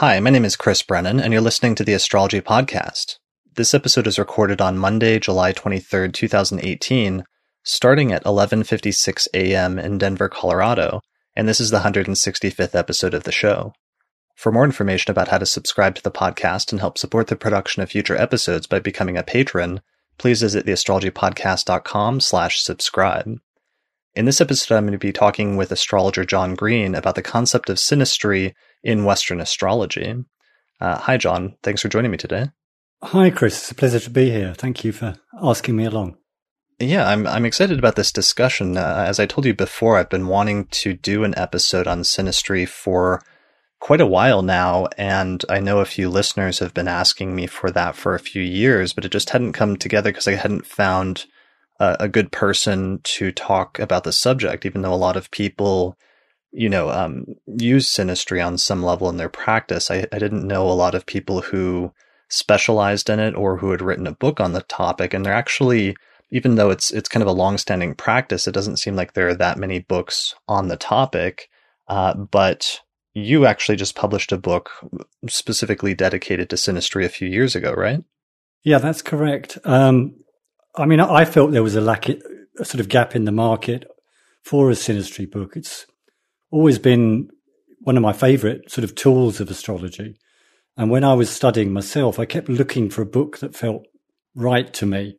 Hi, my name is Chris Brennan, and you're listening to the Astrology Podcast. This episode is recorded on Monday, July 23rd, 2018, starting at 11:56 a.m. in Denver, Colorado, and this is the 165th episode of the show. For more information about how to subscribe to the podcast and help support the production of future episodes by becoming a patron, please visit theastrologypodcast.com slash subscribe. In this episode, I'm going to be talking with astrologer John Green about the concept of synastry in Western astrology. Uh, hi, John. Thanks for joining me today. Hi, Chris. It's a pleasure to be here. Thank you for asking me along. Yeah, I'm I'm excited about this discussion. Uh, as I told you before, I've been wanting to do an episode on synastry for quite a while now, and I know a few listeners have been asking me for that for a few years, but it just hadn't come together because I hadn't found a, a good person to talk about the subject. Even though a lot of people you know, um, use synastry on some level in their practice. I, I didn't know a lot of people who specialized in it or who had written a book on the topic. And they're actually, even though it's it's kind of a long-standing practice, it doesn't seem like there are that many books on the topic. Uh, but you actually just published a book specifically dedicated to synastry a few years ago, right? Yeah, that's correct. Um, I mean, I felt there was a lack, a sort of gap in the market for a synastry book. It's always been one of my favorite sort of tools of astrology. And when I was studying myself, I kept looking for a book that felt right to me.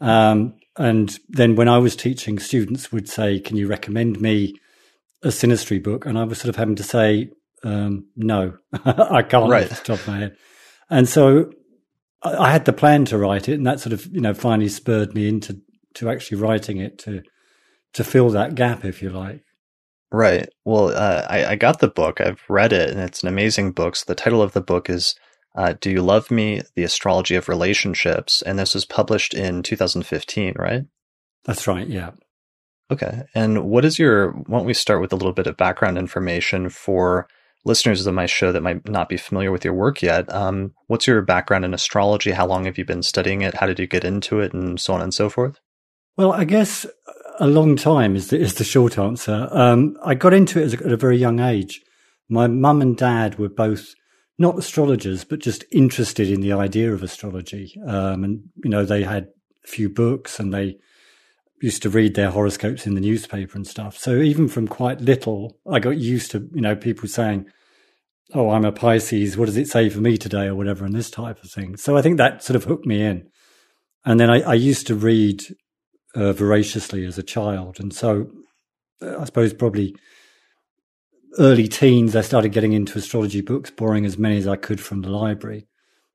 Um, and then when I was teaching, students would say, Can you recommend me a synastry book? And I was sort of having to say, um, No, I can't right. off the top of my head. And so I had the plan to write it, and that sort of, you know, finally spurred me into to actually writing it to to fill that gap, if you like. Right. Well, uh, I, I got the book. I've read it, and it's an amazing book. So the title of the book is uh, "Do You Love Me: The Astrology of Relationships," and this was published in 2015, right? That's right. Yeah. Okay. And what is your? Why don't we start with a little bit of background information for listeners of my show that might not be familiar with your work yet? Um, what's your background in astrology? How long have you been studying it? How did you get into it, and so on and so forth? Well, I guess a long time is the, is the short answer. Um, I got into it at a very young age. My mum and dad were both not astrologers, but just interested in the idea of astrology. Um, and, you know, they had a few books and they used to read their horoscopes in the newspaper and stuff. So even from quite little, I got used to, you know, people saying, Oh, I'm a Pisces. What does it say for me today or whatever? And this type of thing. So I think that sort of hooked me in. And then I, I used to read uh, voraciously as a child. And so uh, I suppose probably early teens, I started getting into astrology books, borrowing as many as I could from the library,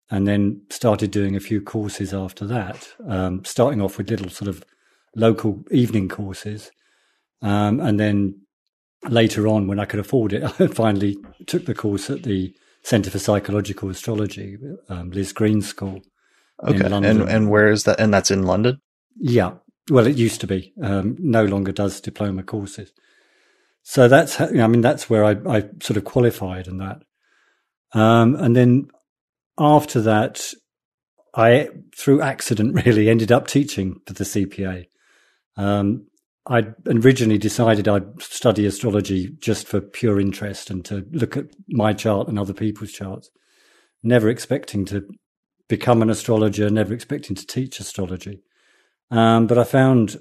and then started doing a few courses after that, um, starting off with little sort of local evening courses. Um, and then later on, when I could afford it, I finally took the course at the Centre for Psychological Astrology, um, Liz Greene School. Okay. And, and where is that? And that's in London? Yeah. Well, it used to be. Um, no longer does diploma courses. So that's, how, I mean, that's where I, I sort of qualified in that. Um, and then after that, I, through accident, really ended up teaching for the CPA. Um, I originally decided I'd study astrology just for pure interest and to look at my chart and other people's charts, never expecting to become an astrologer, never expecting to teach astrology. Um, but I found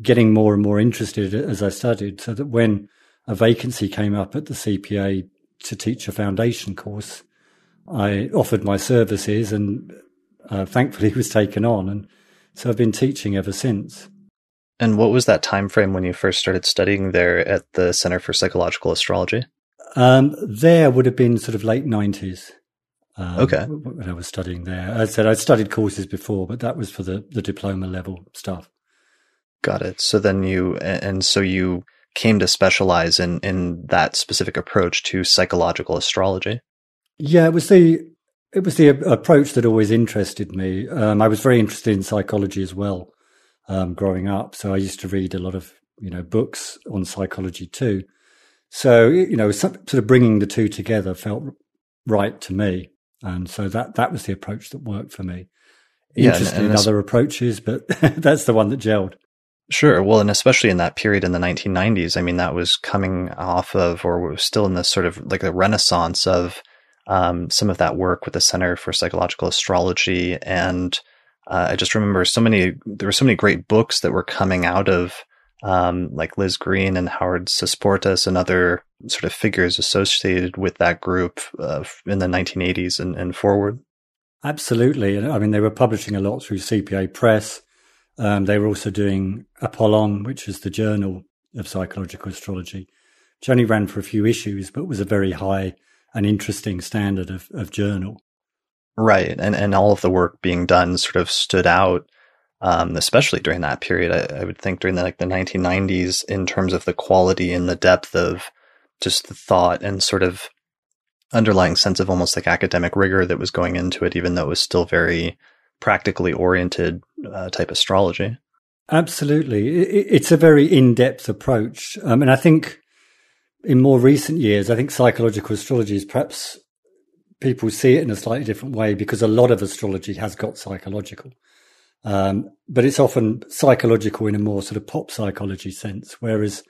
getting more and more interested as I studied, so that when a vacancy came up at the CPA to teach a foundation course, I offered my services and uh, thankfully was taken on. And so I've been teaching ever since. And what was that time frame when you first started studying there at the Center for Psychological Astrology? Um, there would have been sort of late 90s. Um, okay. When I was studying there, I said I'd studied courses before, but that was for the the diploma level stuff. Got it. So then you and so you came to specialize in in that specific approach to psychological astrology. Yeah, it was the it was the approach that always interested me. Um, I was very interested in psychology as well um, growing up, so I used to read a lot of you know books on psychology too. So you know, sort of bringing the two together felt right to me. And so that, that was the approach that worked for me. Interested yeah, and, and in other approaches, but that's the one that gelled. Sure. Well, and especially in that period in the 1990s, I mean, that was coming off of, or was still in this sort of like the renaissance of um, some of that work with the Center for Psychological Astrology. And uh, I just remember so many, there were so many great books that were coming out of um, like Liz Greene and Howard Sasportas and other sort of figures associated with that group uh, in the 1980s and, and forward. Absolutely. I mean, they were publishing a lot through CPA Press. Um, they were also doing Apollon, which is the journal of psychological astrology, which only ran for a few issues, but was a very high and interesting standard of, of journal. Right. And, and all of the work being done sort of stood out, um, especially during that period. I, I, would think during the, like the 1990s in terms of the quality and the depth of just the thought and sort of underlying sense of almost like academic rigor that was going into it, even though it was still very practically oriented uh, type astrology. Absolutely. It's a very in depth approach. Um, and I think in more recent years, I think psychological astrology is perhaps people see it in a slightly different way because a lot of astrology has got psychological. Um, but it's often psychological in a more sort of pop psychology sense, whereas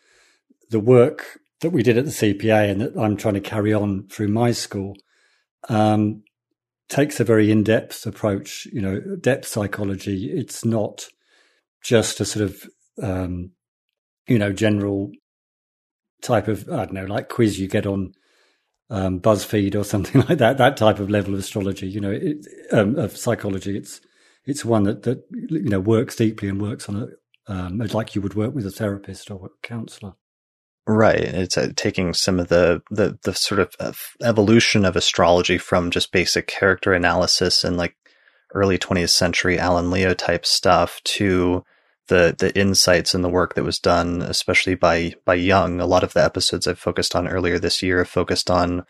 the work that we did at the CPA and that I'm trying to carry on through my school um, takes a very in-depth approach, you know, depth psychology. It's not just a sort of, um, you know, general type of, I don't know, like quiz you get on um, BuzzFeed or something like that, that type of level of astrology, you know, it, um, of psychology. It's, it's one that, that, you know, works deeply and works on a, um, like you would work with a therapist or a counselor. Right. It's uh, taking some of the, the, the sort of uh, evolution of astrology from just basic character analysis and like early 20th century Alan Leo type stuff to the, the insights and the work that was done, especially by, by Jung. A lot of the episodes I've focused on earlier this year have focused on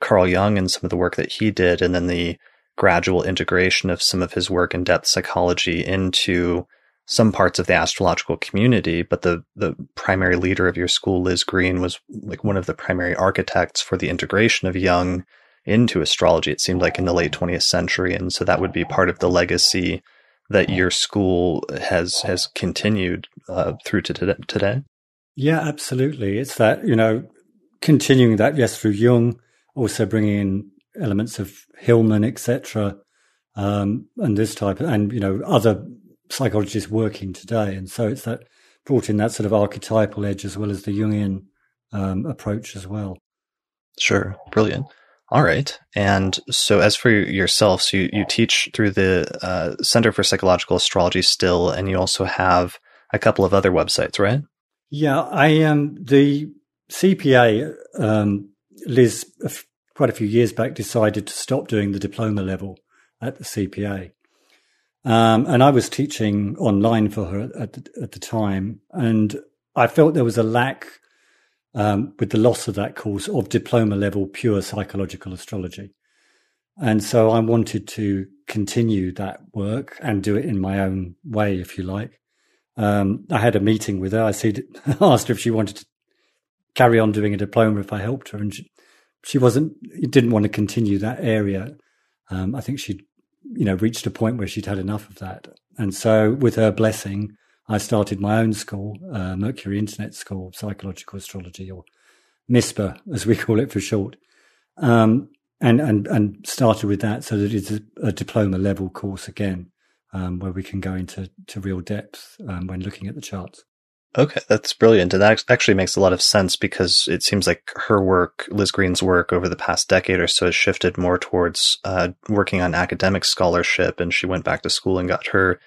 Carl Jung and some of the work that he did and then the gradual integration of some of his work in depth psychology into some parts of the astrological community, but the the primary leader of your school, Liz Greene, was like one of the primary architects for the integration of Jung into astrology. It seemed like in the late 20th century, and so that would be part of the legacy that your school has has continued uh, through to today. Yeah, absolutely. It's that you know continuing that yes through Jung, also bringing in elements of Hillman, etc. Um, and this type, and you know other psychologists working today. And so it's that brought in that sort of archetypal edge as well as the Jungian um, approach as well. Sure. Brilliant. All right. And so, as for yourself, so you, you teach through the uh, Center for Psychological Astrology still, and you also have a couple of other websites, right? Yeah. I am um, the CPA, um, Liz, quite a few years back, decided to stop doing the diploma level at the CPA. Um, and I was teaching online for her at the, at the time, and I felt there was a lack um, with the loss of that course of diploma level pure psychological astrology. And so I wanted to continue that work and do it in my own way, if you like. Um, I had a meeting with her. I said, asked her if she wanted to carry on doing a diploma if I helped her, and she, she wasn't, didn't want to continue that area. Um, I think she'd you know, reached a point where she'd had enough of that. And so, with her blessing, I started my own school, uh, Mercury Internet School, Psychological Astrology, or MISPA, as we call it for short. Um, and, and, and started with that so that it's a, a diploma level course again, um, where we can go into to real depth um, when looking at the charts. Okay, that's brilliant. And that actually makes a lot of sense because it seems like her work, Liz Greene's work over the past decade or so has shifted more towards uh, working on academic scholarship. And she went back to school and got her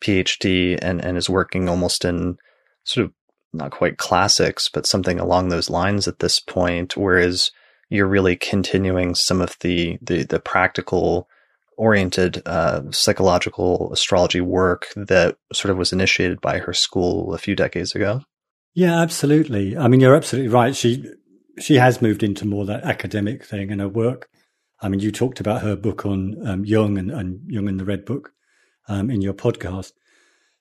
PhD and, and is working almost in sort of not quite classics, but something along those lines at this point. Whereas you're really continuing some of the, the, the practical oriented uh, psychological astrology work that sort of was initiated by her school a few decades ago. Yeah, absolutely. I mean, you're absolutely right. She she has moved into more that academic thing and her work. I mean, you talked about her book on um, Jung and, and Jung in the Red Book um, in your podcast,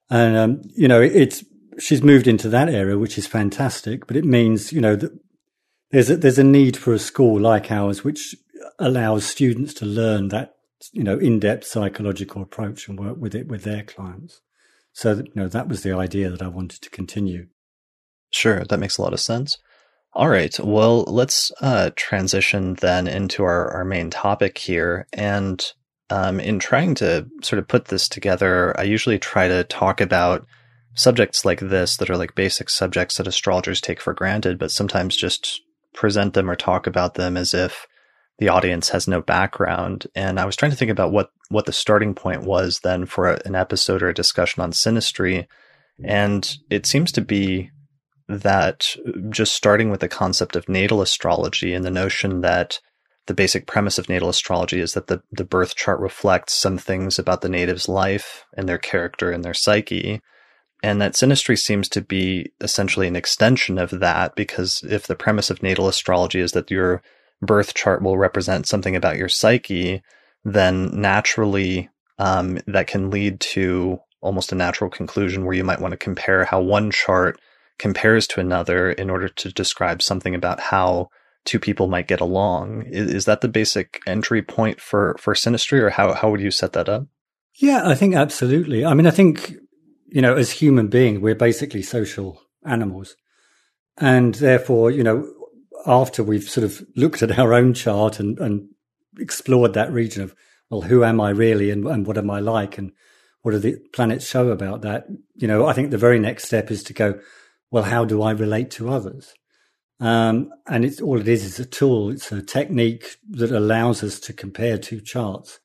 and um, you know, it's she's moved into that area, which is fantastic. But it means you know that there's a, there's a need for a school like ours, which allows students to learn that you know, in-depth psychological approach and work with it with their clients. So, you know, that was the idea that I wanted to continue. Sure, that makes a lot of sense. All right, well, let's uh, transition then into our, our main topic here. And um, in trying to sort of put this together, I usually try to talk about subjects like this that are like basic subjects that astrologers take for granted, but sometimes just present them or talk about them as if the audience has no background. And I was trying to think about what, what the starting point was then for a, an episode or a discussion on synastry. And it seems to be that just starting with the concept of natal astrology and the notion that the basic premise of natal astrology is that the, the birth chart reflects some things about the native's life and their character and their psyche. And that synastry seems to be essentially an extension of that because if the premise of natal astrology is that your birth chart will represent something about your psyche, then naturally um, that can lead to almost a natural conclusion where you might want to compare how one chart compares to another in order to describe something about how two people might get along. Is, is that the basic entry point for, for synastry or how, how would you set that up? Yeah, I think absolutely. I mean, I think, you know, as human beings, we're basically social animals. And therefore, you know, after we've sort of looked at our own chart and, and explored that region of, well, who am I really and, and what am I like and what do the planets show about that? You know, I think the very next step is to go, well, how do I relate to others? Um, and it's all it is is a tool. It's a technique that allows us to compare two charts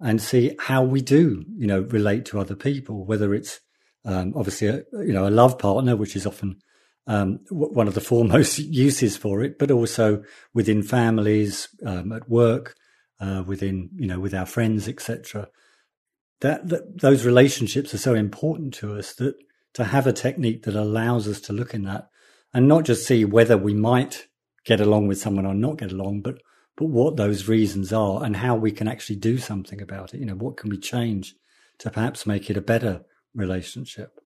and see how we do, you know, relate to other people, whether it's um, obviously a, you know, a love partner, which is often um, one of the foremost uses for it, but also within families, um, at work, uh, within you know with our friends, etc. That, that those relationships are so important to us that to have a technique that allows us to look in that and not just see whether we might get along with someone or not get along, but but what those reasons are and how we can actually do something about it. You know, what can we change to perhaps make it a better relationship?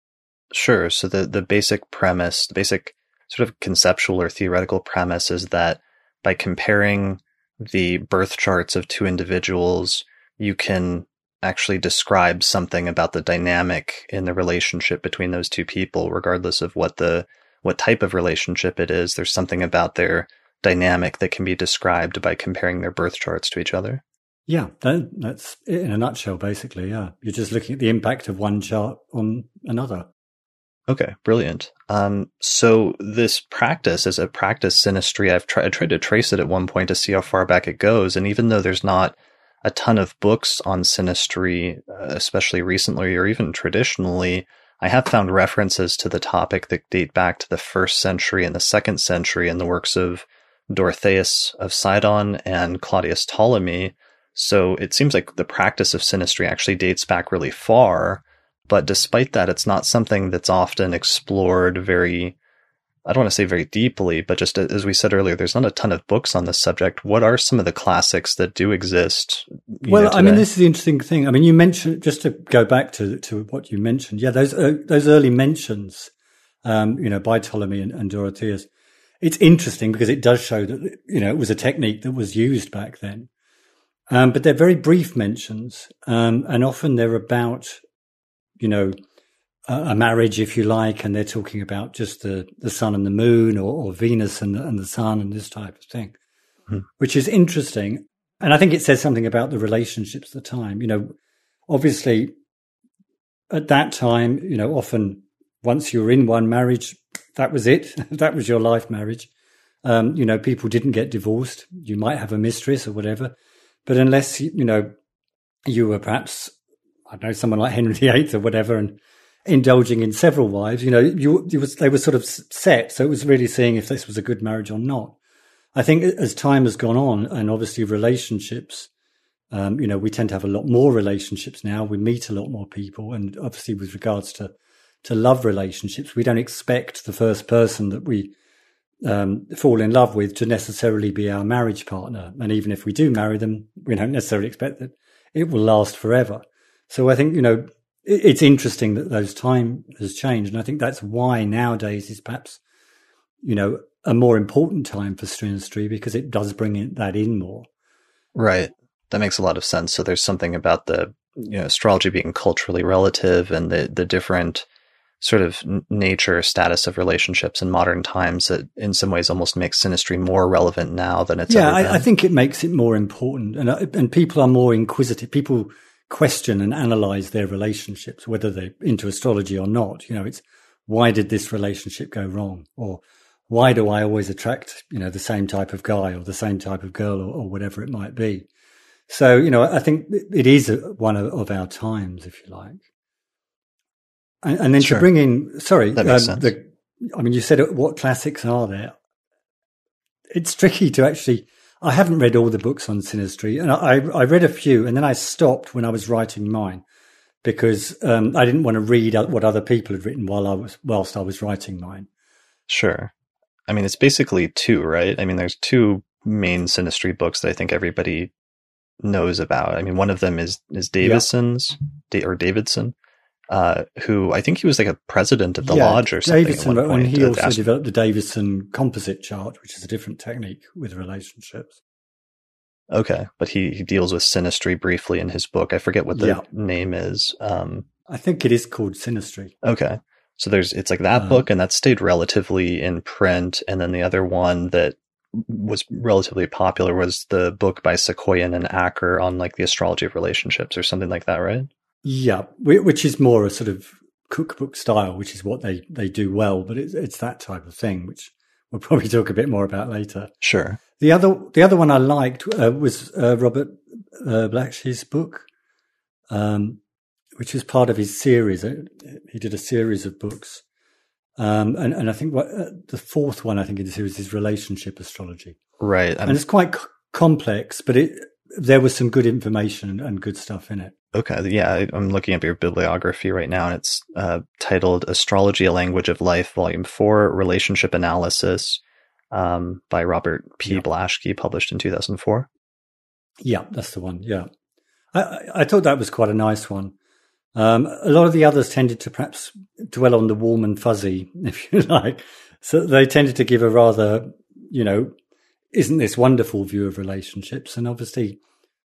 Sure. So the, the basic premise, the basic sort of conceptual or theoretical premise is that by comparing the birth charts of two individuals, you can actually describe something about the dynamic in the relationship between those two people, regardless of what the what type of relationship it is. There's something about their dynamic that can be described by comparing their birth charts to each other. Yeah, that, that's in a nutshell, basically. Yeah, you're just looking at the impact of one chart on another. Okay, brilliant. Um, so this practice as a practice synastry, I've tried, tried to trace it at one point to see how far back it goes. And even though there's not a ton of books on synastry, uh, especially recently or even traditionally, I have found references to the topic that date back to the first century and the second century in the works of Dorotheus of Sidon and Claudius Ptolemy. So it seems like the practice of synastry actually dates back really far. But despite that, it's not something that's often explored very, I don't want to say very deeply, but just as we said earlier, there's not a ton of books on this subject. What are some of the classics that do exist? Well, know, I mean, this is the interesting thing. I mean, you mentioned, just to go back to, to what you mentioned, yeah, those, uh, those early mentions, um, you know, by Ptolemy and, and Dorotheus, it's interesting because it does show that, you know, it was a technique that was used back then. Um, but they're very brief mentions, um, and often they're about you know, a, marriage, if you like, and they're talking about just the, the sun and the moon or, or Venus and, and the sun and this type of thing, mm-hmm. which is interesting. And I think it says something about the relationships at the time. You know, obviously at that time, you know, often once you were in one marriage, that was it. that was your life marriage. Um, you know, people didn't get divorced. You might have a mistress or whatever, but unless, you know, you were perhaps I know, someone like Henry VIII or whatever, and indulging in several wives, you know, you, you was, they were sort of set. So it was really seeing if this was a good marriage or not. I think as time has gone on, and obviously relationships, um, you know, we tend to have a lot more relationships now. We meet a lot more people, and obviously with regards to to love relationships, we don't expect the first person that we um, fall in love with to necessarily be our marriage partner. And even if we do marry them, we don't necessarily expect that it will last forever. So I think, you know, it's interesting that those time has changed. And I think that's why nowadays is perhaps, you know, a more important time for synastry because it does bring in, that in more. Right. That makes a lot of sense. So there's something about the you know, astrology being culturally relative and the, the different sort of nature status of relationships in modern times that in some ways almost makes synastry more relevant now than it's yeah I, I, think it makes it more important and uh, and people are more inquisitive people question and analyze their relationships whether they're into astrology or not you know it's why did this relationship go wrong or why do i always attract you know the same type of guy or the same type of girl or, or whatever it might be so you know i think it is one of, of our times if you like and, and then sure. to bring in, sorry, that makes um, sense. The, I mean, you said what classics are there? It's tricky to actually. I haven't read all the books on synastry, and I, I read a few, and then I stopped when I was writing mine because um, I didn't want to read what other people had written while I was whilst I was writing mine. Sure, I mean it's basically two, right? I mean, there's two main synastry books that I think everybody knows about. I mean, one of them is is Davidson's or Davidson, uh, who I think he was like a president of the yeah, lodge or something. Davidson, and he also developed the Davidson composite chart, which is a different technique with relationships. Okay, but he, he deals with synastry briefly in his book. I forget what the yeah. name is. Um, I think it is called Synastry. Okay, so there's it's like that uh, book, and that stayed relatively in print, and then the other one that was relatively popular was the book by Sakoian and Acker on like the astrology of relationships or something like that, right? Yeah, which is more a sort of cookbook style, which is what they, they do well, but it's, it's that type of thing, which we'll probably talk a bit more about later. Sure. The other the other one I liked uh, was uh, Robert uh, Blaschke's book, um, which was part of his series. Uh, he did a series of books, um, and and I think what, uh, the fourth one I think in the series is relationship astrology. Right, and, and it's quite c- complex, but it there was some good information and good stuff in it. Okay, yeah, I'm looking up your bibliography right now, and it's uh, titled "Astrology: A Language of Life," Volume Four, Relationship Analysis, um, by Robert P. Yeah. Blaschke, published in 2004. Yeah, that's the one. Yeah, I, I thought that was quite a nice one. Um, a lot of the others tended to perhaps dwell on the warm and fuzzy, if you like. So they tended to give a rather, you know, isn't this wonderful view of relationships? And obviously,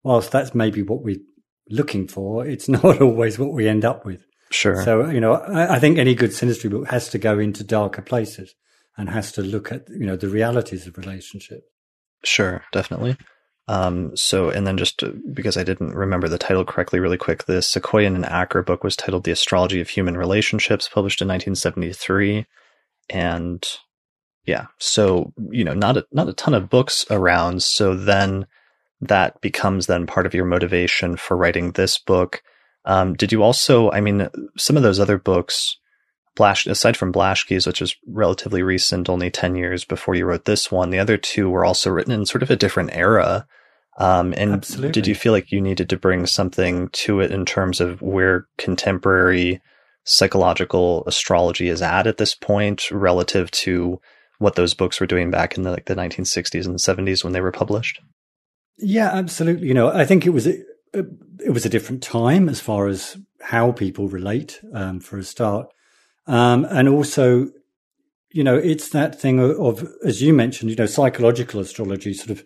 whilst that's maybe what we're looking for, it's not always what we end up with. Sure. So, you know, I, I think any good synastry book has to go into darker places and has to look at, you know, the realities of relationship. Sure, definitely. Um, so, and then just to, because I didn't remember the title correctly, really quick, the Sakoian and Acker book was titled The Astrology of Human Relationships, published in 1973. And yeah. So, you know, not a, not a ton of books around. So then that becomes then part of your motivation for writing this book. Um, did you also, I mean, some of those other books, Blash, aside from Blaschke's, which is relatively recent, only 10 years before you wrote this one, the other two were also written in sort of a different era. Um, and Absolutely. did you feel like you needed to bring something to it in terms of where contemporary psychological astrology is at at this point relative to what those books were doing back in the like the 1960s and 70s when they were published? Yeah, absolutely. You know, I think it was a, it was a different time as far as how people relate, um, for a start, um, and also, you know, it's that thing of, of, as you mentioned, you know, psychological astrology, sort of,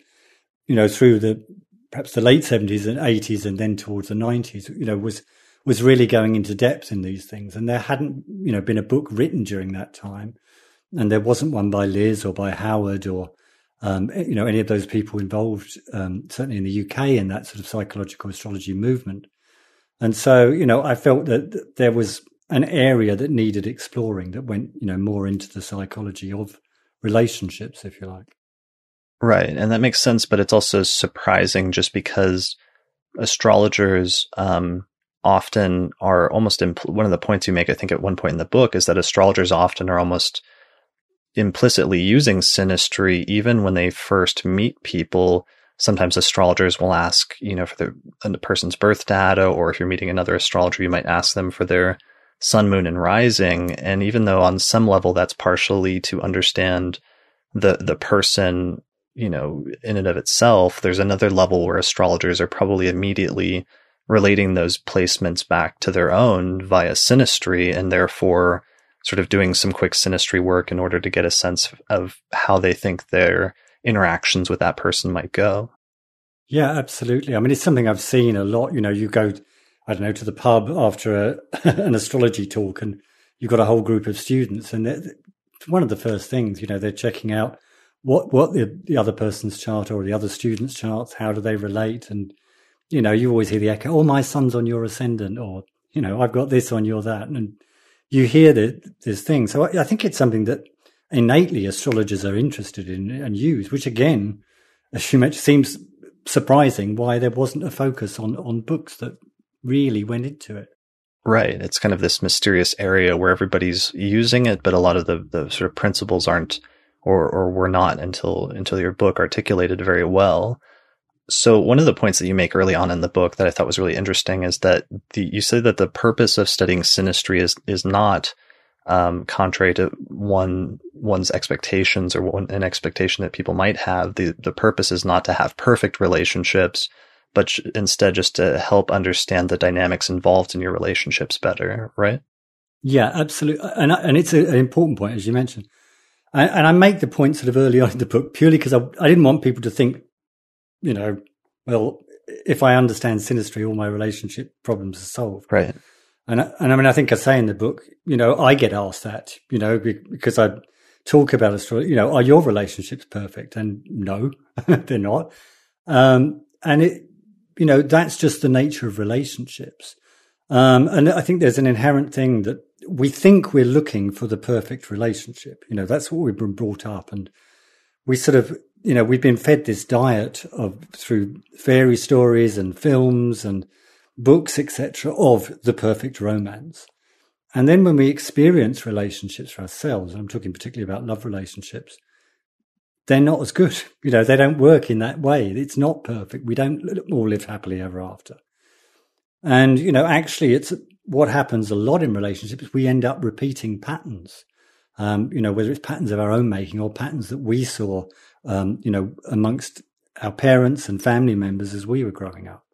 you know, through the perhaps the late 70s and 80s, and then towards the 90s, you know, was was really going into depth in these things, and there hadn't, you know, been a book written during that time and there wasn't one by Liz or by Howard or um, you know any of those people involved, um, certainly in the UK in that sort of psychological astrology movement. And so, you know, I felt that there was an area that needed exploring that went, you know, more into the psychology of relationships, if you like. Right, and that makes sense, but it's also surprising just because astrologers um, often are almost impl- one of the points you make. I think at one point in the book is that astrologers often are almost implicitly using synastry even when they first meet people. Sometimes astrologers will ask you know for the, the person's birth data or if you're meeting another astrologer you might ask them for their sun moon and rising. And even though on some level that's partially to understand the the person you know in and of itself there's another level where astrologers are probably immediately relating those placements back to their own via synastry and therefore sort of doing some quick synastry work in order to get a sense of how they think their interactions with that person might go. Yeah, absolutely. I mean, it's something I've seen a lot. You know, you go, I don't know, to the pub after a, an astrology talk and you've got a whole group of students and one of the first things, you know, they're checking out what, what the, the other person's chart or the other student's charts, how do they relate? And, you know, you always hear the echo, oh, my sun's on your ascendant or, you know, I've got this on your that. And you hear the, this thing. So I, think it's something that innately astrologers are interested in and use, which again, as mentioned, seems surprising why there wasn't a focus on, on books that really went into it. Right. It's kind of this mysterious area where everybody's using it, but a lot of the, the sort of principles aren't or, or were not until until your book articulated very well. So one of the points that you make early on in the book that I thought was really interesting is that the, you say that the purpose of studying synastry is is not um, contrary to one one's expectations or one, an expectation that people might have. The the purpose is not to have perfect relationships, but sh- instead just to help understand the dynamics involved in your relationships better. Right? Yeah, absolutely. And and it's a, an important point as you mentioned. And, and I make the point sort of early on in the book purely because I, I didn't want people to think, you know, well, if I understand synastry, all my relationship problems are solved. Right. And and I mean, I think I say in the book, you know, I get asked that, you know, because I talk about astrology. You know, are your relationships perfect? And no, they're not. Um, and it, you know, that's just the nature of relationships. Um, and I think there's an inherent thing that we think we're looking for the perfect relationship. You know, that's what we've been brought up, and we sort of, you know, we've been fed this diet of through fairy stories and films and books, etc., of the perfect romance. And then when we experience relationships for ourselves, I'm talking particularly about love relationships, they're not as good. You know, they don't work in that way. It's not perfect. We don't all live happily ever after. And, you know, actually, it's what happens a lot in relationships. We end up repeating patterns, um, you know, whether it's patterns of our own making or patterns that we saw, um, you know, amongst our parents and family members as we were growing up.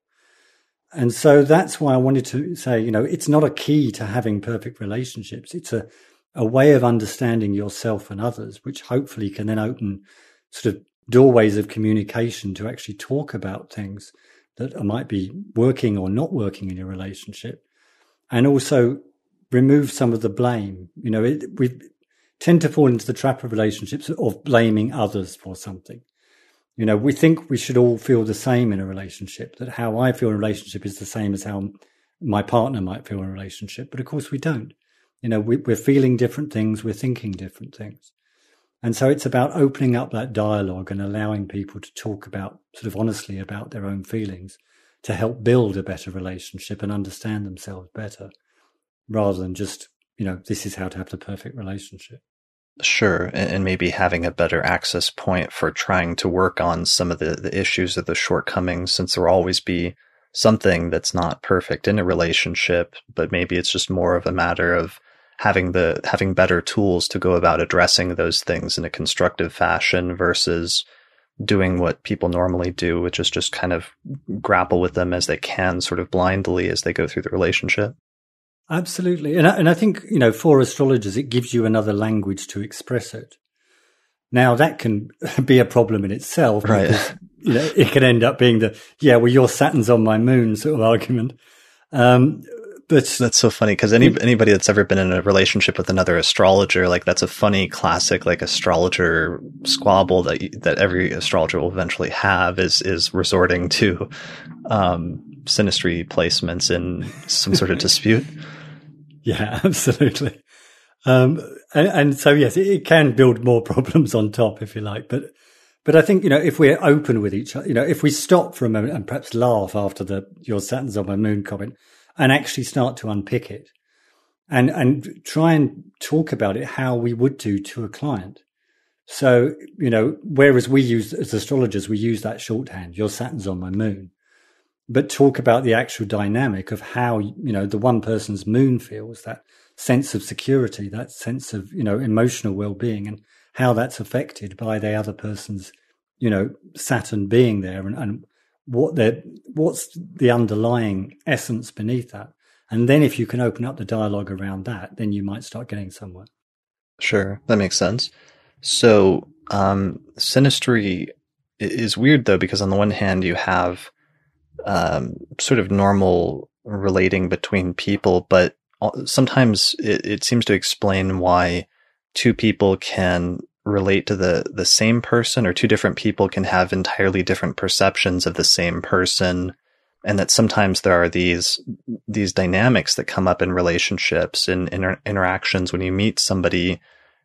And so that's why I wanted to say, you know, it's not a key to having perfect relationships. It's a, a way of understanding yourself and others, which hopefully can then open sort of doorways of communication to actually talk about things that might be working or not working in your relationship. And also remove some of the blame. You know, it, we tend to fall into the trap of relationships of blaming others for something. You know, we think we should all feel the same in a relationship, that how I feel in a relationship is the same as how my partner might feel in a relationship. But of course, we don't. You know, we, we're feeling different things, we're thinking different things. And so it's about opening up that dialogue and allowing people to talk about, sort of honestly, about their own feelings to help build a better relationship and understand themselves better rather than just, you know, this is how to have the perfect relationship. Sure, and maybe having a better access point for trying to work on some of the, the issues or the shortcomings, since there will always be something that's not perfect in a relationship, but maybe it's just more of a matter of having the having better tools to go about addressing those things in a constructive fashion versus doing what people normally do, which is just kind of grapple with them as they can, sort of blindly as they go through the relationship. Absolutely. And I, and I think, you know, for astrologers, it gives you another language to express it. Now that can be a problem in itself. Right. Because, you know, it can end up being the, yeah, well, your Saturn's on my moon sort of argument. Um, but that's so funny because any anybody that's ever been in a relationship with another astrologer, like that's a funny classic like astrologer squabble that that every astrologer will eventually have is is resorting to um, synastry placements in some sort of dispute. Yeah, absolutely. Um, and, and, so yes, it, it, can build more problems on top, if you like. But but I think you know if we're open with each other, you know, if we stop for a moment and perhaps laugh after the your Saturn's on my moon comment, and actually start to unpick it, and and try and talk about it how we would do to a client. So you know, whereas we use as astrologers, we use that shorthand. Your Saturn's on my moon but talk about the actual dynamic of how you know the one person's moon feels that sense of security that sense of you know emotional well-being and how that's affected by the other person's you know saturn being there and, and what they what's the underlying essence beneath that. And then if you can open up the dialogue around that then you might start getting somewhere. Sure that makes sense. So um synastry is weird though because on the one hand you have um, sort of normal relating between people, but sometimes it, it seems to explain why two people can relate to the the same person or two different people can have entirely different perceptions of the same person and that sometimes there are these these dynamics that come up in relationships and inter- interactions when you meet somebody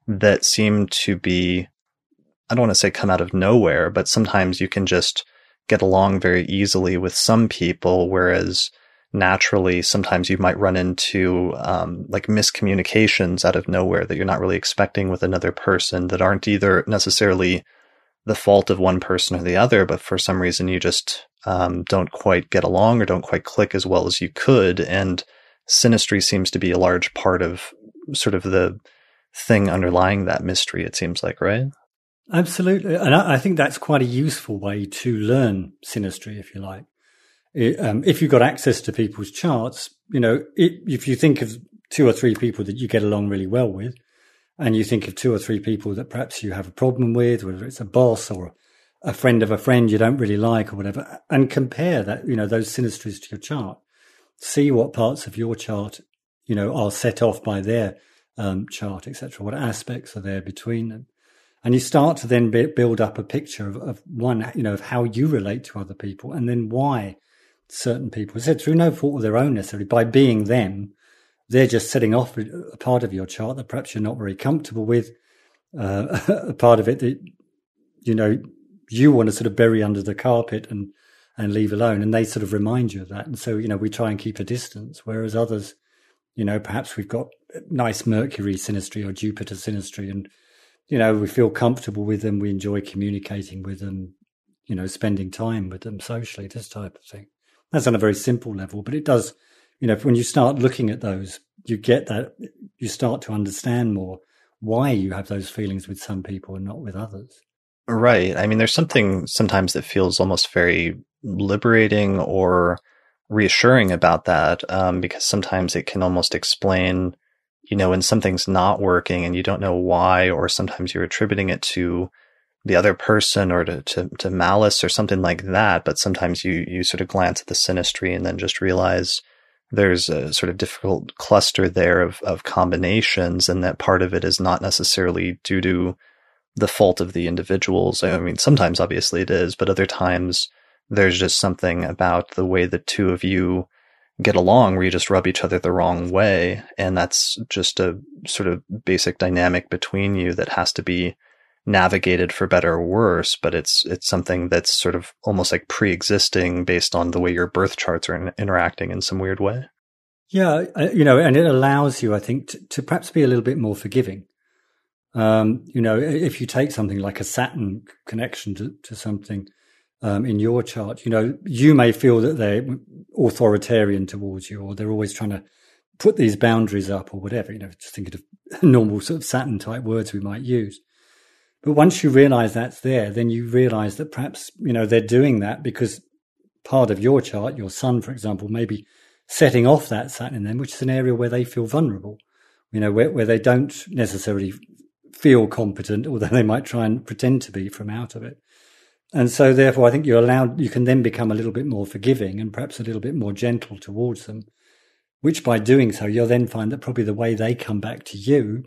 that seem to be I don't want to say come out of nowhere but sometimes you can just get along very easily with some people whereas naturally sometimes you might run into um, like miscommunications out of nowhere that you're not really expecting with another person that aren't either necessarily the fault of one person or the other, but for some reason you just um, don't quite get along or don't quite click as well as you could. And synastry seems to be a large part of sort of the thing underlying that mystery, it seems like, right? Absolutely. And I think that's quite a useful way to learn synastry, if you like um, if you've got access to people's charts, you know, it, if you think of two or three people that you get along really well with, and you think of two or three people that perhaps you have a problem with, whether it's a boss or a friend of a friend you don't really like or whatever, and compare that, you know, those synastries to your chart. See what parts of your chart, you know, are set off by their um, chart, etc. What aspects are there between them? And you start to then build up a picture of, of one, you know, of how you relate to other people and then why certain people said through no fault of their own necessarily by being them they're just setting off a part of your chart that perhaps you're not very comfortable with uh, a part of it that you know you want to sort of bury under the carpet and and leave alone and they sort of remind you of that. And so you know we try and keep a distance whereas others you know perhaps we've got nice mercury synastry or jupiter synastry and you know we feel comfortable with them we enjoy communicating with them you know spending time with them socially this type of thing that's on a very simple level, but it does, you know, when you start looking at those, you get that, you start to understand more why you have those feelings with some people and not with others. Right. I mean, there's something sometimes that feels almost very liberating or reassuring about that um, because sometimes it can almost explain, you know, when something's not working and you don't know why, or sometimes you're attributing it to the other person or to, to, to malice or something like that. But sometimes you, you sort of glance at the synastry and then just realize there's a sort of difficult cluster there of, of combinations and that part of it is not necessarily due to the fault of the individuals. I mean, sometimes obviously it is, but other times there's just something about the way the two of you get along where you just rub each other the wrong way. And that's just a sort of basic dynamic between you that has to be navigated for better or worse, but it's it's something that's sort of almost like pre-existing based on the way your birth charts are in, interacting in some weird way. Yeah, you know, and it allows you, I think, to, to perhaps be a little bit more forgiving. Um, you know, if you take something like a Saturn connection to, to something um, in your chart, you know, you may feel that they're authoritarian towards you, or they're always trying to put these boundaries up, or whatever. You know, just thinking of normal sort of Saturn type words we might use. But once you realize that's there, then you realize that perhaps, you know, they're doing that because part of your chart, your sun, for example, may be setting off that Saturn in them, which is an area where they feel vulnerable, you know, where, where they don't necessarily feel competent, although they might try and pretend to be from out of it. And so therefore, I think you're allowed, you can then become a little bit more forgiving and perhaps a little bit more gentle towards them, which by doing so, you'll then find that probably the way they come back to you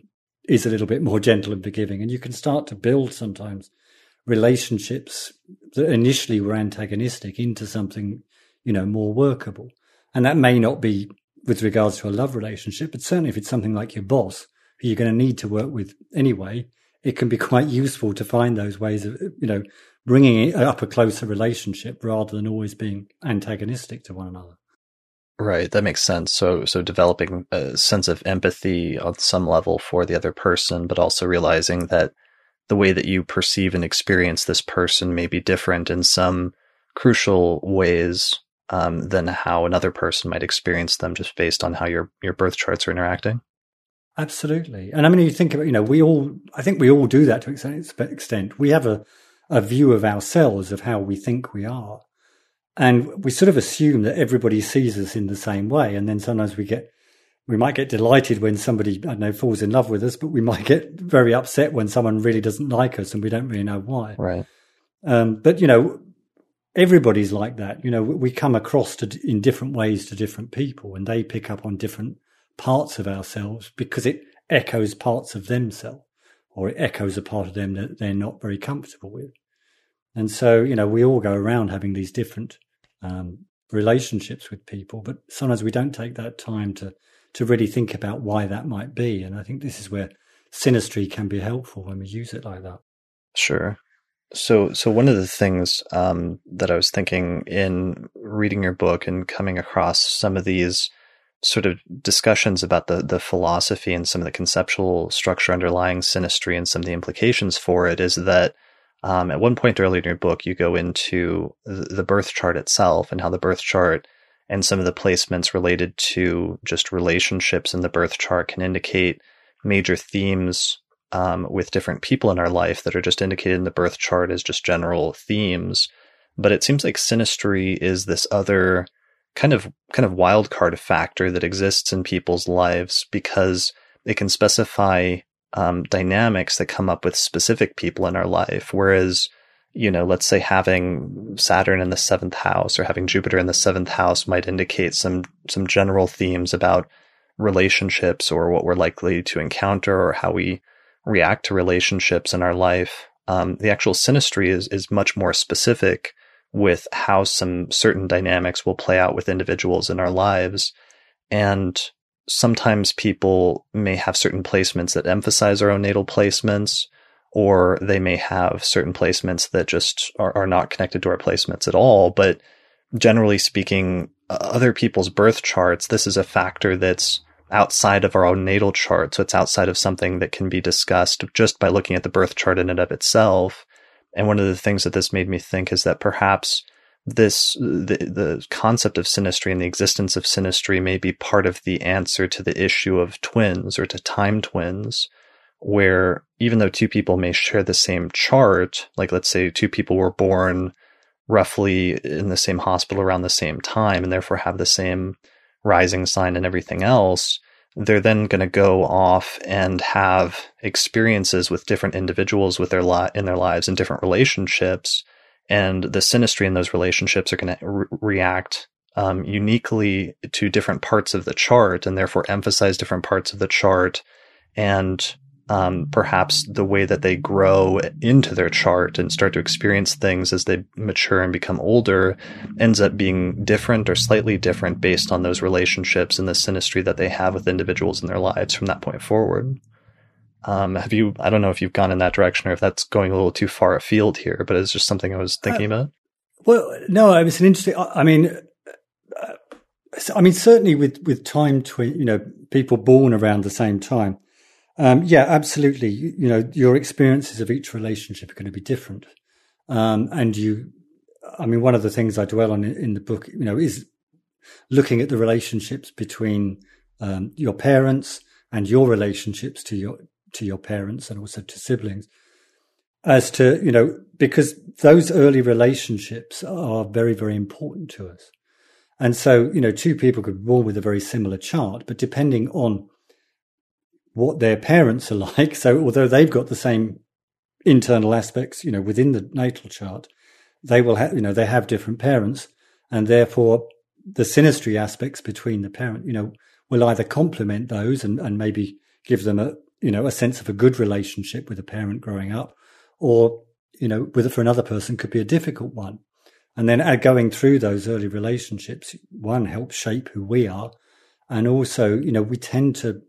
is a little bit more gentle and forgiving. And you can start to build sometimes relationships that initially were antagonistic into something, you know, more workable. And that may not be with regards to a love relationship, but certainly if it's something like your boss, who you're going to need to work with anyway, it can be quite useful to find those ways of, you know, bringing up a closer relationship rather than always being antagonistic to one another. Right, that makes sense. So, so developing a sense of empathy on some level for the other person, but also realizing that the way that you perceive and experience this person may be different in some crucial ways um, than how another person might experience them, just based on how your your birth charts are interacting. Absolutely, and I mean, you think about, you know, we all, I think we all do that to an extent. We have a a view of ourselves of how we think we are. And we sort of assume that everybody sees us in the same way. And then sometimes we get, we might get delighted when somebody, I don't know, falls in love with us, but we might get very upset when someone really doesn't like us and we don't really know why. Right. Um, but, you know, everybody's like that. You know, we come across to, in different ways to different people and they pick up on different parts of ourselves because it echoes parts of themselves or it echoes a part of them that they're not very comfortable with. And so, you know, we all go around having these different um, relationships with people, but sometimes we don't take that time to to really think about why that might be. And I think this is where synastry can be helpful when we use it like that. Sure. So, so one of the things um, that I was thinking in reading your book and coming across some of these sort of discussions about the the philosophy and some of the conceptual structure underlying synastry and some of the implications for it is that um, at one point earlier in your book, you go into the birth chart itself and how the birth chart and some of the placements related to just relationships in the birth chart can indicate major themes um, with different people in our life that are just indicated in the birth chart as just general themes. But it seems like synastry is this other kind of kind of wild card factor that exists in people's lives because it can specify um, dynamics that come up with specific people in our life. Whereas, you know, let's say having Saturn in the seventh house or having Jupiter in the seventh house might indicate some some general themes about relationships or what we're likely to encounter or how we react to relationships in our life. Um, the actual synastry is is much more specific with how some certain dynamics will play out with individuals in our lives. And sometimes people may have certain placements that emphasize our own natal placements, or they may have certain placements that just are, are not connected to our placements at all. But generally speaking, other people's birth charts, this is a factor that's outside of our own natal chart. So it's outside of something that can be discussed just by looking at the birth chart in and of itself. And one of the things that this made me think is that perhaps this the the concept of synastry and the existence of synastry may be part of the answer to the issue of twins or to time twins where even though two people may share the same chart like let's say two people were born roughly in the same hospital around the same time and therefore have the same rising sign and everything else they're then going to go off and have experiences with different individuals with their li- in their lives and different relationships and the synastry in those relationships are going to re- react um, uniquely to different parts of the chart and therefore emphasize different parts of the chart and um, perhaps the way that they grow into their chart and start to experience things as they mature and become older ends up being different or slightly different based on those relationships and the synastry that they have with individuals in their lives from that point forward. Um, have you? I don't know if you've gone in that direction or if that's going a little too far afield here, but it's just something I was thinking uh, about. Well, no, it was an interesting. I mean, uh, I mean, certainly with with time you know, people born around the same time. Um, yeah, absolutely. You, you, know, your experiences of each relationship are going to be different, um, and you. I mean, one of the things I dwell on in, in the book, you know, is looking at the relationships between um, your parents and your relationships to your to your parents and also to siblings as to, you know, because those early relationships are very, very important to us. And so, you know, two people could be born with a very similar chart, but depending on what their parents are like, so although they've got the same internal aspects, you know, within the natal chart, they will have, you know, they have different parents and therefore the synastry aspects between the parent, you know, will either complement those and, and maybe give them a, you know, a sense of a good relationship with a parent growing up, or, you know, with for another person could be a difficult one. And then uh, going through those early relationships, one helps shape who we are. And also, you know, we tend to,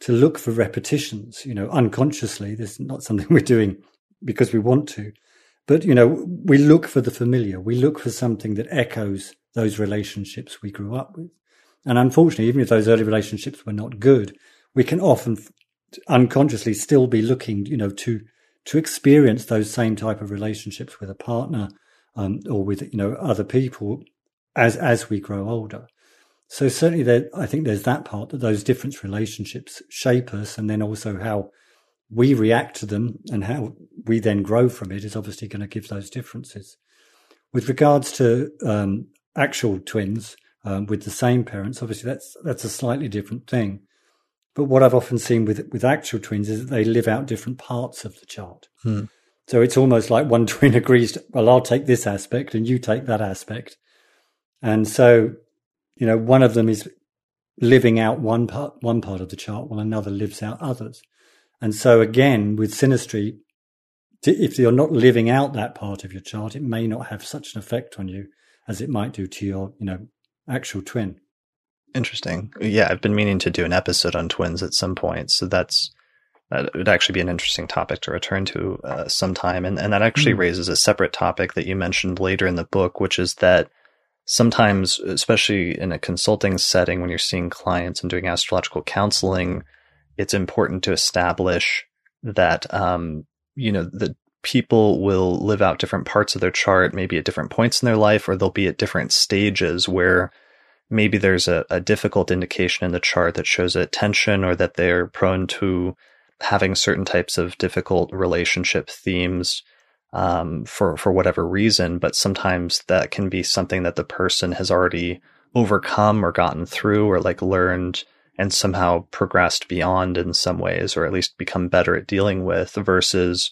to look for repetitions, you know, unconsciously. This is not something we're doing because we want to, but, you know, we look for the familiar. We look for something that echoes those relationships we grew up with. And unfortunately, even if those early relationships were not good, we can often unconsciously still be looking, you know, to to experience those same type of relationships with a partner um, or with you know other people as as we grow older. So certainly, there, I think there's that part that those different relationships shape us, and then also how we react to them and how we then grow from it is obviously going to give those differences. With regards to um, actual twins um, with the same parents, obviously that's that's a slightly different thing. But what I've often seen with with actual twins is that they live out different parts of the chart. Hmm. So it's almost like one twin agrees, to, well, I'll take this aspect and you take that aspect. And so, you know, one of them is living out one part, one part of the chart while another lives out others. And so again, with synastry, if you're not living out that part of your chart, it may not have such an effect on you as it might do to your, you know, actual twin. Interesting. Yeah, I've been meaning to do an episode on twins at some point. So that's that would actually be an interesting topic to return to uh, sometime. And and that actually mm. raises a separate topic that you mentioned later in the book, which is that sometimes, especially in a consulting setting, when you're seeing clients and doing astrological counseling, it's important to establish that um, you know the people will live out different parts of their chart, maybe at different points in their life, or they'll be at different stages where maybe there's a, a difficult indication in the chart that shows a tension or that they're prone to having certain types of difficult relationship themes um, for for whatever reason. But sometimes that can be something that the person has already overcome or gotten through or like learned and somehow progressed beyond in some ways, or at least become better at dealing with versus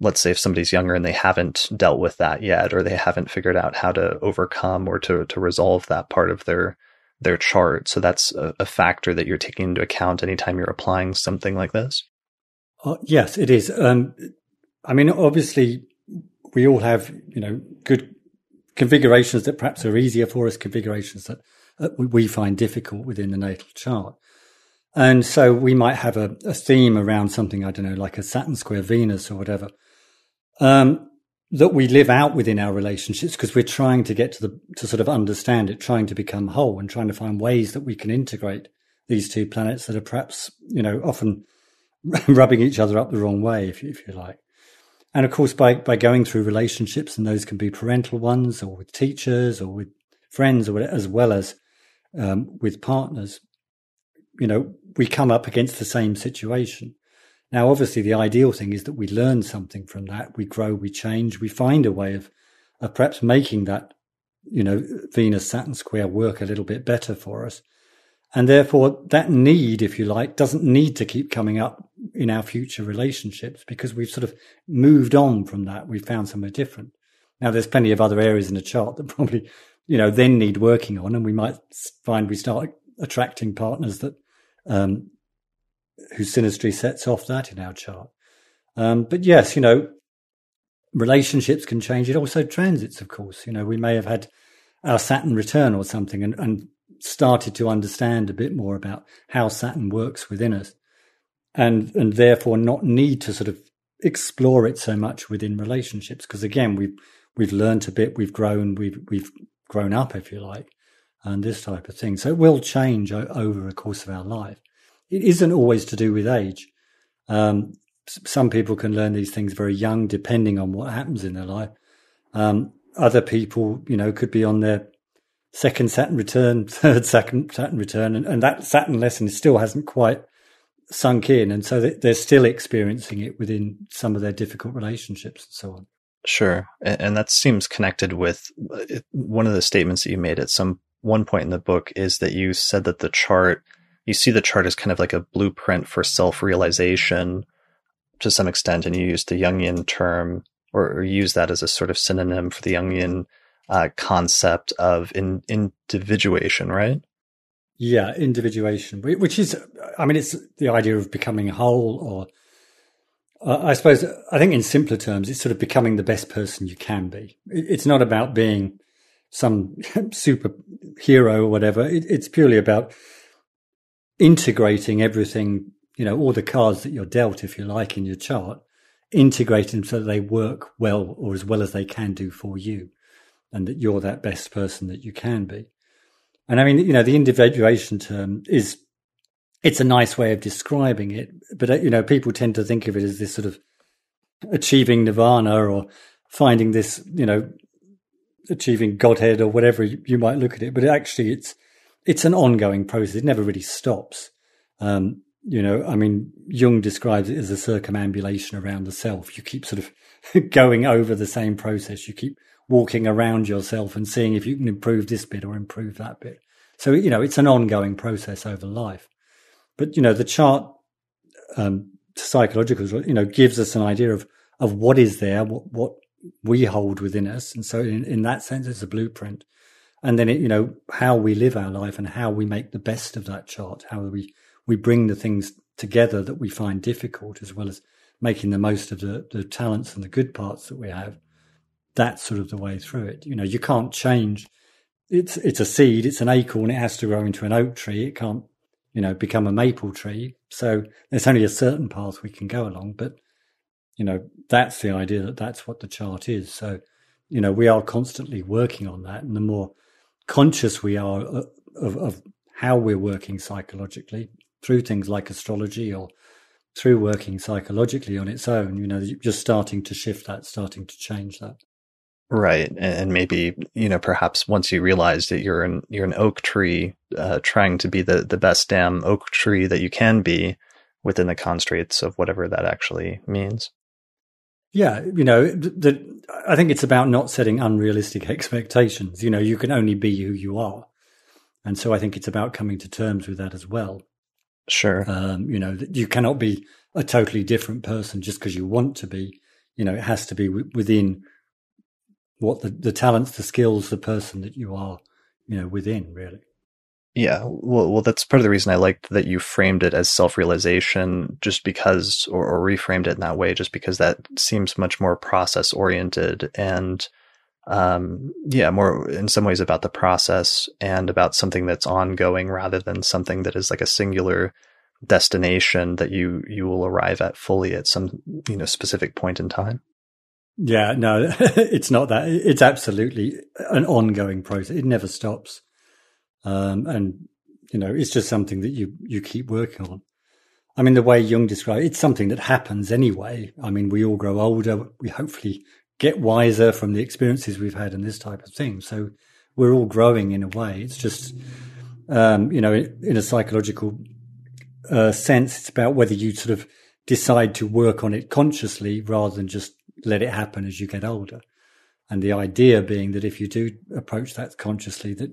let's say if somebody's younger and they haven't dealt with that yet or they haven't figured out how to overcome or to to resolve that part of their their chart. So that's a, a factor that you're taking into account anytime you're applying something like this? Uh, yes it is. Um, i mean obviously we all have you know good configurations that perhaps are easier for us configurations that we find difficult within the natal chart. And so we might have a, a theme around something i don't know like a saturn square venus or whatever um, that we live out within our relationships because we're trying to get to the to sort of understand it, trying to become whole, and trying to find ways that we can integrate these two planets that are perhaps you know often rubbing each other up the wrong way, if you, if you like. And of course, by by going through relationships, and those can be parental ones, or with teachers, or with friends, or as well as um, with partners, you know, we come up against the same situation. Now, obviously, the ideal thing is that we learn something from that. We grow, we change, we find a way of, of perhaps making that, you know, Venus Saturn square work a little bit better for us. And therefore, that need, if you like, doesn't need to keep coming up in our future relationships because we've sort of moved on from that. We've found somewhere different. Now, there's plenty of other areas in the chart that probably, you know, then need working on. And we might find we start attracting partners that um, whose synastry sets off that in our chart. Um, but yes, you know, relationships can change. It also transits, of course. You know, we may have had our Saturn return or something and, and started to understand a bit more about how Saturn works within us and, and therefore not need to sort of explore it so much within relationships. Because again, we've, we've learned a bit, we've grown, we've, we've grown up, if you like, and this type of thing. So it will change over the course of our life it isn't always to do with age. Um, some people can learn these things very young, depending on what happens in their life. Um, other people, you know, could be on their second Saturn return, third Saturn, Saturn return, and, and that Saturn lesson still hasn't quite sunk in. And so they're still experiencing it within some of their difficult relationships and so on. Sure. And that seems connected with uh, one of the statements that you made at some one point in the book is that you said that the chart you see the chart as kind of like a blueprint for self realization to some extent, and you use the Jungian term or, or, use that as a sort of synonym for the Jungian uh, concept of in, individuation, right? Yeah, individuation, which is, I mean, it's the idea of becoming whole, or uh, I suppose, I think in simpler terms, it's sort of becoming the best person you can be. It's not about being some super hero or whatever. It, it's purely about integrating everything, you know, all the cards that you're dealt, if you like, in your chart, integrating so that they work well or as well as they can do for you and that you're that best person that you can be. And I mean, you know, the individuation term is, it's a nice way of describing it, but, uh, you know, people tend to think of it as this sort of achieving nirvana or finding this, you know, achieving Godhead or whatever you might look at it. But actually, it's, it's an ongoing process. It never really stops. Um, you know, I mean, Jung describes it as a circumambulation around the self. You keep sort of going over the same process. You keep walking around yourself and seeing if you can improve this bit or improve that bit. So, you know, it's an ongoing process over life. But, you know, the chart, um, psychological, you know, gives us an idea of, of what is there, what, what we hold within us. And so in, in that sense, it's a blueprint. And then, it, you know, how we live our life and how we make the best of that chart, how we, we bring the things together that we find difficult as well as making the most of the, the talents and the good parts that we have. That's sort of the way through it. You know, you can't change. It's, it's a seed. It's an acorn. It has to grow into an oak tree. It can't, you know, become a maple tree. So there's only a certain path we can go along, but you know, that's the idea that that's what the chart is. So, you know, we are constantly working on that. And the more conscious we are of, of how we're working psychologically through things like astrology or through working psychologically on its own, you know, just starting to shift that, starting to change that. Right, and maybe you know, perhaps once you realize that you're an you're an oak tree, uh, trying to be the the best damn oak tree that you can be within the constraints of whatever that actually means. Yeah, you know, the, I think it's about not setting unrealistic expectations. You know, you can only be who you are, and so I think it's about coming to terms with that as well. Sure. Um, you know, you cannot be a totally different person just because you want to be. You know, it has to be w- within what the, the talents, the skills, the person that you are. You know, within really. Yeah, well, well, that's part of the reason I liked that you framed it as self-realization, just because, or, or reframed it in that way, just because that seems much more process-oriented and, um, yeah, more in some ways about the process and about something that's ongoing rather than something that is like a singular destination that you you will arrive at fully at some you know specific point in time. Yeah, no, it's not that. It's absolutely an ongoing process. It never stops. Um, and, you know, it's just something that you, you keep working on. I mean, the way Jung described it, it's something that happens anyway. I mean, we all grow older. We hopefully get wiser from the experiences we've had and this type of thing. So we're all growing in a way. It's just, um, you know, in a psychological uh, sense, it's about whether you sort of decide to work on it consciously rather than just let it happen as you get older. And the idea being that if you do approach that consciously, that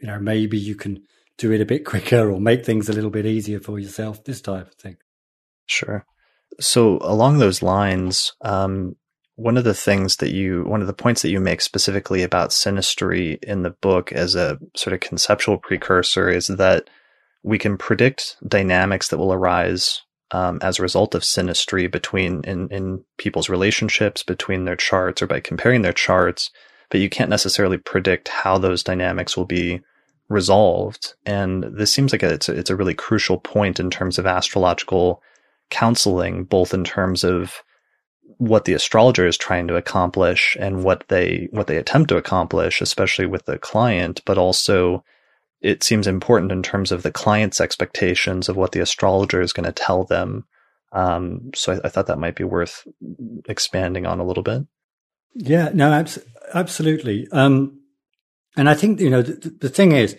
you know, maybe you can do it a bit quicker or make things a little bit easier for yourself, this type of thing. Sure. So along those lines, um, one of the things that you, one of the points that you make specifically about synastry in the book as a sort of conceptual precursor is that we can predict dynamics that will arise um, as a result of synastry between in, in people's relationships, between their charts, or by comparing their charts but you can't necessarily predict how those dynamics will be resolved. And this seems like a, it's, a, it's a really crucial point in terms of astrological counseling, both in terms of what the astrologer is trying to accomplish and what they what they attempt to accomplish, especially with the client, but also it seems important in terms of the client's expectations of what the astrologer is going to tell them. Um, so I, I, thought that might be worth expanding on a little bit. Yeah, no, abs- absolutely. Um, and I think, you know, the, the, thing is,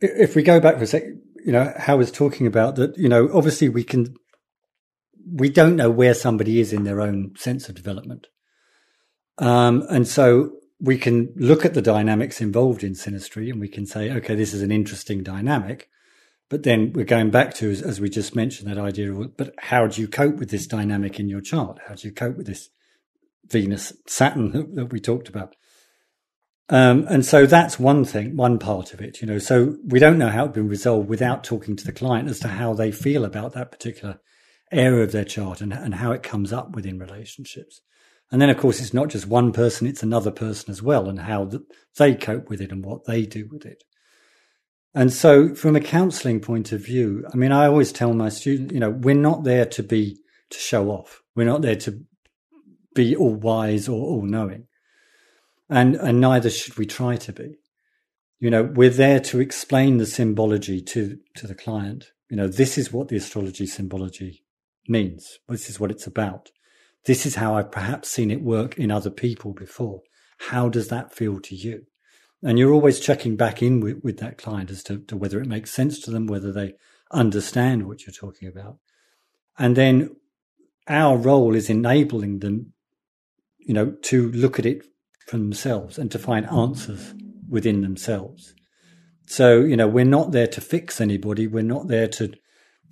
if we go back for a sec, you know, Hal was talking about that, you know, obviously we can, we don't know where somebody is in their own sense of development. Um, and so we can look at the dynamics involved in synastry and we can say, okay, this is an interesting dynamic. But then we're going back to, as, as we just mentioned, that idea of, but how do you cope with this dynamic in your chart? How do you cope with this Venus, Saturn that, that we talked about. Um, and so that's one thing, one part of it, you know. So we don't know how it's been resolved without talking to the client as to how they feel about that particular area of their chart and, and how it comes up within relationships. And then, of course, it's not just one person, it's another person as well, and how they cope with it and what they do with it. And so, from a counseling point of view, I mean, I always tell my students, you know, we're not there to be, to show off. We're not there to be all wise or all knowing. And, and neither should we try to be. You know, we're there to explain the symbology to, to the client. You know, this is what the astrology symbology means. This is what it's about. This is how I've perhaps seen it work in other people before. How does that feel to you? And you're always checking back in with, with that client as to, to whether it makes sense to them, whether they understand what you're talking about. And then our role is enabling them you know, to look at it from themselves and to find answers within themselves. So, you know, we're not there to fix anybody. We're not there to,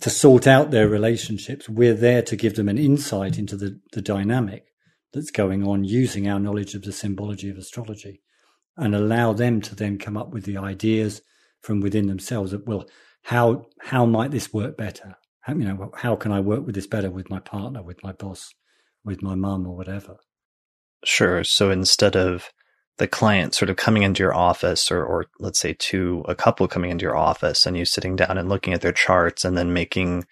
to sort out their relationships. We're there to give them an insight into the, the dynamic that's going on using our knowledge of the symbology of astrology and allow them to then come up with the ideas from within themselves that well how how might this work better how, you know how can i work with this better with my partner with my boss with my mum or whatever sure so instead of the client sort of coming into your office or, or let's say to a couple coming into your office and you sitting down and looking at their charts and then making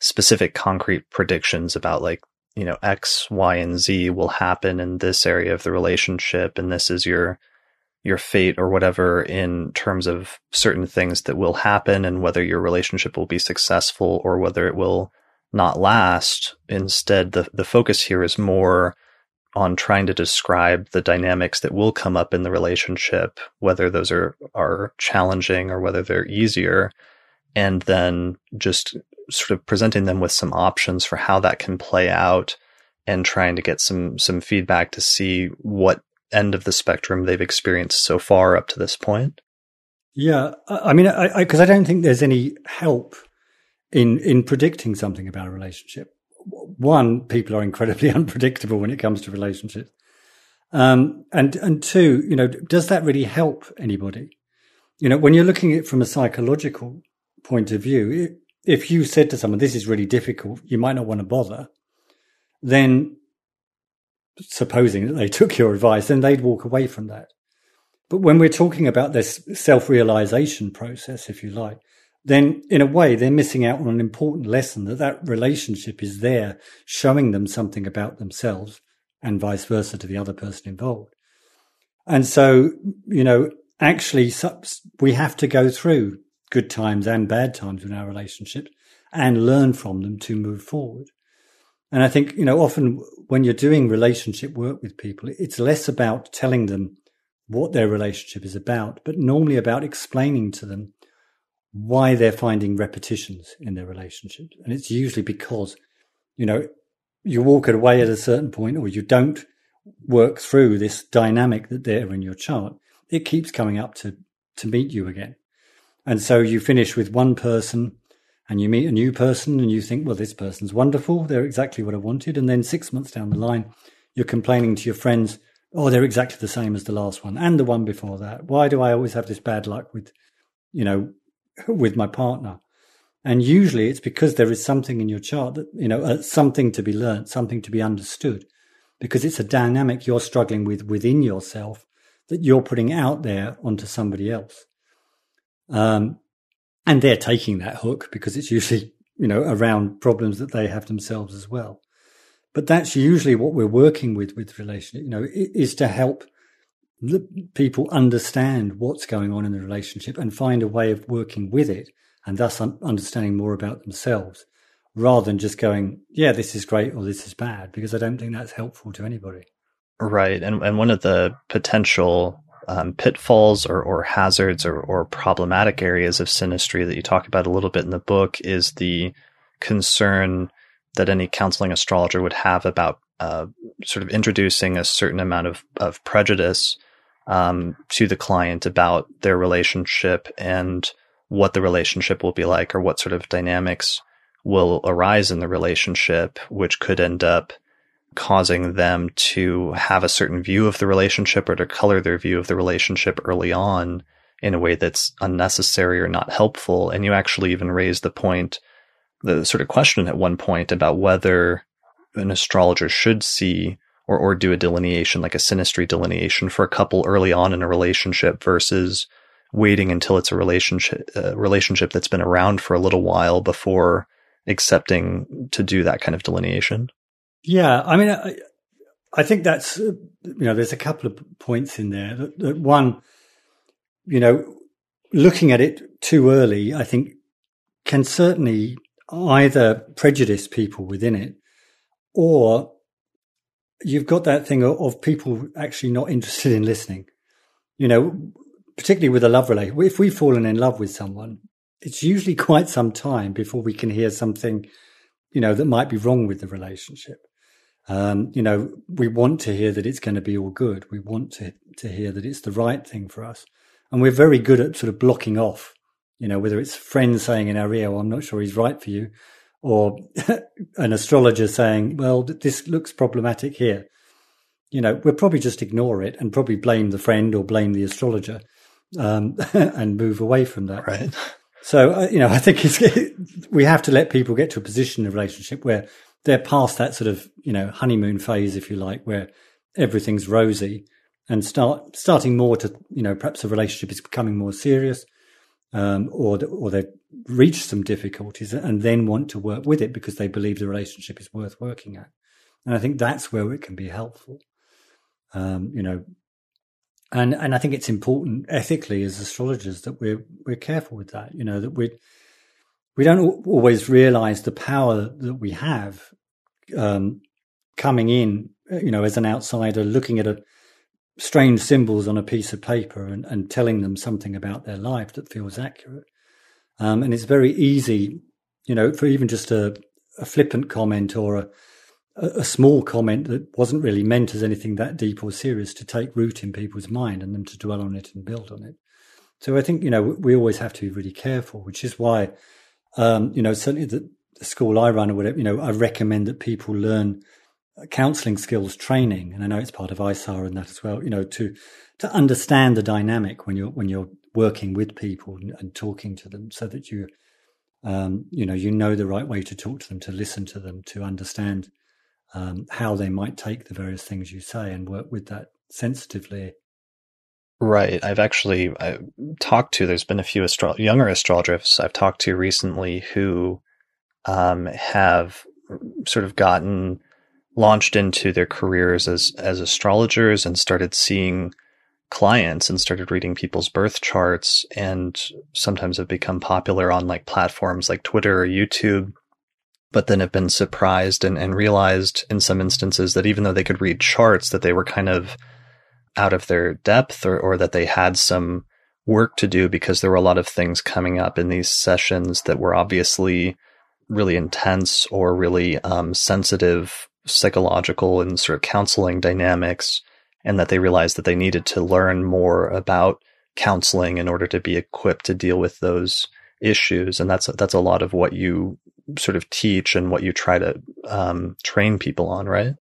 specific concrete predictions about like you know x y and z will happen in this area of the relationship and this is your your fate or whatever in terms of certain things that will happen and whether your relationship will be successful or whether it will not last. Instead, the, the focus here is more on trying to describe the dynamics that will come up in the relationship, whether those are, are challenging or whether they're easier, and then just sort of presenting them with some options for how that can play out and trying to get some some feedback to see what end of the spectrum they've experienced so far up to this point? Yeah, I mean, because I, I, I, don't think there's any help in in predicting something about a relationship. One, people are incredibly unpredictable when it comes to relationships, um, and and two, you know, does that really help anybody? You know, when you're looking at it from a psychological point of view, if you said to someone, "This is really difficult," you might not want to bother. Then supposing that they took your advice, then they'd walk away from that. But when we're talking about this self realization process, if you like, then in a way they're missing out on an important lesson that that relationship is there showing them something about themselves and vice versa to the other person involved. And so, you know, actually we have to go through good times and bad times in our relationship and learn from them to move forward. And I think, you know, often when you're doing relationship work with people, it's less about telling them what their relationship is about, but normally about explaining to them why they're finding repetitions in their relationship. And it's usually because, you know, you walk away at a certain point or you don't work through this dynamic that there in your chart. It keeps coming up to, to meet you again. And so you finish with one person and you meet a new person and you think, well, this person's wonderful. They're exactly what I wanted. And then six months down the line, you're complaining to your friends, oh, they're exactly the same as the last one and the one before that. Why do I always have this bad luck with, you know, with my partner? And usually it's because there is something in your chart that, you know, uh, something to be learned, something to be understood, because it's a dynamic you're struggling with within yourself that you're putting out there onto somebody else. Um, and they're taking that hook because it's usually you know around problems that they have themselves as well but that's usually what we're working with with relationship you know is to help people understand what's going on in the relationship and find a way of working with it and thus understanding more about themselves rather than just going yeah this is great or this is bad because i don't think that's helpful to anybody. Right. And and one of the potential um, pitfalls or, or hazards or, or problematic areas of synastry that you talk about a little bit in the book is the concern that any counseling astrologer would have about uh, sort of introducing a certain amount of, of prejudice um, to the client about their relationship and what the relationship will be like or what sort of dynamics will arise in the relationship, which could end up causing them to have a certain view of the relationship or to color their view of the relationship early on in a way that's unnecessary or not helpful. And you actually even raised the point, the sort of question at one point about whether an astrologer should see or, or do a delineation, like a synastry delineation for a couple early on in a relationship versus waiting until it's a relationship, a relationship that's been around for a little while before accepting to do that kind of delineation. Yeah, I mean, I, I think that's uh, you know, there's a couple of points in there. That, that one, you know, looking at it too early, I think can certainly either prejudice people within it, or you've got that thing of, people actually not interested in listening. You know, particularly with a love relationship. If we've fallen in love with someone, it's usually quite some time before we can hear something, you know, that might be wrong with the relationship. Um, you know, we want to hear that it's going to be all good. We want to, to hear that it's the right thing for us. And we're very good at sort of blocking off, you know, whether it's friends saying in our ear, well, I'm not sure he's right for you, or an astrologer saying, well, this looks problematic here. you know, we'll probably just ignore it and probably blame the friend or blame the astrologer um, and move away from that. Right. So, uh, you know, I think it's, we have to let people get to a position in a relationship where they're past that sort of, you know, honeymoon phase, if you like, where everything's rosy and start starting more to, you know, perhaps a relationship is becoming more serious, um, or, or they've reached some difficulties and then want to work with it because they believe the relationship is worth working at. And I think that's where it can be helpful. Um, you know, and and I think it's important ethically as astrologers that we're we're careful with that. You know that we we don't always realize the power that we have um, coming in. You know, as an outsider, looking at a strange symbols on a piece of paper and, and telling them something about their life that feels accurate. Um, and it's very easy, you know, for even just a, a flippant comment or a a, small comment that wasn't really meant as anything that deep or serious to take root in people's mind and them to dwell on it and build on it. So I think, you know, we always have to be really careful, which is why, um, you know, certainly the, the school I run or whatever, you know, I recommend that people learn counseling skills training. And I know it's part of ISAR and that as well, you know, to, to understand the dynamic when you're, when you're working with people and, and talking to them so that you, um, you know, you know the right way to talk to them, to listen to them, to understand um, how they might take the various things you say and work with that sensitively. Right. I've actually I talked to. There's been a few astro- younger astrologers I've talked to recently who um, have sort of gotten launched into their careers as as astrologers and started seeing clients and started reading people's birth charts and sometimes have become popular on like platforms like Twitter or YouTube but then have been surprised and, and realized in some instances that even though they could read charts, that they were kind of out of their depth or, or that they had some work to do because there were a lot of things coming up in these sessions that were obviously really intense or really um, sensitive psychological and sort of counseling dynamics and that they realized that they needed to learn more about counseling in order to be equipped to deal with those issues and that's that's a lot of what you sort of teach and what you try to um, train people on, right?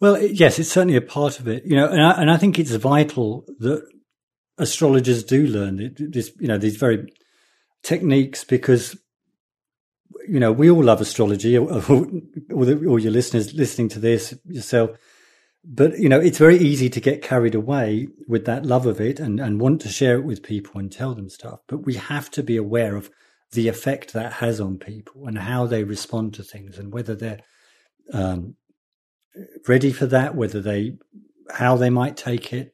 Well, yes, it's certainly a part of it, you know, and I, and I think it's vital that astrologers do learn this, you know, these very techniques because, you know, we all love astrology, or, or your listeners listening to this yourself. But, you know, it's very easy to get carried away with that love of it and, and want to share it with people and tell them stuff. But we have to be aware of the effect that has on people and how they respond to things and whether they're um, ready for that, whether they, how they might take it.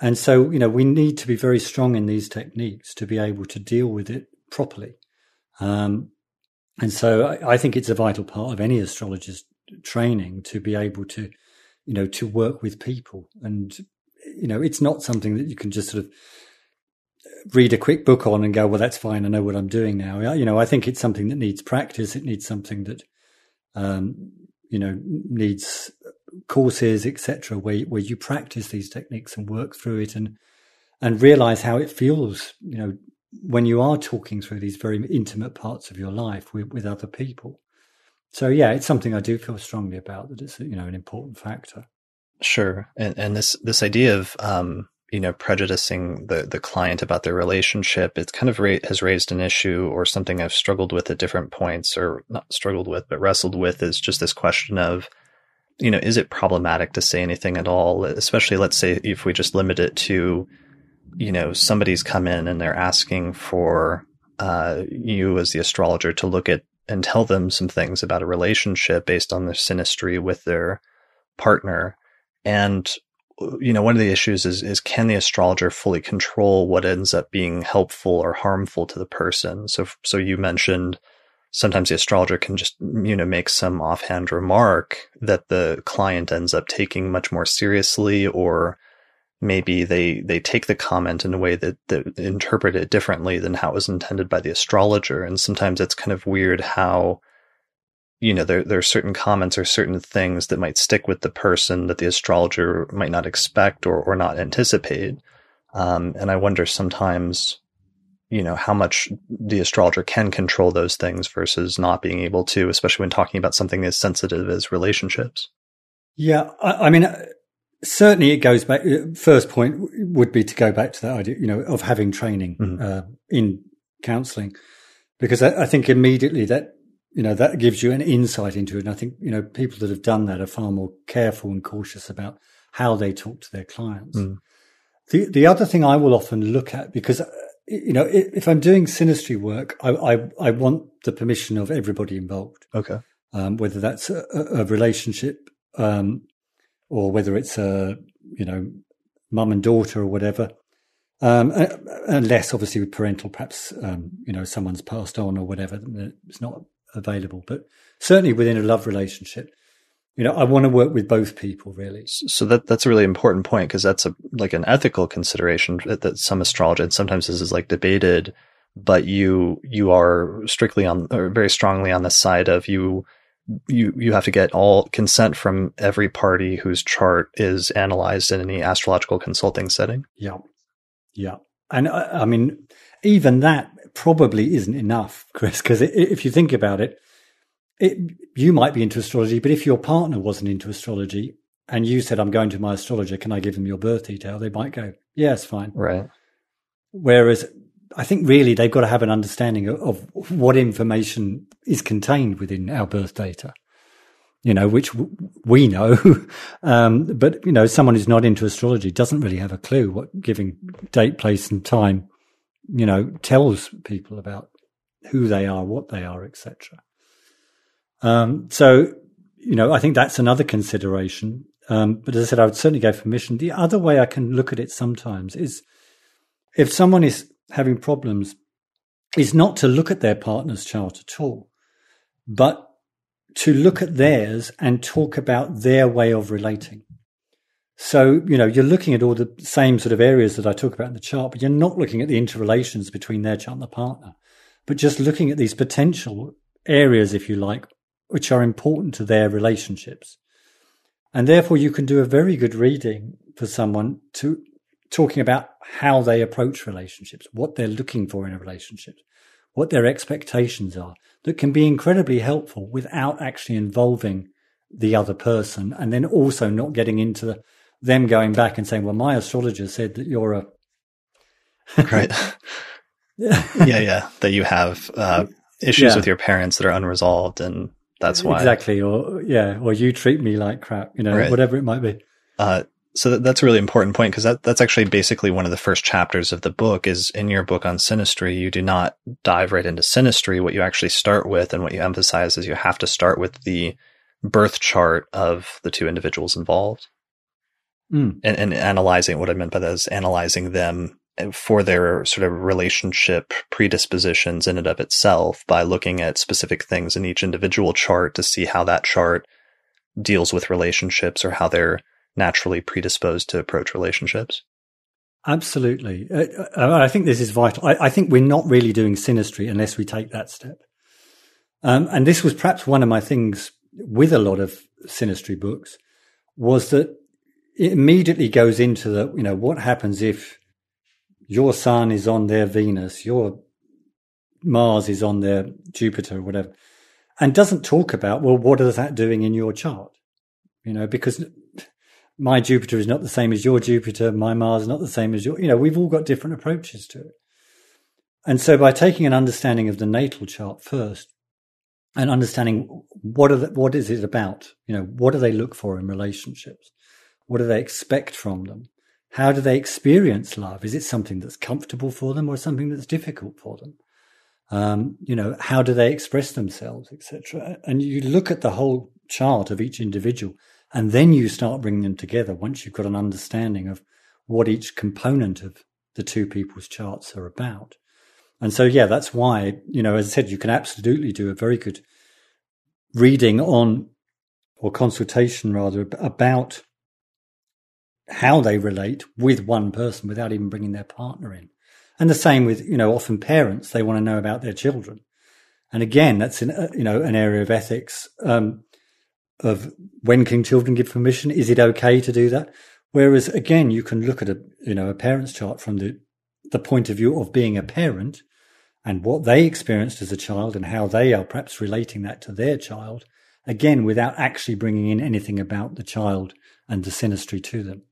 And so, you know, we need to be very strong in these techniques to be able to deal with it properly. Um, and so I, I, think it's a vital part of any astrologer's training to be able to, you know, to work with people. And, you know, it's not something that you can just sort of read a quick book on and go, well, that's fine. I know what I'm doing now. You know, I think it's something that needs practice. It needs something that, um, you know, needs courses, etc., where where you practice these techniques and work through it and and realize how it feels. You know, when you are talking through these very intimate parts of your life with, with other people. So yeah, it's something I do feel strongly about that it's you know an important factor. Sure, and and this this idea of um, you know prejudicing the the client about their relationship it's kind of ra- has raised an issue or something i've struggled with at different points or not struggled with but wrestled with is just this question of you know is it problematic to say anything at all especially let's say if we just limit it to you know somebody's come in and they're asking for uh, you as the astrologer to look at and tell them some things about a relationship based on their synastry with their partner and you know, one of the issues is, is can the astrologer fully control what ends up being helpful or harmful to the person? So, so you mentioned sometimes the astrologer can just, you know, make some offhand remark that the client ends up taking much more seriously, or maybe they, they take the comment in a way that, that interpret it differently than how it was intended by the astrologer. And sometimes it's kind of weird how, you know, there, there are certain comments or certain things that might stick with the person that the astrologer might not expect or, or not anticipate. Um, and I wonder sometimes, you know, how much the astrologer can control those things versus not being able to, especially when talking about something as sensitive as relationships. Yeah. I, I mean, certainly it goes back. Uh, first point would be to go back to that idea, you know, of having training mm-hmm. uh, in counselling, because I, I, think immediately that you know that gives you an insight into it. And I think you know people that have done that are far more careful and cautious about how they talk to their clients. Mm. The the other thing I will often look at because uh, you know if I'm doing synastry work, I I, I want the permission of everybody involved. Okay. Um, whether that's a, a relationship um, or whether it's a you know mum and daughter or whatever. Um, unless obviously with parental, perhaps um, you know someone's passed on or whatever, it's not available. But certainly within a love relationship, you know, I want to work with both people really. So that that's a really important point because that's a like an ethical consideration that, that some astrologists sometimes this is like debated, but you you are strictly on or very strongly on the side of you you you have to get all consent from every party whose chart is analyzed in any astrological consulting setting. Yeah, yeah, and I, uh, I mean, even that probably isn't enough, Chris. Because if you think about it, it, you might be into astrology, but if your partner wasn't into astrology and you said, "I'm going to my astrologer, can I give them your birth detail?" They might go, "Yes, fine." Right. Whereas I think really they've got to have an understanding of, of, what information is contained within our birth data, you know, which we know. um, but, you know, someone who's not into astrology doesn't really have a clue what giving date, place and time, you know, tells people about who they are, what they are, etc. Um, so, you know, I think that's another consideration. Um, but as I said, I would certainly go for mission. The other way I can look at it sometimes is if someone is having problems is not to look at their partner's chart at all, but to look at theirs and talk about their way of relating. So, you know, you're looking at all the same sort of areas that I talk about in the chart, but you're not looking at the interrelations between their chart and the partner, but just looking at these potential areas, if you like, which are important to their relationships. And therefore, you can do a very good reading for someone to talking about how they approach relationships, what they're looking for in a relationship, what their expectations are, that can be incredibly helpful without actually involving the other person. And then also not getting into the, them going back and saying, well, my astrologer said that you're a. right. yeah, yeah. That you have uh, issues yeah. with your parents that are unresolved. And that's why. Exactly. Or, yeah. Or you treat me like crap, you know, right. whatever it might be. Uh, so that's a really important point because that, that's actually basically one of the first chapters of the book is in your book on synastry you do not dive right into synastry what you actually start with and what you emphasize is you have to start with the birth chart of the two individuals involved mm. and, and analyzing what i meant by that is analyzing them for their sort of relationship predispositions in and of itself by looking at specific things in each individual chart to see how that chart deals with relationships or how they're naturally predisposed to approach relationships. Absolutely. Uh, uh, I think this is vital. I, I, think we're not really doing synastry unless we take that step. Um, and this was perhaps one of my things with a lot of synastry books was that it immediately goes into the, you know, what happens if your sun is on their Venus, your Mars is on their Jupiter or whatever, and doesn't talk about, well, what is that doing in your chart? You know, because my Jupiter is not the same as your Jupiter, my Mars is not the same as your, you know, we've all got different approaches to it. And so by taking an understanding of the natal chart first and understanding what are the, what is it about? You know, what do they look for in relationships? What do they expect from them? How do they experience love? Is it something that's comfortable for them or something that's difficult for them? Um, you know, how do they express themselves, etc. And you look at the whole chart of each individual and then you start bringing them together once you've got an understanding of what each component of the two people's charts are about. And so, yeah, that's why, you know, as I said, you can absolutely do a very good reading on or consultation rather about how they relate with one person without even bringing their partner in. And the same with, you know, often parents, they want to know about their children. And again, that's in, you know, an area of ethics. Um, of when can children give permission? Is it okay to do that? Whereas again, you can look at a you know a parent's chart from the the point of view of being a parent and what they experienced as a child and how they are perhaps relating that to their child again, without actually bringing in anything about the child and the synastry to them.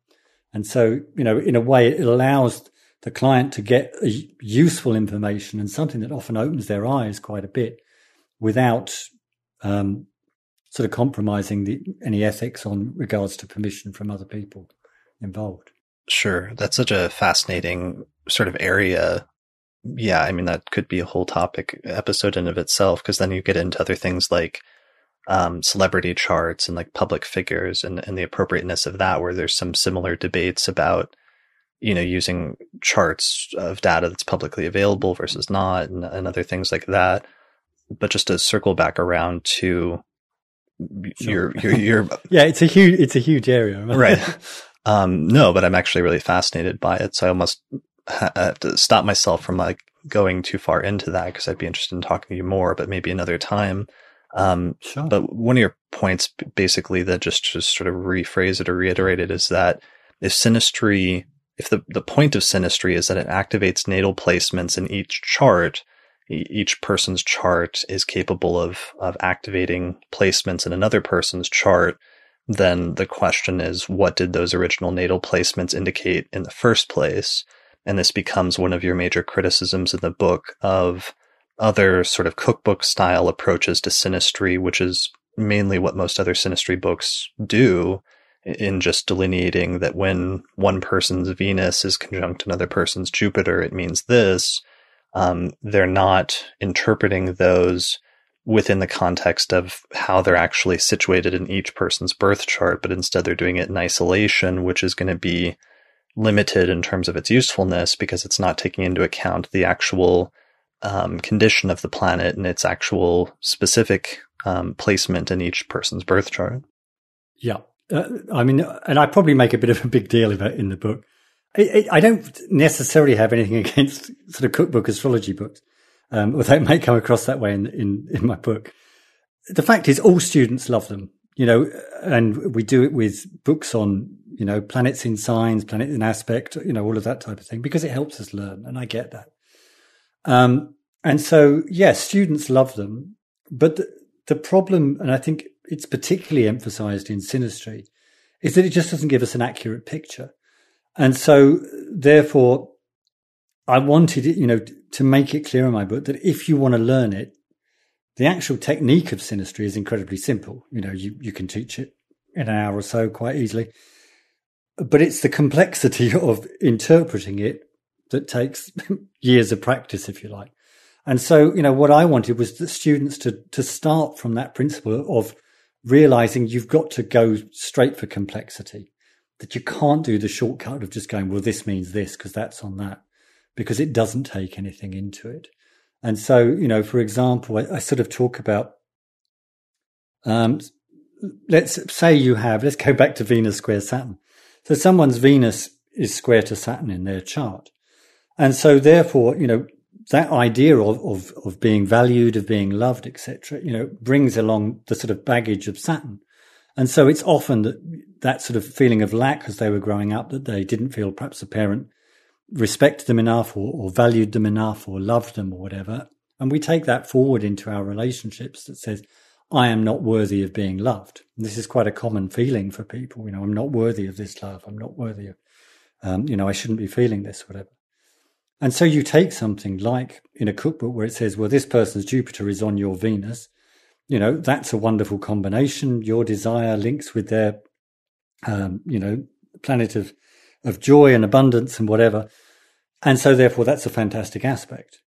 And so, you know, in a way, it allows the client to get useful information and something that often opens their eyes quite a bit without um, sort of compromising the, any ethics on regards to permission from other people involved. Sure. That's such a fascinating sort of area. Yeah. I mean, that could be a whole topic episode in of itself, because then you get into other things like um, celebrity charts and like public figures and, and the appropriateness of that, where there's some similar debates about, you know, using charts of data that's publicly available versus not and, and other things like that. But just to circle back around to Sure. You're, you're, you're yeah, it's a huge, it's a huge area. right. Um, no, but I'm actually really fascinated by it. So I almost have to stop myself from like going too far into that because I'd be interested in talking to you more, but maybe another time. Um, sure. but one of your points basically that just to sort of rephrase it or reiterate it is that if synastry, if the, the point of synastry is that it activates natal placements in each chart, each person's chart is capable of of activating placements in another person's chart, then the question is what did those original natal placements indicate in the first place? And this becomes one of your major criticisms in the book of other sort of cookbook style approaches to synastry, which is mainly what most other synastry books do in just delineating that when one person's Venus is conjunct another person's Jupiter, it means this um, they're not interpreting those within the context of how they're actually situated in each person's birth chart, but instead they're doing it in isolation, which is going to be limited in terms of its usefulness because it's not taking into account the actual um, condition of the planet and its actual specific um, placement in each person's birth chart. Yeah. Uh, I mean, and I probably make a bit of a big deal about it in the book. I don't necessarily have anything against sort of cookbook astrology books, um, although it may come across that way in, in, in my book. The fact is, all students love them, you know, and we do it with books on, you know, planets in signs, planet in aspect, you know, all of that type of thing, because it helps us learn, and I get that. Um, and so, yes, yeah, students love them, but the, the problem, and I think it's particularly emphasized in synastry, is that it just doesn't give us an accurate picture. And so, therefore, I wanted you know, to make it clear in my book that if you want to learn it, the actual technique of synastry is incredibly simple. You know, you, you can teach it in an hour or so quite easily. But it's the complexity of interpreting it that takes years of practice, if you like. And so, you know, what I wanted was the students to, to start from that principle of realizing you've got to go straight for complexity that you can't do the shortcut of just going, well, this means this because that's on that, because it doesn't take anything into it. And so, you know, for example, I, I sort of talk about, um, let's say you have, let's go back to Venus square Saturn. So someone's Venus is square to Saturn in their chart. And so therefore, you know, that idea of, of, of being valued, of being loved, etc., you know, brings along the sort of baggage of Saturn. And so it's often that that sort of feeling of lack as they were growing up, that they didn't feel perhaps a parent respected them enough or, or valued them enough or loved them or whatever. And we take that forward into our relationships that says, I am not worthy of being loved. And this is quite a common feeling for people. You know, I'm not worthy of this love. I'm not worthy of, um, you know, I shouldn't be feeling this, whatever. And so you take something like in a cookbook where it says, well, this person's Jupiter is on your Venus you know, that's a wonderful combination. Your desire links with their, um, you know, planet of, of joy and abundance and whatever. And so therefore that's a fantastic aspect.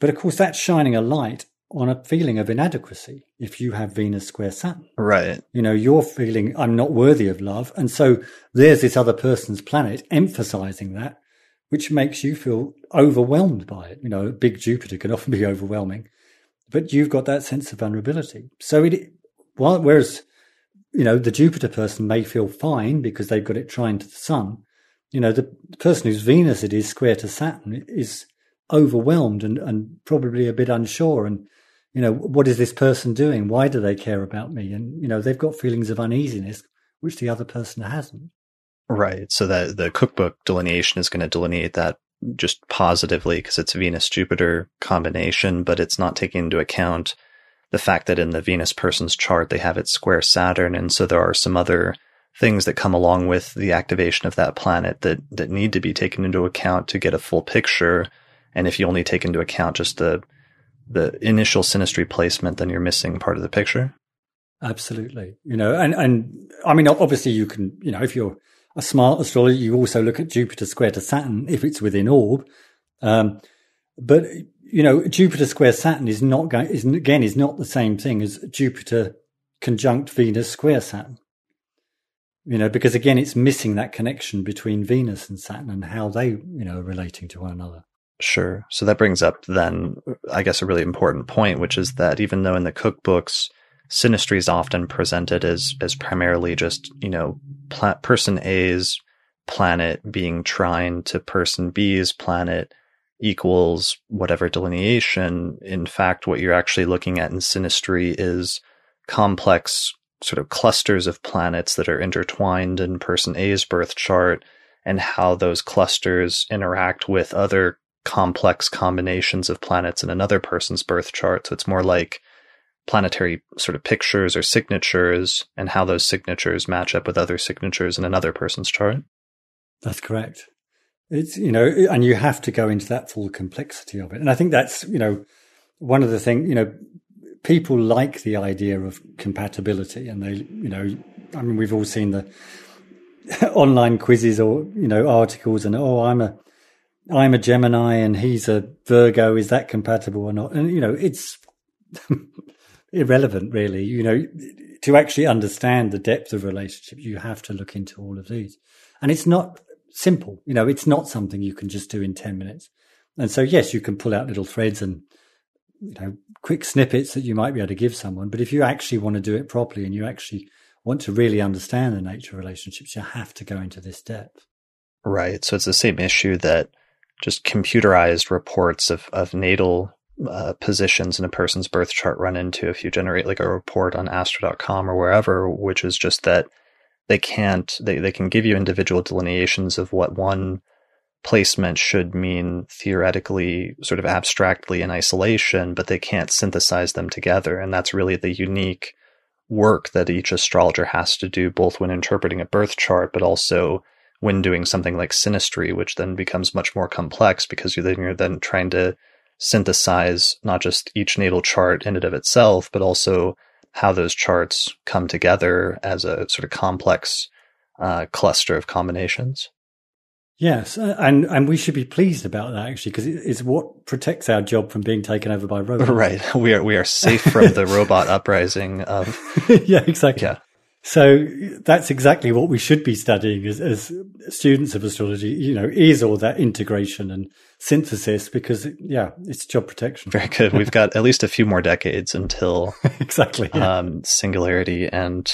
But of course, that's shining a light on a feeling of inadequacy if you have Venus square Saturn. Right. You know, you're feeling, I'm not worthy of love. And so there's this other person's planet emphasizing that, which makes you feel overwhelmed by it. You know, big Jupiter can often be overwhelming but you've got that sense of vulnerability. So it, whereas, you know, the Jupiter person may feel fine because they've got it trine to the sun, you know, the, the person whose Venus it is square to Saturn is overwhelmed and, and probably a bit unsure. And, you know, what is this person doing? Why do they care about me? And, you know, they've got feelings of uneasiness, which the other person hasn't. Right. So that the cookbook delineation is going to delineate that just positively because it's Venus Jupiter combination, but it's not taking into account the fact that in the Venus person's chart they have it square Saturn, and so there are some other things that come along with the activation of that planet that that need to be taken into account to get a full picture. And if you only take into account just the the initial synastry placement, then you're missing part of the picture. Absolutely, you know, and and I mean, obviously, you can, you know, if you're a smart astrologer, you also look at Jupiter square to Saturn if it's within orb. Um, but you know, Jupiter square Saturn is not going is again is not the same thing as Jupiter conjunct Venus square Saturn. You know, because again, it's missing that connection between Venus and Saturn and how they, you know, are relating to one another. Sure. So that brings up then, I guess, a really important point, which is that even though in the cookbooks, synastry is often presented as as primarily just you know pla- person A's planet being trine to person B's planet equals whatever delineation. In fact, what you're actually looking at in synastry is complex sort of clusters of planets that are intertwined in person A's birth chart and how those clusters interact with other complex combinations of planets in another person's birth chart. So it's more like planetary sort of pictures or signatures and how those signatures match up with other signatures in another person's chart. That's correct. It's, you know, and you have to go into that full complexity of it. And I think that's, you know, one of the things, you know, people like the idea of compatibility and they, you know, I mean, we've all seen the online quizzes or, you know, articles and, oh, I'm a, I'm a Gemini and he's a Virgo. Is that compatible or not? And, you know, it's irrelevant, really. You know, to actually understand the depth of relationship, you have to look into all of these. And it's not simple. You know, it's not something you can just do in 10 minutes. And so, yes, you can pull out little threads and, you know, quick snippets that you might be able to give someone. But if you actually want to do it properly and you actually want to really understand the nature of relationships, you have to go into this depth. Right. So it's the same issue that just computerized reports of, of natal uh, positions in a person's birth chart run into if you generate like a report on astro.com or wherever, which is just that they can't, they, they can give you individual delineations of what one placement should mean theoretically, sort of abstractly in isolation, but they can't synthesize them together. And that's really the unique work that each astrologer has to do, both when interpreting a birth chart, but also when doing something like synastry, which then becomes much more complex because you're then, you're then trying to synthesize not just each natal chart in and of itself, but also how those charts come together as a sort of complex uh, cluster of combinations. Yes, uh, and and we should be pleased about that actually, because it's what protects our job from being taken over by robots. Right, we are we are safe from the robot uprising of. yeah, exactly. Yeah, so that's exactly what we should be studying as, as students of astrology, you know, is all that integration and synthesis because, yeah, it's job protection. Very good. We've got at least a few more decades until exactly yeah. um, singularity and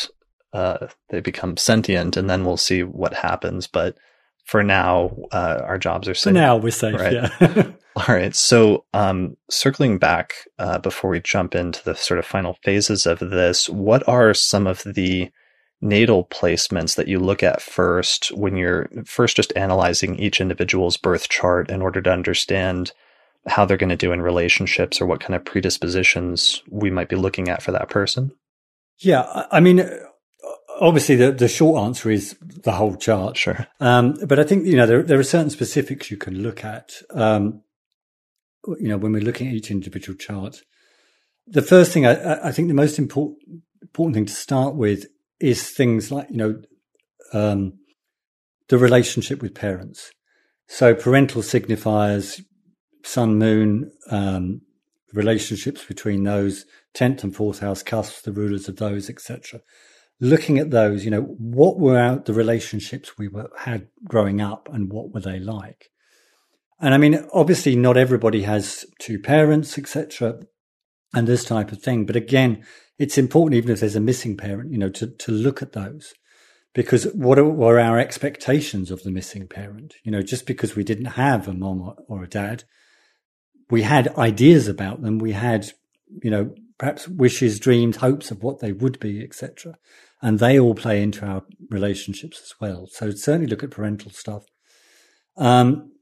uh, they become sentient, and then we'll see what happens. But for now, uh, our jobs are safe. For now, we're safe. Right? Yeah. All right. So, um, circling back uh, before we jump into the sort of final phases of this, what are some of the natal placements that you look at first when you're first just analyzing each individual's birth chart in order to understand how they're going to do in relationships or what kind of predispositions we might be looking at for that person? Yeah. I mean, obviously the, the short answer is the whole chart. Sure. Um, but I think, you know, there, there are certain specifics you can look at. Um, you know, when we're looking at each individual chart, the first thing I, I think the most important important thing to start with is things like you know um, the relationship with parents. So parental signifiers, sun, moon, um, relationships between those tenth and fourth house cusps, the rulers of those, etc. Looking at those, you know, what were out the relationships we were, had growing up, and what were they like? And I mean, obviously, not everybody has two parents, etc., and this type of thing. But again, it's important, even if there's a missing parent, you know, to to look at those, because what were our expectations of the missing parent? You know, just because we didn't have a mom or a dad, we had ideas about them. We had, you know, perhaps wishes, dreams, hopes of what they would be, etc. And they all play into our relationships as well. So certainly look at parental stuff. Um,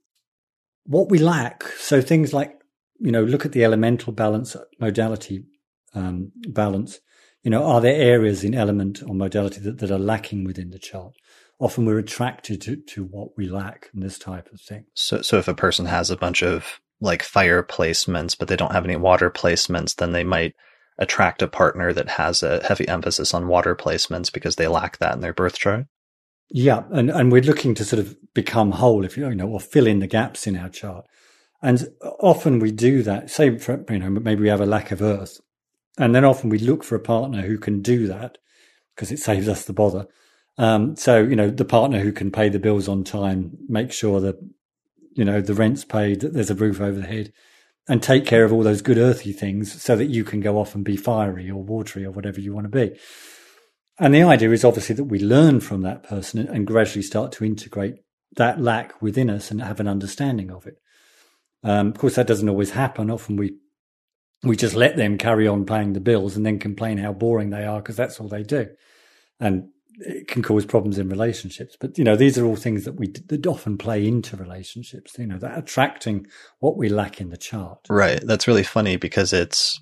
what we lack. So things like, you know, look at the elemental balance modality um, balance. You know, are there areas in element or modality that, that are lacking within the chart? Often we're attracted to, to what we lack and this type of thing. So, so if a person has a bunch of like fire placements, but they don't have any water placements, then they might attract a partner that has a heavy emphasis on water placements because they lack that in their birth chart. Yeah, and, and we're looking to sort of become whole, if you, you know, or fill in the gaps in our chart. And often we do that. Say, for, you know, maybe we have a lack of earth, and then often we look for a partner who can do that because it saves us the bother. Um, so you know, the partner who can pay the bills on time, make sure that you know the rent's paid, that there's a roof over the head, and take care of all those good earthy things, so that you can go off and be fiery or watery or whatever you want to be. And the idea is obviously that we learn from that person and gradually start to integrate that lack within us and have an understanding of it. Um, of course, that doesn't always happen. Often we we just let them carry on paying the bills and then complain how boring they are because that's all they do, and it can cause problems in relationships. But you know, these are all things that we that often play into relationships. You know, that attracting what we lack in the chart. Right. That's really funny because it's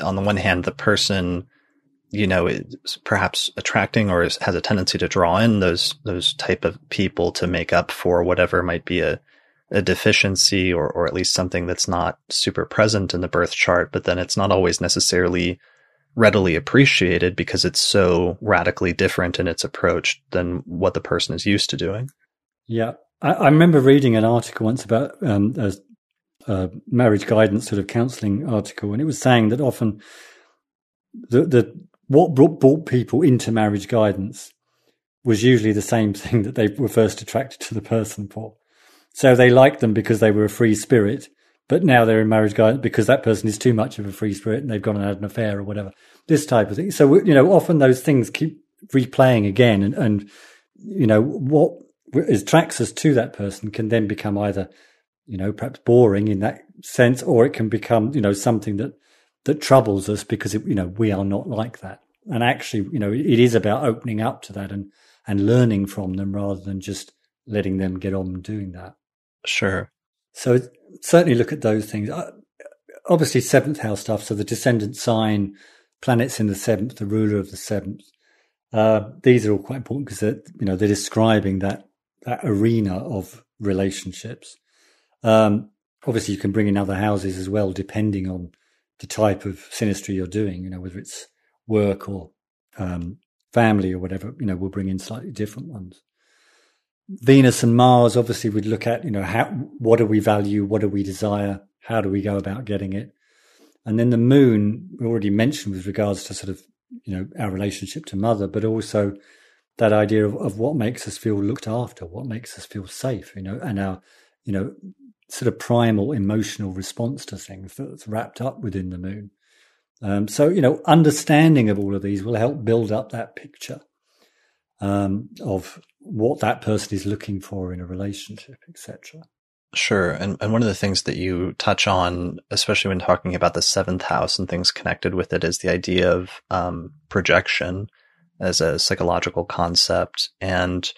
on the one hand the person you know, is perhaps attracting or has a tendency to draw in those those type of people to make up for whatever might be a a deficiency or or at least something that's not super present in the birth chart, but then it's not always necessarily readily appreciated because it's so radically different in its approach than what the person is used to doing. Yeah, I, I remember reading an article once about um, a, a marriage guidance sort of counselling article, and it was saying that often the the what brought, brought people into marriage guidance was usually the same thing that they were first attracted to the person for. So they liked them because they were a free spirit, but now they're in marriage guidance because that person is too much of a free spirit and they've gone and had an affair or whatever. This type of thing. So, you know, often those things keep replaying again and, and you know, what attracts us to that person can then become either, you know, perhaps boring in that sense, or it can become, you know, something that that troubles us because it, you know we are not like that. And actually, you know, it is about opening up to that and and learning from them rather than just letting them get on doing that. Sure. So certainly look at those things. Uh, obviously, seventh house stuff. So the descendant sign, planets in the seventh, the ruler of the seventh. Uh, these are all quite important because you know they're describing that that arena of relationships. Um, obviously, you can bring in other houses as well, depending on the type of synastry you're doing, you know, whether it's work or um, family or whatever, you know, we'll bring in slightly different ones. Venus and Mars, obviously, we'd look at, you know, how, what do we value? What do we desire? How do we go about getting it? And then the moon, we already mentioned with regards to sort of, you know, our relationship to mother, but also that idea of, of what makes us feel looked after, what makes us feel safe, you know, and our, you know, sort of primal emotional response to things that's wrapped up within the moon. Um, so, you know, understanding of all of these will help build up that picture um, of what that person is looking for in a relationship, etc. Sure. And, and one of the things that you touch on, especially when talking about the seventh house and things connected with it, is the idea of um, projection as a psychological concept. And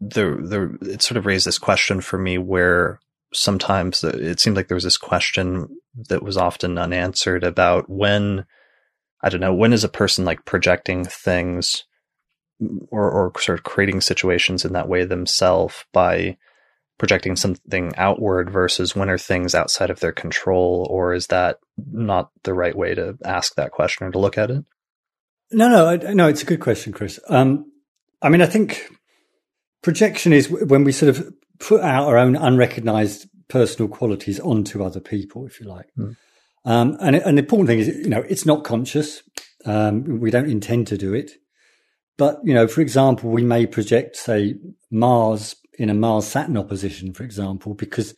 the, the, it sort of raised this question for me where sometimes it seemed like there was this question that was often unanswered about when I don't know when is a person like projecting things or or sort of creating situations in that way themselves by projecting something outward versus when are things outside of their control or is that not the right way to ask that question or to look at it? No, no, no. It's a good question, Chris. Um, I mean, I think projection is when we sort of put out our own unrecognized personal qualities onto other people, if you like. Mm. Um, and, and, the important thing is, you know, it's not conscious. Um, we don't intend to do it. But, you know, for example, we may project, say, Mars in a Mars Saturn opposition, for example, because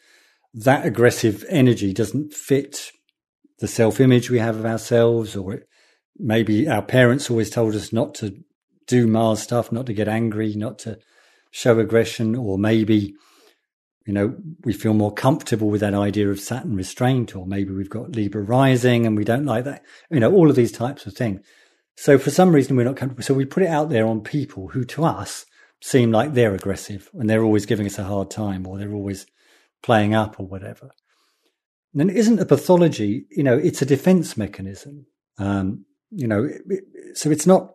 that aggressive energy doesn't fit the self image we have of ourselves, or it, maybe our parents always told us not to do Mars stuff, not to get angry, not to show aggression, or maybe you know, we feel more comfortable with that idea of Saturn restraint, or maybe we've got Libra rising and we don't like that. You know, all of these types of things. So for some reason, we're not comfortable. So we put it out there on people who to us seem like they're aggressive and they're always giving us a hard time or they're always playing up or whatever. And it isn't a pathology, you know, it's a defense mechanism. Um, you know, so it's not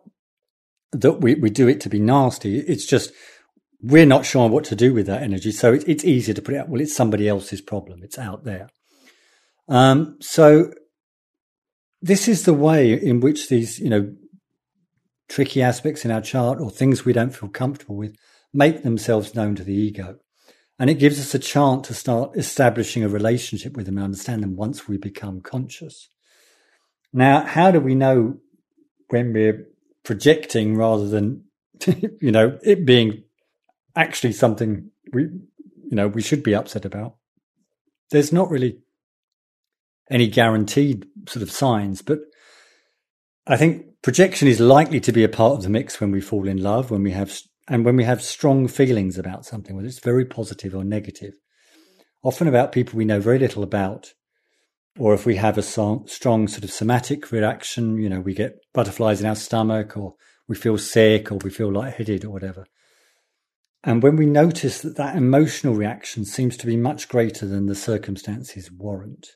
that we, we do it to be nasty. It's just we're not sure what to do with that energy. So it, it's easier to put it out. Well, it's somebody else's problem. It's out there. Um, so this is the way in which these, you know, tricky aspects in our chart or things we don't feel comfortable with make themselves known to the ego. And it gives us a chance to start establishing a relationship with them and understand them once we become conscious. Now, how do we know when we're projecting rather than, you know, it being actually something we, you know, we should be upset about? There's not really any guaranteed sort of signs, but I think projection is likely to be a part of the mix when we fall in love, when we have, and when we have strong feelings about something, whether it's very positive or negative, often about people we know very little about, or if we have a strong sort of somatic reaction, you know, we get butterflies in our stomach, or we feel sick, or we feel lightheaded, or whatever. And when we notice that that emotional reaction seems to be much greater than the circumstances warrant,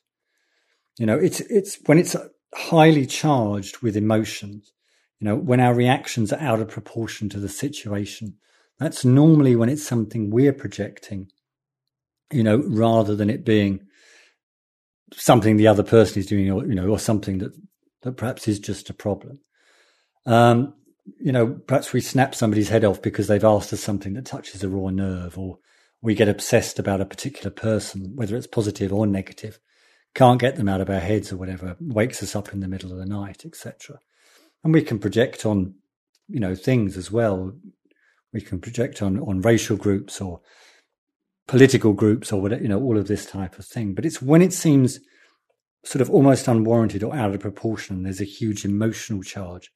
you know, it's it's when it's highly charged with emotions. You know, when our reactions are out of proportion to the situation, that's normally when it's something we're projecting. You know, rather than it being something the other person is doing, or you know, or something that that perhaps is just a problem. Um, you know, perhaps we snap somebody's head off because they've asked us something that touches a raw nerve, or we get obsessed about a particular person, whether it's positive or negative, can't get them out of our heads or whatever, wakes us up in the middle of the night, etc. And we can project on, you know, things as well. We can project on on racial groups or political groups or whatever, you know, all of this type of thing. But it's when it seems sort of almost unwarranted or out of proportion, there's a huge emotional charge,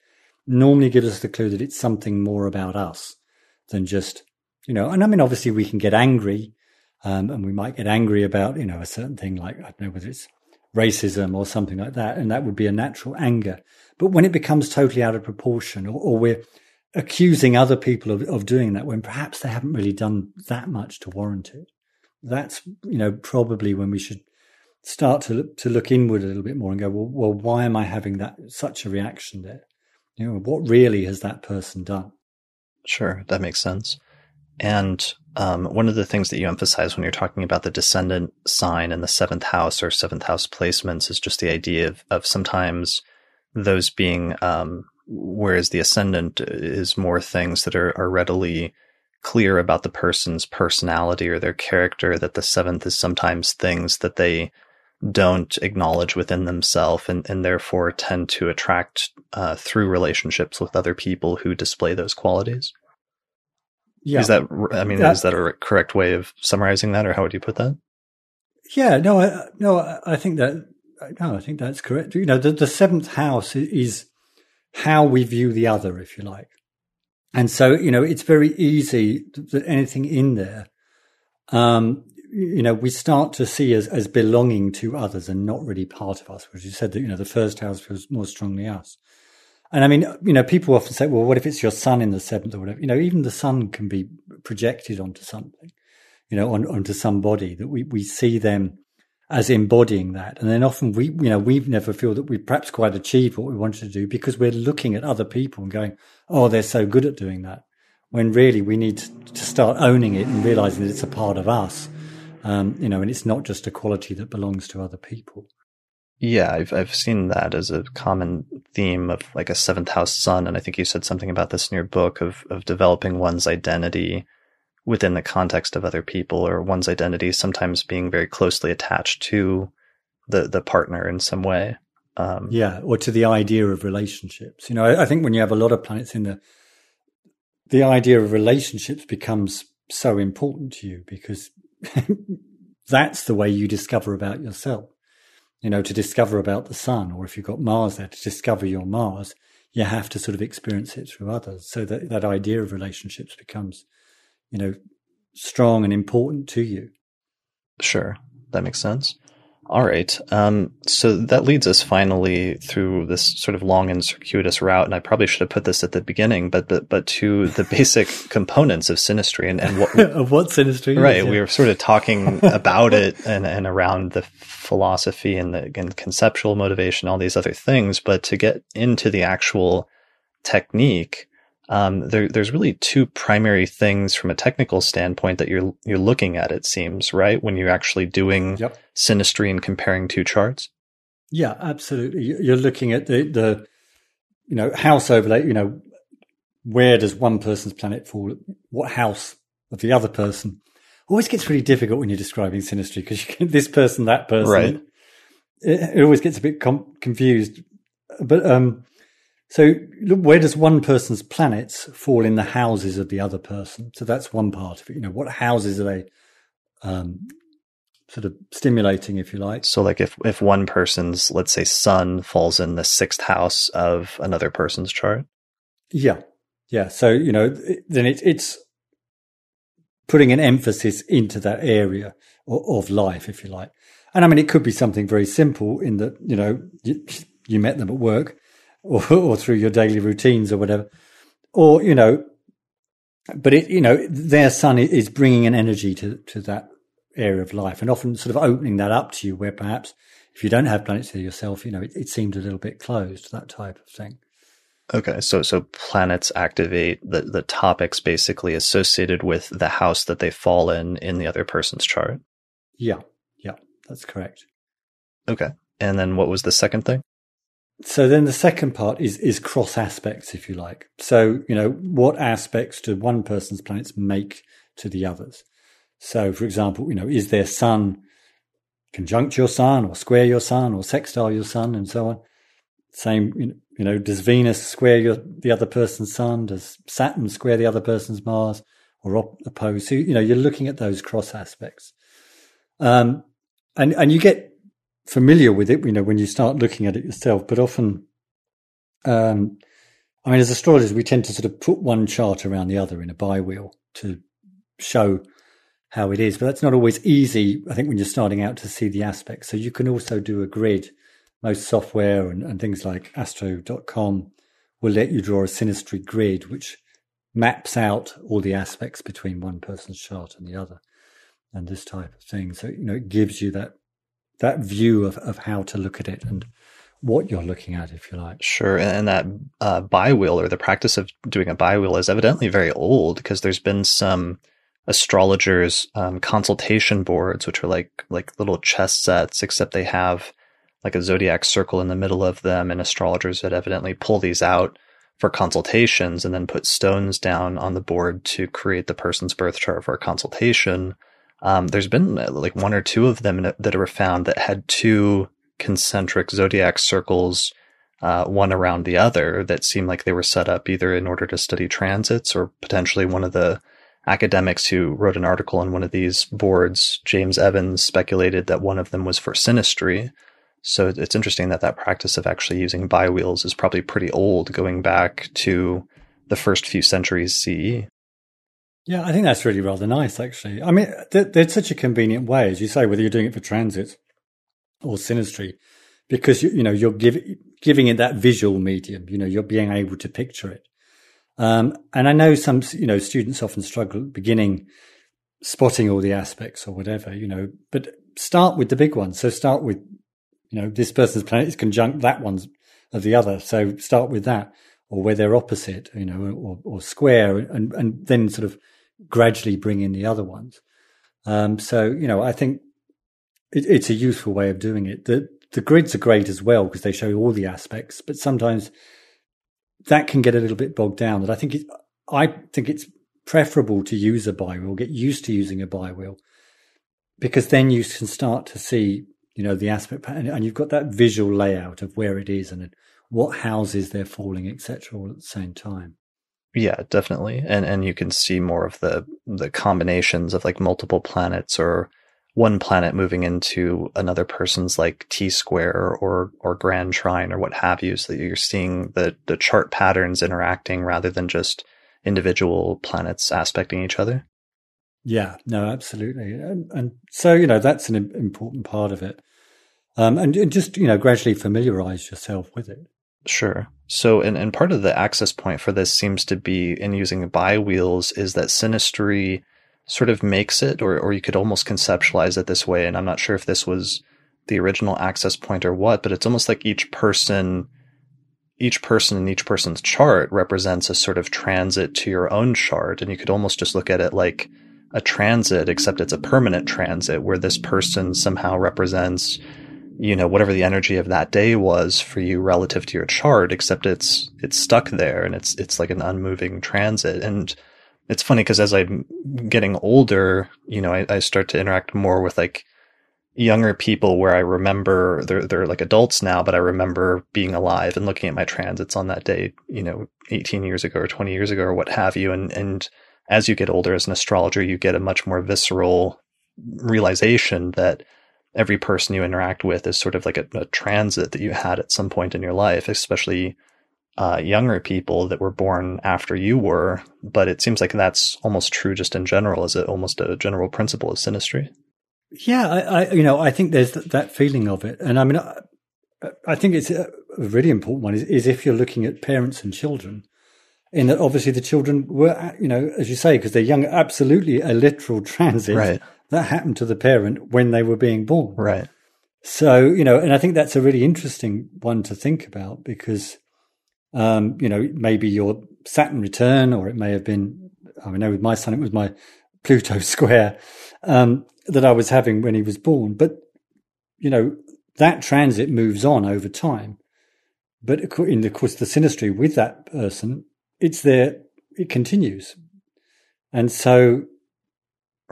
normally gives us the clue that it's something more about us than just, you know, and I mean, obviously we can get angry um, and we might get angry about, you know, a certain thing like, I don't know whether it's racism or something like that. And that would be a natural anger. But when it becomes totally out of proportion or, or we're accusing other people of, of doing that when perhaps they haven't really done that much to warrant it, that's, you know, probably when we should start to look, to look inward a little bit more and go, well, well, why am I having that such a reaction there? You know, what really has that person done? Sure, that makes sense. And um, one of the things that you emphasize when you're talking about the descendant sign in the seventh house or seventh house placements is just the idea of, of sometimes those being, um, whereas the ascendant is more things that are, are readily clear about the person's personality or their character, that the seventh is sometimes things that they don't acknowledge within themselves and, and therefore tend to attract uh, through relationships with other people who display those qualities. Yeah. Is that, I mean, that, is that a correct way of summarizing that or how would you put that? Yeah, no, I, no, I think that, no, I think that's correct. You know, the, the seventh house is how we view the other, if you like. And so, you know, it's very easy that anything in there, um, you know, we start to see as, as belonging to others and not really part of us, which you said that, you know, the first house feels more strongly us. And I mean, you know, people often say, well, what if it's your sun in the seventh or whatever? You know, even the sun can be projected onto something, you know, on, onto somebody that we, we see them as embodying that. And then often we, you know, we've never feel that we perhaps quite achieved what we wanted to do because we're looking at other people and going, oh, they're so good at doing that. When really we need to start owning it and realizing that it's a part of us, um, you know, and it's not just a quality that belongs to other people. Yeah, I've I've seen that as a common theme of like a seventh house sun, and I think you said something about this in your book of of developing one's identity within the context of other people, or one's identity sometimes being very closely attached to the the partner in some way. Um, yeah, or to the idea of relationships. You know, I, I think when you have a lot of planets in the the idea of relationships becomes so important to you because that's the way you discover about yourself you know, to discover about the sun, or if you've got Mars there, to discover your Mars, you have to sort of experience it through others. So that, that idea of relationships becomes, you know, strong and important to you. Sure. That makes sense. All right. Um, so that leads us finally through this sort of long and circuitous route, and I probably should have put this at the beginning, but but, but to the basic components of synastry and, and what of what synastry? Right. Is, yeah. We were sort of talking about it and, and around the philosophy and the and conceptual motivation, all these other things, but to get into the actual technique, um, there, there's really two primary things from a technical standpoint that you're you're looking at. It seems right when you're actually doing yep. synastry and comparing two charts. Yeah, absolutely. You're looking at the the you know house overlay. You know where does one person's planet fall? What house of the other person? Always gets really difficult when you're describing synastry because you get this person, that person. Right. It, it always gets a bit com- confused. But um, so, where does one person's planets fall in the houses of the other person? So that's one part of it. You know, what houses are they um, sort of stimulating, if you like? So, like if if one person's, let's say, sun falls in the sixth house of another person's chart. Yeah, yeah. So you know, then it, it's putting an emphasis into that area of, of life, if you like. And I mean, it could be something very simple in that you know you, you met them at work or, or through your daily routines or whatever. Or, you know, but it, you know, their sun is bringing an energy to, to that area of life and often sort of opening that up to you where perhaps if you don't have planets there yourself, you know, it, it seemed a little bit closed, that type of thing. Okay, so so planets activate the the topics basically associated with the house that they fall in in the other person's chart. Yeah, yeah, that's correct. Okay, and then what was the second thing? So then the second part is is cross aspects, if you like. So you know what aspects do one person's planets make to the others. So, for example, you know, is their sun conjunct your sun, or square your sun, or sextile your sun, and so on. Same, you know, does Venus square your the other person's sun? Does Saturn square the other person's Mars, or op- oppose? So you know, you're looking at those cross aspects, um, and and you get familiar with it, you know, when you start looking at it yourself. But often, um, I mean, as astrologers, we tend to sort of put one chart around the other in a bi-wheel to show how it is. But that's not always easy, I think, when you're starting out to see the aspects. So you can also do a grid. Most software and, and things like astro.com will let you draw a synastry grid, which maps out all the aspects between one person's chart and the other and this type of thing. So, you know, it gives you that that view of, of how to look at it and what you're looking at, if you like. Sure. And that uh, bi-wheel or the practice of doing a bi-wheel is evidently very old because there's been some astrologers um, consultation boards, which are like, like little chess sets, except they have like a zodiac circle in the middle of them and astrologers that evidently pull these out for consultations and then put stones down on the board to create the person's birth chart for a consultation. Um, there's been uh, like one or two of them that were found that had two concentric zodiac circles, uh, one around the other, that seemed like they were set up either in order to study transits or potentially one of the academics who wrote an article on one of these boards, James Evans, speculated that one of them was for synastry. So it's interesting that that practice of actually using bi-wheels is probably pretty old, going back to the first few centuries CE. Yeah, I think that's really rather nice, actually. I mean, there's such a convenient way, as you say, whether you're doing it for transit or synastry, because you, you know you're giving giving it that visual medium. You know, you're being able to picture it. Um, and I know some, you know, students often struggle at beginning spotting all the aspects or whatever, you know, but start with the big ones. So start with, you know, this person's planet is conjunct that one's of the other. So start with that or where they're opposite, you know, or, or square and, and then sort of gradually bring in the other ones. Um, so, you know, I think it, it's a useful way of doing it. The, the grids are great as well because they show all the aspects, but sometimes that can get a little bit bogged down. That I think it, I think it's preferable to use a bi-wheel, get used to using a bi-wheel, because then you can start to see, you know, the aspect pattern, and you've got that visual layout of where it is and what houses they're falling, etc., all at the same time. Yeah, definitely. And and you can see more of the the combinations of like multiple planets or one planet moving into another person's like T square or or grand trine or what have you, so that you're seeing the the chart patterns interacting rather than just individual planets aspecting each other. Yeah, no, absolutely, and, and so you know that's an important part of it. um, and, and just you know gradually familiarize yourself with it. Sure. So, and, and part of the access point for this seems to be in using bi-wheels is that Synastry sort of makes it, or, or you could almost conceptualize it this way. And I'm not sure if this was the original access point or what, but it's almost like each person, each person in each person's chart represents a sort of transit to your own chart. And you could almost just look at it like a transit, except it's a permanent transit where this person somehow represents you know whatever the energy of that day was for you relative to your chart except it's it's stuck there and it's it's like an unmoving transit. And it's funny because as i'm getting older you know I, I, start to interact more with like younger people where i remember they're they're like adults now but i remember being alive and looking at my transits on that day you know 18 years ago or 20 years ago or what have you. And and as you get older as an astrologer you get a much more visceral realization that every person you interact with is sort of like a, a transit that you had at some point in your life, especially uh, younger people that were born after you were. But it seems like that's almost true just in general, Is it almost a general principle of synastry. Yeah, I, I, you know, I think there's that feeling of it, and I mean, I, I think it's a really important one is, is if you're looking at parents and children, in that obviously the children were, you know, as you say, because they're young, absolutely a literal transit right that happened to the parent when they were being born. Right. So, you know, and I think that's a really interesting one to think about because, um, you know, maybe your Saturn return, or it may have been, I mean, know with my son, it was my Pluto square um, that I was having when he was born. But, you know, that transit moves on over time. But in the course, the synastry with that person, it's there, it continues. And so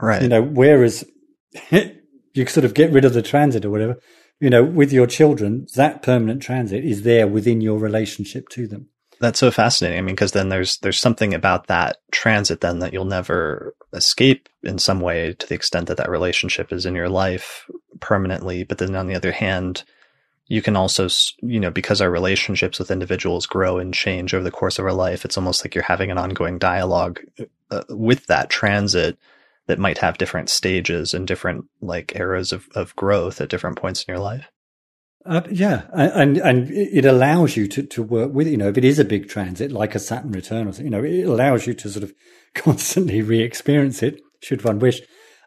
Right. You know, whereas you sort of get rid of the transit or whatever, you know, with your children, that permanent transit is there within your relationship to them. That's so fascinating. I mean, because then there's there's something about that transit then that you'll never escape in some way to the extent that that relationship is in your life permanently. But then on the other hand, you can also, you know, because our relationships with individuals grow and change over the course of our life, it's almost like you're having an ongoing dialogue uh, with that transit that might have different stages and different like eras of, of growth at different points in your life. Uh, yeah, and and it allows you to, to work with you know if it is a big transit like a Saturn return or you know it allows you to sort of constantly re-experience it should one wish,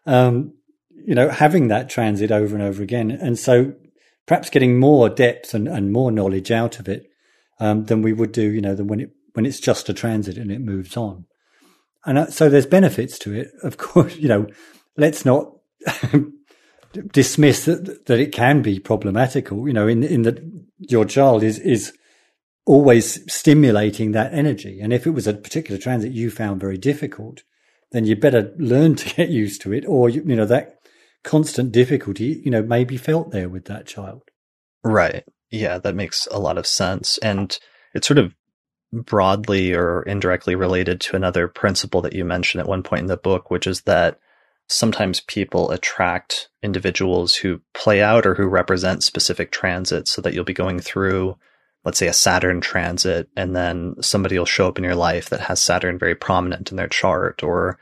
um, you know having that transit over and over again, and so perhaps getting more depth and, and more knowledge out of it um, than we would do you know than when it when it's just a transit and it moves on. And so there's benefits to it. Of course, you know, let's not dismiss that, that it can be problematical, you know, in, in that your child is, is always stimulating that energy. And if it was a particular transit you found very difficult, then you better learn to get used to it or, you, you know, that constant difficulty, you know, may be felt there with that child. Right. Yeah, that makes a lot of sense. And it sort of broadly or indirectly related to another principle that you mentioned at one point in the book, which is that sometimes people attract individuals who play out or who represent specific transits so that you'll be going through let's say a Saturn transit and then somebody will show up in your life that has Saturn very prominent in their chart or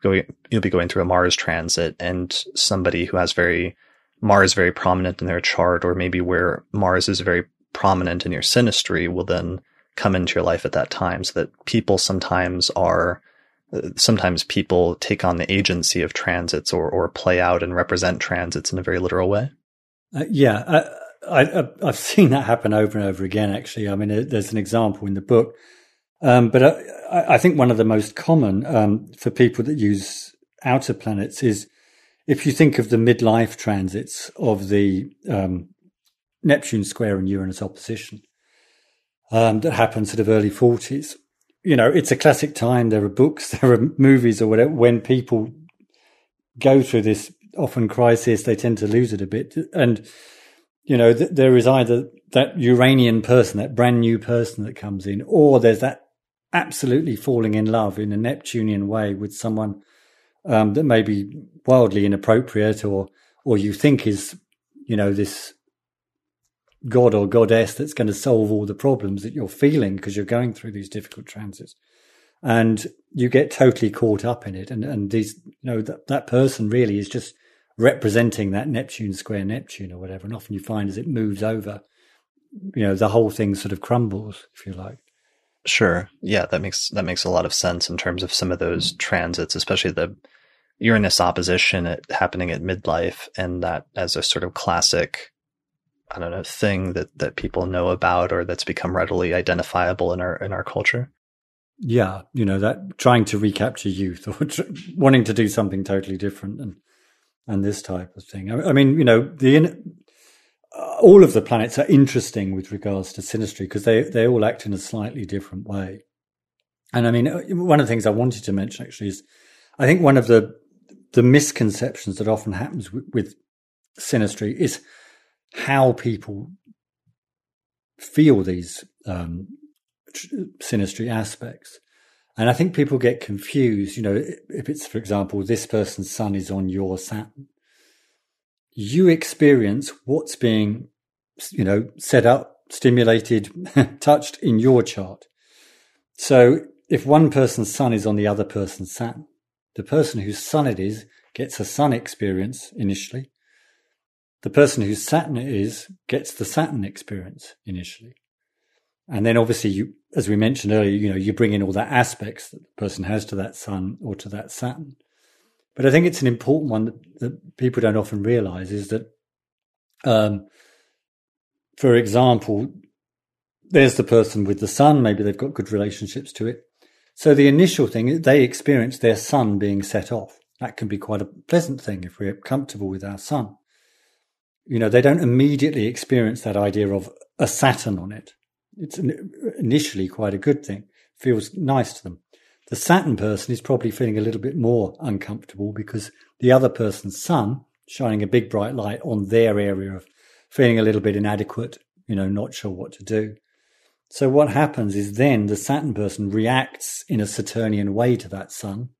going, you'll be going through a Mars transit and somebody who has very Mars very prominent in their chart or maybe where Mars is very prominent in your synastry will then come into your life at that time so that people sometimes are sometimes people take on the agency of transits or or play out and represent transits in a very literal way? Uh, yeah uh, I, have seen that happen over and over again actually. I mean there's an example in the book. Um, but I, I, think one of the most common um, for people that use outer planets is if you think of the midlife transits of the um, neptune square and uranus opposition um, that happened sort of early 40s. You know, it's a classic time. There are books, there are movies or whatever. When people go through this often crisis, they tend to lose it a bit. And, you know, th- there is either that Uranian person, that brand new person that comes in, or there's that absolutely falling in love in a Neptunian way with someone um, that may be wildly inappropriate or, or you think is, you know, this god or goddess that's going to solve all the problems that you're feeling because you're going through these difficult transits and you get totally caught up in it and and these you know that that person really is just representing that Neptune square Neptune or whatever. And often you find as it moves over, you know, the whole thing sort of crumbles, if you like. Sure. Yeah, that makes that makes a lot of sense in terms of some of those transits, especially the Uranus opposition at, happening at midlife, and that as a sort of classic, I don't know, thing that that people know about or that's become readily identifiable in our in our culture. Yeah, you know that trying to recapture youth or tr- wanting to do something totally different, and and this type of thing. I, I mean, you know, the in, uh, all of the planets are interesting with regards to synastry because they they all act in a slightly different way. And I mean, uh, one of the things I wanted to mention actually is, I think one of the the misconceptions that often happens with, with synastry is how people feel these um, aspects. And I think people get confused. You know, if it's, for example, this person's sun is on your Saturn, you experience what's being, you know, set up, stimulated, touched in your chart. So if one person's sun is on the other person's Saturn, the person whose sun it is gets a sun experience initially. The person whose Saturn it is gets the Saturn experience initially. And then obviously you, as we mentioned earlier, you know, you bring in all the aspects that the person has to that sun or to that Saturn. But I think it's an important one that, that people don't often realize is that, um, for example, there's the person with the sun, maybe they've got good relationships to it. So the initial thing, they experience their sun being set off. That can be quite a pleasant thing if we're comfortable with our sun. You know, they don't immediately experience that idea of a Saturn on it it's initially quite a good thing. Feels nice to them. The Saturn person is probably feeling a little bit more uncomfortable because the other person's sun shining a big bright light on their area of feeling a little bit inadequate, you know, not sure what to do. So what happens is then the Saturn person reacts in a Saturnian way to that sun.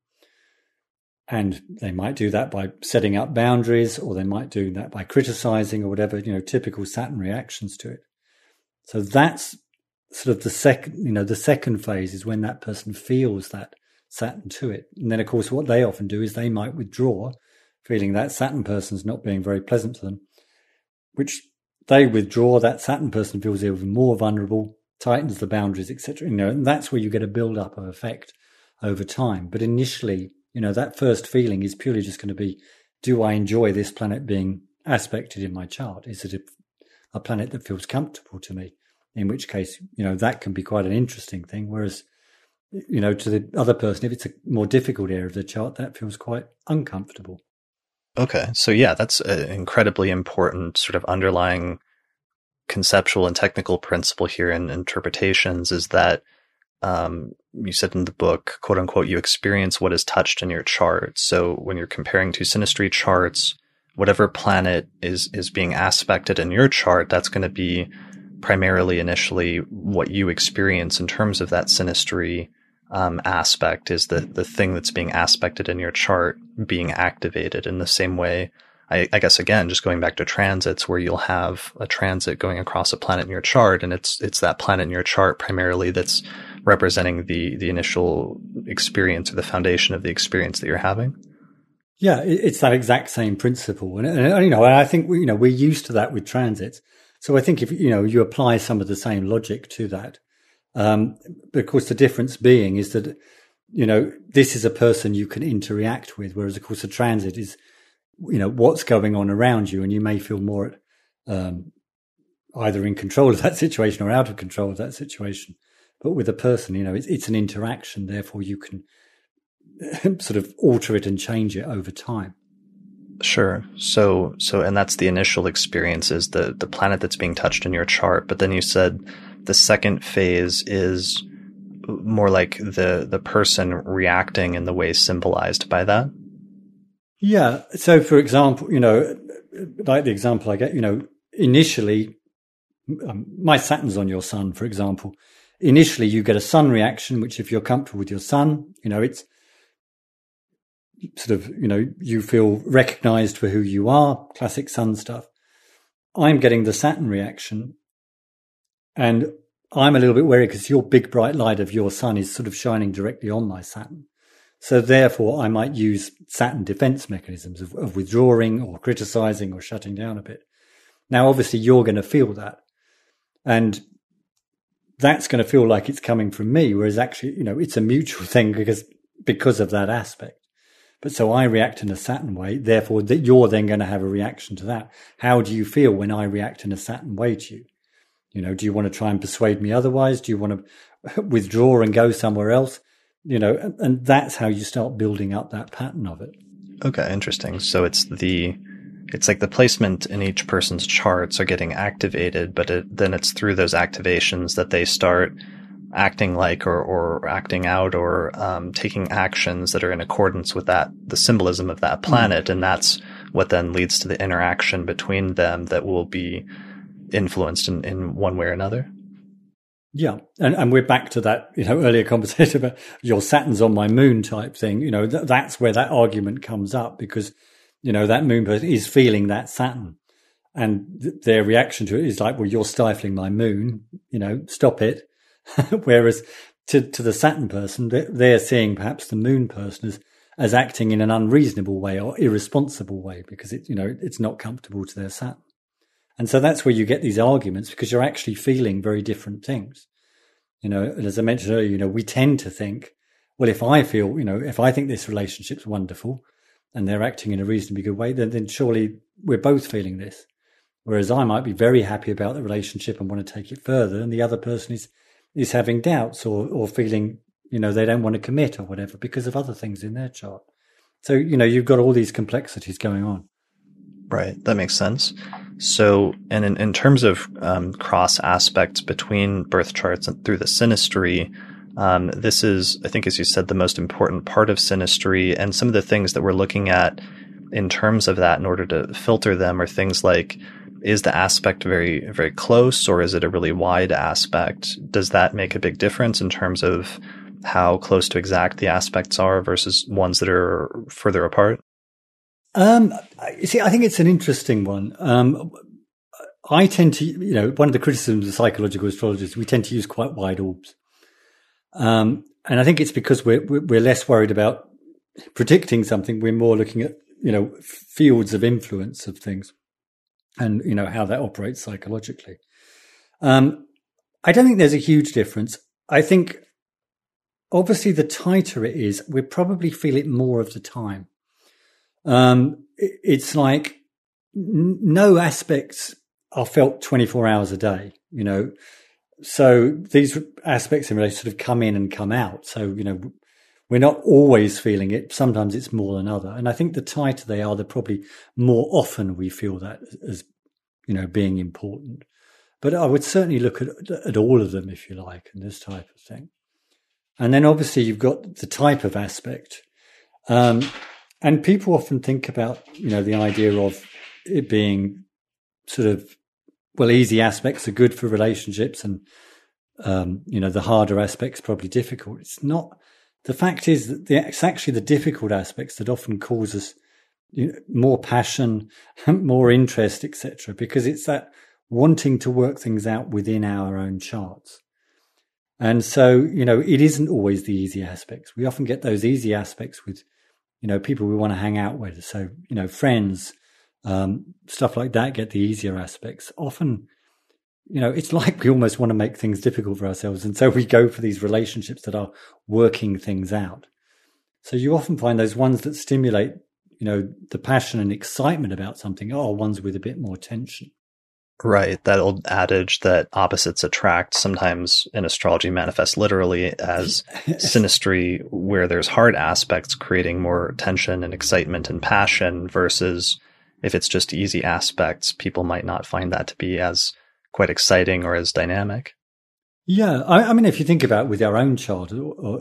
And they might do that by setting up boundaries, or they might do that by criticizing or whatever, you know, typical Saturn reactions to it. So that's sort of the second, you know, the second phase is when that person feels that Saturn to it. And then, of course, what they often do is they might withdraw, feeling that Saturn person's not being very pleasant to them, which they withdraw. That Saturn person feels even more vulnerable, tightens the boundaries, etc. You know, and that's where you get a build up of effect over time. But initially, you know, that first feeling is purely just going to be, do I enjoy this planet being aspected in my chart? Is it a, a planet that feels comfortable to me? in which case, you know, that can be quite an interesting thing. Whereas, you know, to the other person, if it's a more difficult area of the chart, that feels quite uncomfortable. Okay. So, yeah, that's an incredibly important sort of underlying conceptual and technical principle here in interpretations is that um, you said in the book, quote unquote, you experience what is touched in your chart. So when you're comparing two synastry charts, whatever planet is is being aspected in your chart, that's going to be primarily initially what you experience in terms of that synastry um, aspect is the the thing that's being aspected in your chart being activated in the same way. I, I, guess again, just going back to transits, where you'll have a transit going across a planet in your chart, and it's it's that planet in your chart primarily that's representing the the initial experience or the foundation of the experience that you're having. Yeah, it's that exact same principle, and, and you know, I think you know we're used to that with transits. So I think if you know you apply some of the same logic to that, um, but of course the difference being is that you know this is a person you can interact with, whereas of course a transit is you know what's going on around you, and you may feel more um, either in control of that situation or out of control of that situation. But with a person, you know, it's, it's an interaction. Therefore, you can sort of alter it and change it over time. Sure. So, so, and that's the initial experience is the, the planet that's being touched in your chart. But then you said the second phase is more like the, the person reacting in the way symbolized by that. Yeah. So, for example, you know, like the example I get, you know, initially, um, my Saturn's on your sun, for example. Initially, you get a sun reaction, which if you're comfortable with your sun, you know, it's, sort of, you know, you feel recognized for who you are, classic sun stuff. I'm getting the Saturn reaction. And I'm a little bit wary because your big bright light of your sun is sort of shining directly on my Saturn. So therefore, I might use Saturn defense mechanisms of, of withdrawing or criticizing or shutting down a bit. Now, obviously, you're going to feel that. And that's going to feel like it's coming from me, whereas actually, you know, it's a mutual thing because because of that aspect. But so I react in a Saturn way, therefore that you're then going to have a reaction to that. How do you feel when I react in a Saturn way to you? You know, do you want to try and persuade me otherwise? Do you want to withdraw and go somewhere else? You know, and, and that's how you start building up that pattern of it. Okay, interesting. So it's the it's like the placement in each person's charts are getting activated, but it, then it's through those activations that they start acting like or, or acting out or um, taking actions that are in accordance with that the symbolism of that hmm. planet, mm. and that's what then leads to the interaction between them that will be influenced in, in one way or another. Yeah, and and we're back to that you know earlier conversation about your Saturn's on my moon type thing. You know th- that's where that argument comes up because you know that moon person is feeling that Saturn, and th- their reaction to it is like, well, you're stifling my moon. You know, stop it. Whereas to to the Saturn person, they're seeing perhaps the moon person as as acting in an unreasonable way or irresponsible way because it you know it's not comfortable to their Saturn. And so that's where you get these arguments because you're actually feeling very different things. You know, and as I mentioned earlier, you know, we tend to think, well, if I feel, you know, if I think this relationship's wonderful and they're acting in a reasonably good way, then, then surely we're both feeling this. Whereas I might be very happy about the relationship and want to take it further, and the other person is is having doubts or or feeling, you know, they don't want to commit or whatever because of other things in their chart. So, you know, you've got all these complexities going on. Right. That makes sense. So, and in, in terms of um, cross aspects between birth charts and through the synastry, um, this is, I think, as you said, the most important part of synastry. And some of the things that we're looking at in terms of that in order to filter them are things like is the aspect very, very close or is it a really wide aspect? Does that make a big difference in terms of how close to exact the aspects are versus ones that are further apart? Um, see, I think it's an interesting one. Um, I tend to, you know, one of the criticisms of psychological astrologers, we tend to use quite wide orbs. Um, and I think it's because we're, we're less worried about predicting something. We're more looking at, you know, fields of influence of things and, you know, how that operates psychologically. Um, I don't think there's a huge difference. I think obviously the tighter it is, we probably feel it more of the time. Um, it's like no aspects are felt 24 hours a day, you know. So these aspects in relation sort of come in and come out. So, you know, we're not always feeling it. Sometimes it's more than other. And I think the tighter they are, the probably more often we feel that as, you know, being important. But I would certainly look at, at all of them, if you like, and this type of thing. And then obviously you've got the type of aspect. Um, and people often think about, you know, the idea of it being sort of, well, easy aspects are good for relationships and, um, you know, the harder aspects probably difficult. It's not. The fact is that the, it's actually the difficult aspects that often cause us you know, more passion, more interest, etc. Because it's that wanting to work things out within our own charts. And so, you know, it isn't always the easy aspects. We often get those easy aspects with you know, people we want to hang out with. So, you know, friends, um, stuff like that get the easier aspects. Often, you know, it's like we almost want to make things difficult for ourselves. And so we go for these relationships that are working things out. So you often find those ones that stimulate, you know, the passion and excitement about something are ones with a bit more tension. Right. That old adage that opposites attract sometimes in astrology manifests literally as synastry, where there's hard aspects creating more tension and excitement and passion versus if it's just easy aspects, people might not find that to be as quite exciting or as dynamic. Yeah. I, I mean, if you think about with our own child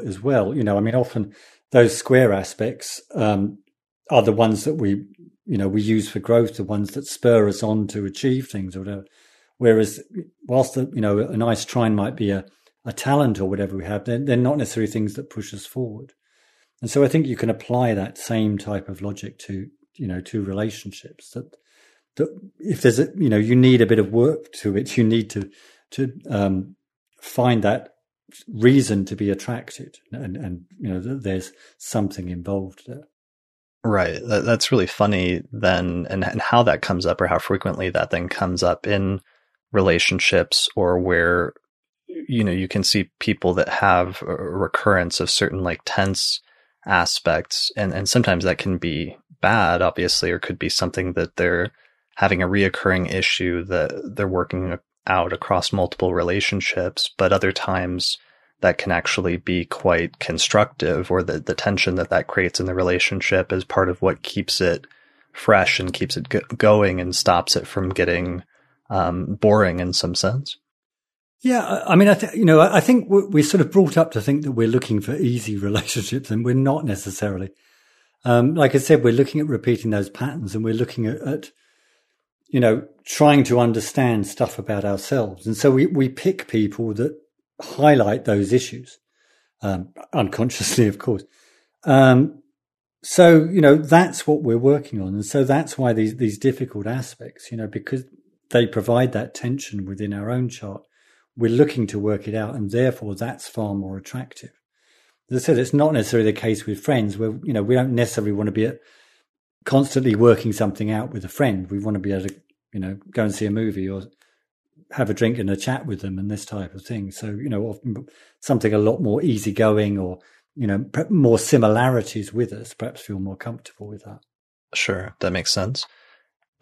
as well, you know, I mean, often those square aspects um, are the ones that we you know we use for growth, the ones that spur us on to achieve things or whatever. Whereas, whilst the, you know a nice trine might be a, a talent or whatever we have, they're, they're not necessarily things that push us forward. And so I think you can apply that same type of logic to you know to relationships. That that if there's a you know you need a bit of work to it, you need to to um, find that reason to be attracted, and and you know that there's something involved there. Right. That, that's really funny then, and, and how that comes up, or how frequently that then comes up in relationships, or where you know you can see people that have a recurrence of certain like tense aspects, and and sometimes that can be bad, obviously, or could be something that they're having a reoccurring issue that they're working out across multiple relationships, but other times that can actually be quite constructive or the, the tension that that creates in the relationship is part of what keeps it fresh and keeps it go- going and stops it from getting um, boring in some sense. Yeah, I mean, I you know, I think we're sort of brought up to think that we're looking for easy relationships, and we're not necessarily. Um, like I said, we're looking at repeating those patterns, and we're looking at, at you know, trying to understand stuff about ourselves. And so we, we pick people that highlight those issues, um, unconsciously, of course. Um, so, you know, that's what we're working on. And so that's why these, these difficult aspects, you know, because they provide that tension within our own chart, we're looking to work it out. And therefore that's far more attractive. As I said, it's not necessarily the case with friends where, you know, we don't necessarily want to be constantly working something out with a friend. We want to be able to, you know, go and see a movie or have a drink and a chat with them and this type of thing. So, you know, often something a lot more easygoing or, you know, more similarities with us, perhaps feel more comfortable with that. Sure, that makes sense.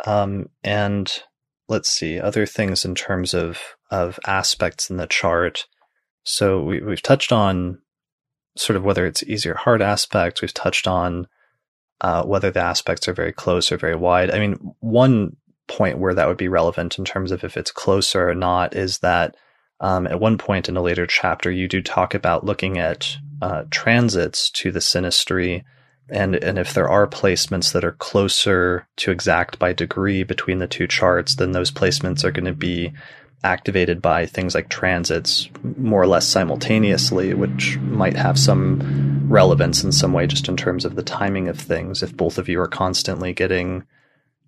Um, and let's see, other things in terms of, of aspects in the chart. So we, we've touched on sort of whether it's easy or hard aspects. We've touched on uh, whether the aspects are very close or very wide. I mean, one point where that would be relevant in terms of if it's closer or not is that um, at one point in a later chapter, you do talk about looking at uh, transits to the synastry, and and if there are placements that are closer to exact by degree between the two charts, then those placements are going to be activated by things like transits more or less simultaneously, which might have some relevance in some way, just in terms of the timing of things. If both of you are constantly getting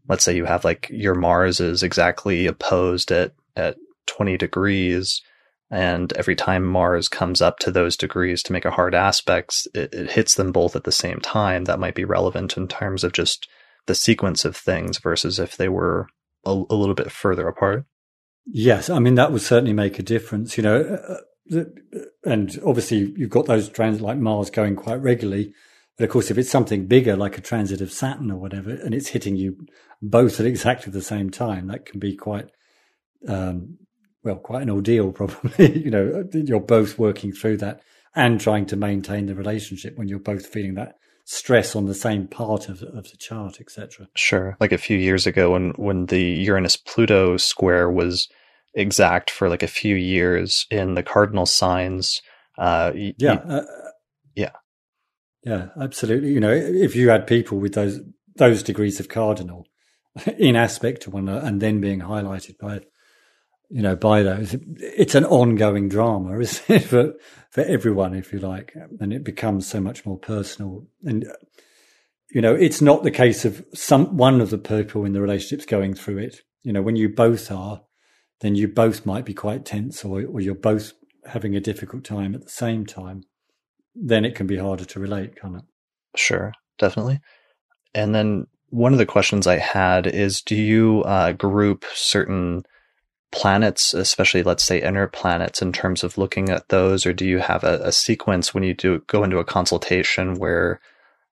let's say you have like your Mars is exactly opposed at, at 20 degrees. And every time Mars comes up to those degrees to make a hard aspect, it, it hits them both at the same time. That might be relevant in terms of just the sequence of things versus if they were a, a little bit further apart. Yes. I mean, that would certainly make a difference, you know, uh, uh and obviously you've got those transits like Mars going quite regularly. But of course, if it's something bigger, like a transit of Saturn or whatever, and it's hitting you both at exactly the same time, that can be quite, um, well, quite an ordeal, probably. you know, you're both working through that and trying to maintain the relationship when you're both feeling that stress on the same part of, of the chart, etc. Sure. Like a few years ago when, when the Uranus Pluto square was exact for like a few years in the cardinal signs. Uh, yeah. uh, yeah. Yeah, absolutely. You know, if you had people with those those degrees of cardinal in aspect to one another, and then being highlighted by, you know, by those, it's an ongoing drama, isn't it, for for everyone, if you like, and it becomes so much more personal. And you know, it's not the case of some one of the people in the relationships going through it. You know, when you both are, then you both might be quite tense, or or you're both having a difficult time at the same time then it can be harder to relate, can't it? Sure, definitely. And then one of the questions I had is do you uh, group certain planets, especially let's say inner planets, in terms of looking at those, or do you have a, a sequence when you do go into a consultation where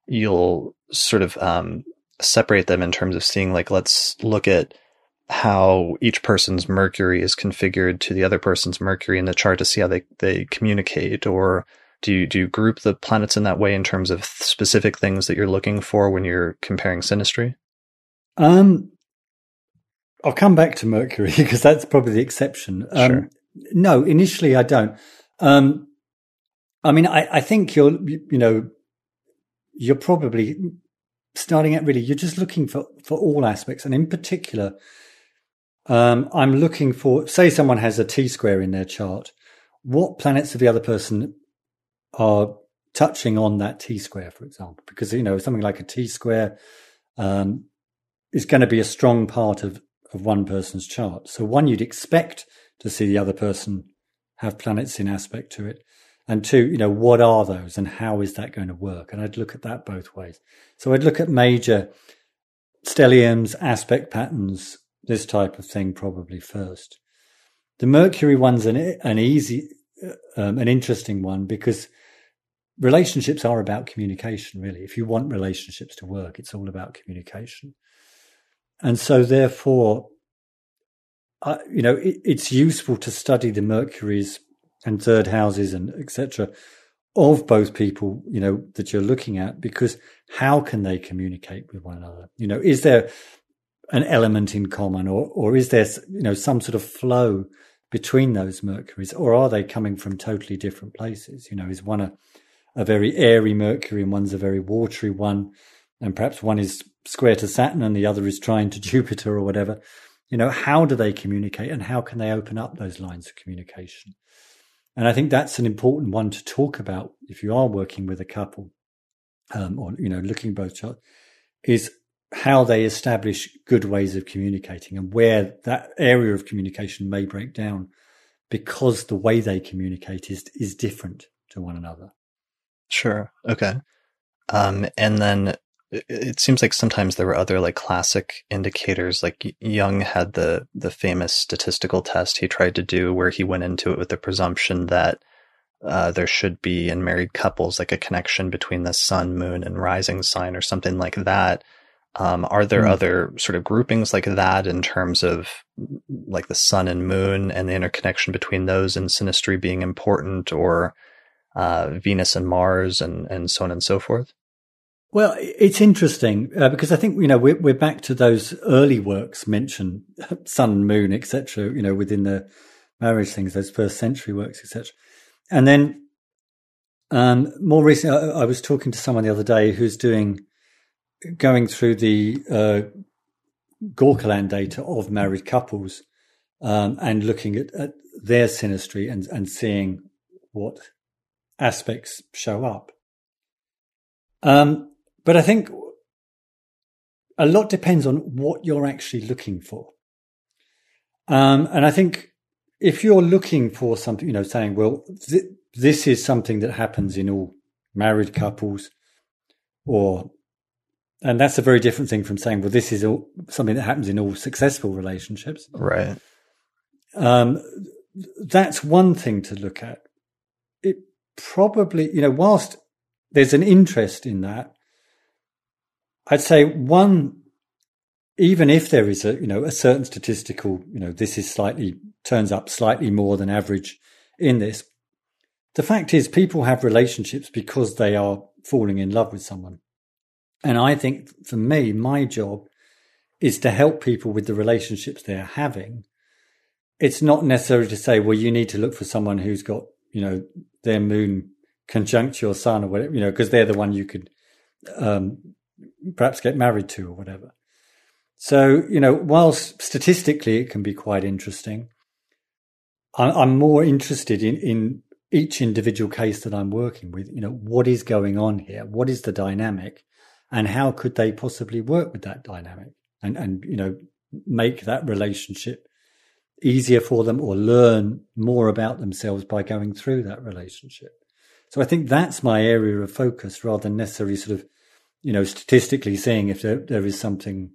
you'll sort of um, separate them in terms of seeing, like, let's look at how each person's Mercury is configured to the other person's Mercury in the chart to see how they, they communicate, or do you do you group the planets in that way in terms of specific things that you're looking for when you're comparing synastry? Um, I'll come back to Mercury because that's probably the exception. Um, sure. No, initially I don't. Um, I mean, I, I think you're, you know, you're probably starting at really, you're just looking for, for all aspects. And in particular, um, I'm looking for, say someone has a T square in their chart. What planets of the other person are touching on that T square, for example, because, you know, something like a T square um, is going to be a strong part of, of one person's chart. So one you'd expect to see the other person have planets in aspect to it? And two, you know, what are those and how is that going to work? And I'd look at that both ways. So I'd look at major stelliums, aspect patterns, this type of thing probably first. The Mercury one's an, an easy, um, an interesting one because relationships are about communication, really. If you want relationships to work, it's all about communication. And so, therefore, uh, you know, it, it's useful to study the Mercuries and third houses and etc. of both people, you know, that you're looking at, because how can they communicate with one another? You know, is there an element in common, or or is there, you know, some sort of flow between those Mercuries, or are they coming from totally different places? You know, is one a a very airy Mercury and one's a very watery one, and perhaps one is square to Saturn and the other is trine to Jupiter or whatever. You know, how do they communicate and how can they open up those lines of communication? And I think that's an important one to talk about if you are working with a couple, um, or you know, looking both is how they establish good ways of communicating and where that area of communication may break down because the way they communicate is is different to one another. Sure. Okay. Um, and then it seems like sometimes there were other like classic indicators like Jung had the the famous statistical test he tried to do where he went into it with the presumption that uh, there should be in married couples like a connection between the sun moon and rising sign or something like that um, are there mm. other sort of groupings like that in terms of like the sun and moon and the interconnection between those and synastry being important or uh, venus and mars and and so on and so forth well, it's interesting uh, because I think you know we're, we're back to those early works mentioned, sun, moon, etc. You know, within the marriage things, those first century works, etc. And then um, more recently, I, I, was talking to someone the other day who's doing going through the uh, Gauquelin data of married couples um, and looking at, at their synastry and and seeing what aspects show up. Um, but I think a lot depends on what you're actually looking for. Um, and I think if you're looking for something, you know, saying, well, th- this is something that happens in all married couples, or, and that's a very different thing from saying, well, this is all, something that happens in all successful relationships. Right. Um, that's one thing to look at. It probably, you know, whilst there's an interest in that, I'd say one, even if there is a, you know, a certain statistical, you know, this is slightly, turns up slightly more than average in this. The fact is people have relationships because they are falling in love with someone. And I think for me, my job is to help people with the relationships they're having. It's not necessarily to say, well, you need to look for someone who's got, you know, their moon conjunct your sun or whatever, you know, because they're the one you could um, perhaps get married to or whatever. So, you know, whilst statistically it can be quite interesting, I'm more interested in, in each individual case that I'm working with. You know, what is going on here? What is the dynamic? And how could they possibly work with that dynamic and, and, you know, make that relationship easier for them or learn more about themselves by going through that relationship? So I think that's my area of focus rather than necessarily sort of you know, statistically seeing if there, there is something,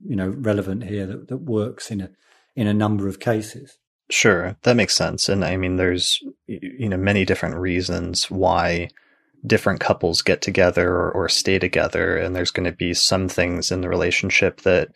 you know, relevant here that, that works in a in a number of cases. Sure, that makes sense. And I mean, there's you know many different reasons why different couples get together or, or stay together, and there's going to be some things in the relationship that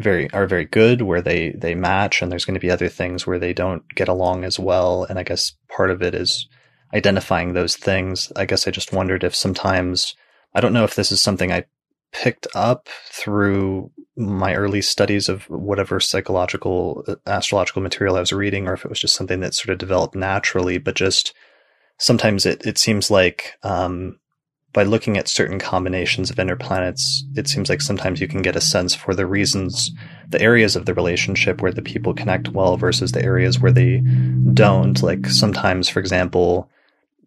very are very good where they they match, and there's going to be other things where they don't get along as well. And I guess part of it is identifying those things. I guess I just wondered if sometimes I don't know if this is something I picked up through my early studies of whatever psychological uh, astrological material I was reading, or if it was just something that sort of developed naturally. But just sometimes it it seems like um, by looking at certain combinations of inner planets, it seems like sometimes you can get a sense for the reasons, the areas of the relationship where the people connect well versus the areas where they don't. Like sometimes, for example,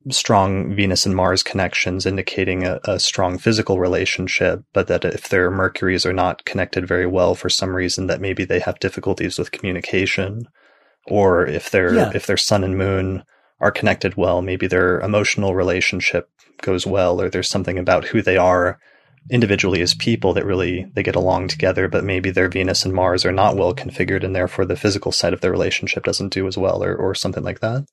strong Venus and Mars connections indicating a, a, strong physical relationship, but that if their Mercuries are not connected very well for some reason, that maybe they have difficulties with communication. or if their yeah. if their sun and moon are connected well, maybe their emotional relationship goes well, or there's something about who they are individually as people that really they get along together, but maybe their Venus and Mars are not well configured, and therefore the physical side of their relationship doesn't do as well, or or something like that.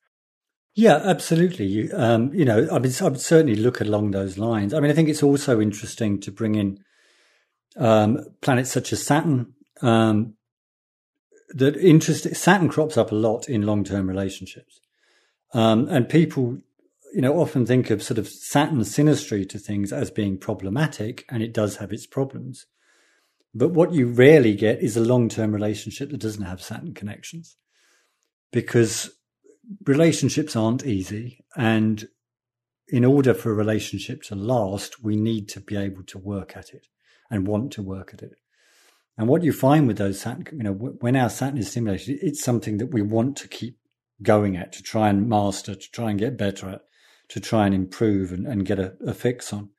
Yeah, absolutely. You, um, you know, I mean, I would certainly look along those lines. I mean, I think it's also interesting to bring in um, planets such as Saturn. Um, that interest Saturn crops up a lot in long-term relationships, um, and people, you know, often think of sort of Saturn's synastry to things as being problematic, and it does have its problems. But what you rarely get is a long-term relationship that doesn't have Saturn connections, because relationships aren't easy. And in order for a relationship to last, we need to be able to work at it and want to work at it. And what you find with those Saturn, you know, when our Saturn is stimulated, it's something that we want to keep going at, to try and master, to try and get better at, to try and improve and, and get a, a fix on.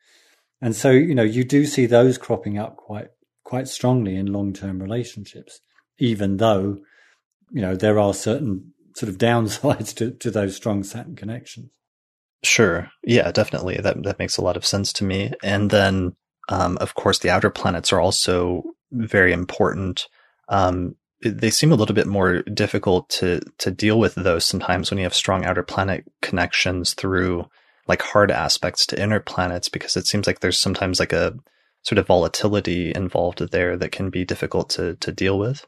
And so, you know, you do see those cropping up quite, quite strongly in long-term relationships, even though, you know, there are certain sort of downsides to, to those strong Saturn connections. Sure. Yeah, definitely. That that makes a lot of sense to me. And then, um, of course, the outer planets are also very important. Um, they seem a little bit more difficult to to deal with those sometimes when you have strong outer planet connections through like hard aspects to inner planets because it seems like there's sometimes like a sort of volatility involved there that can be difficult to to deal with.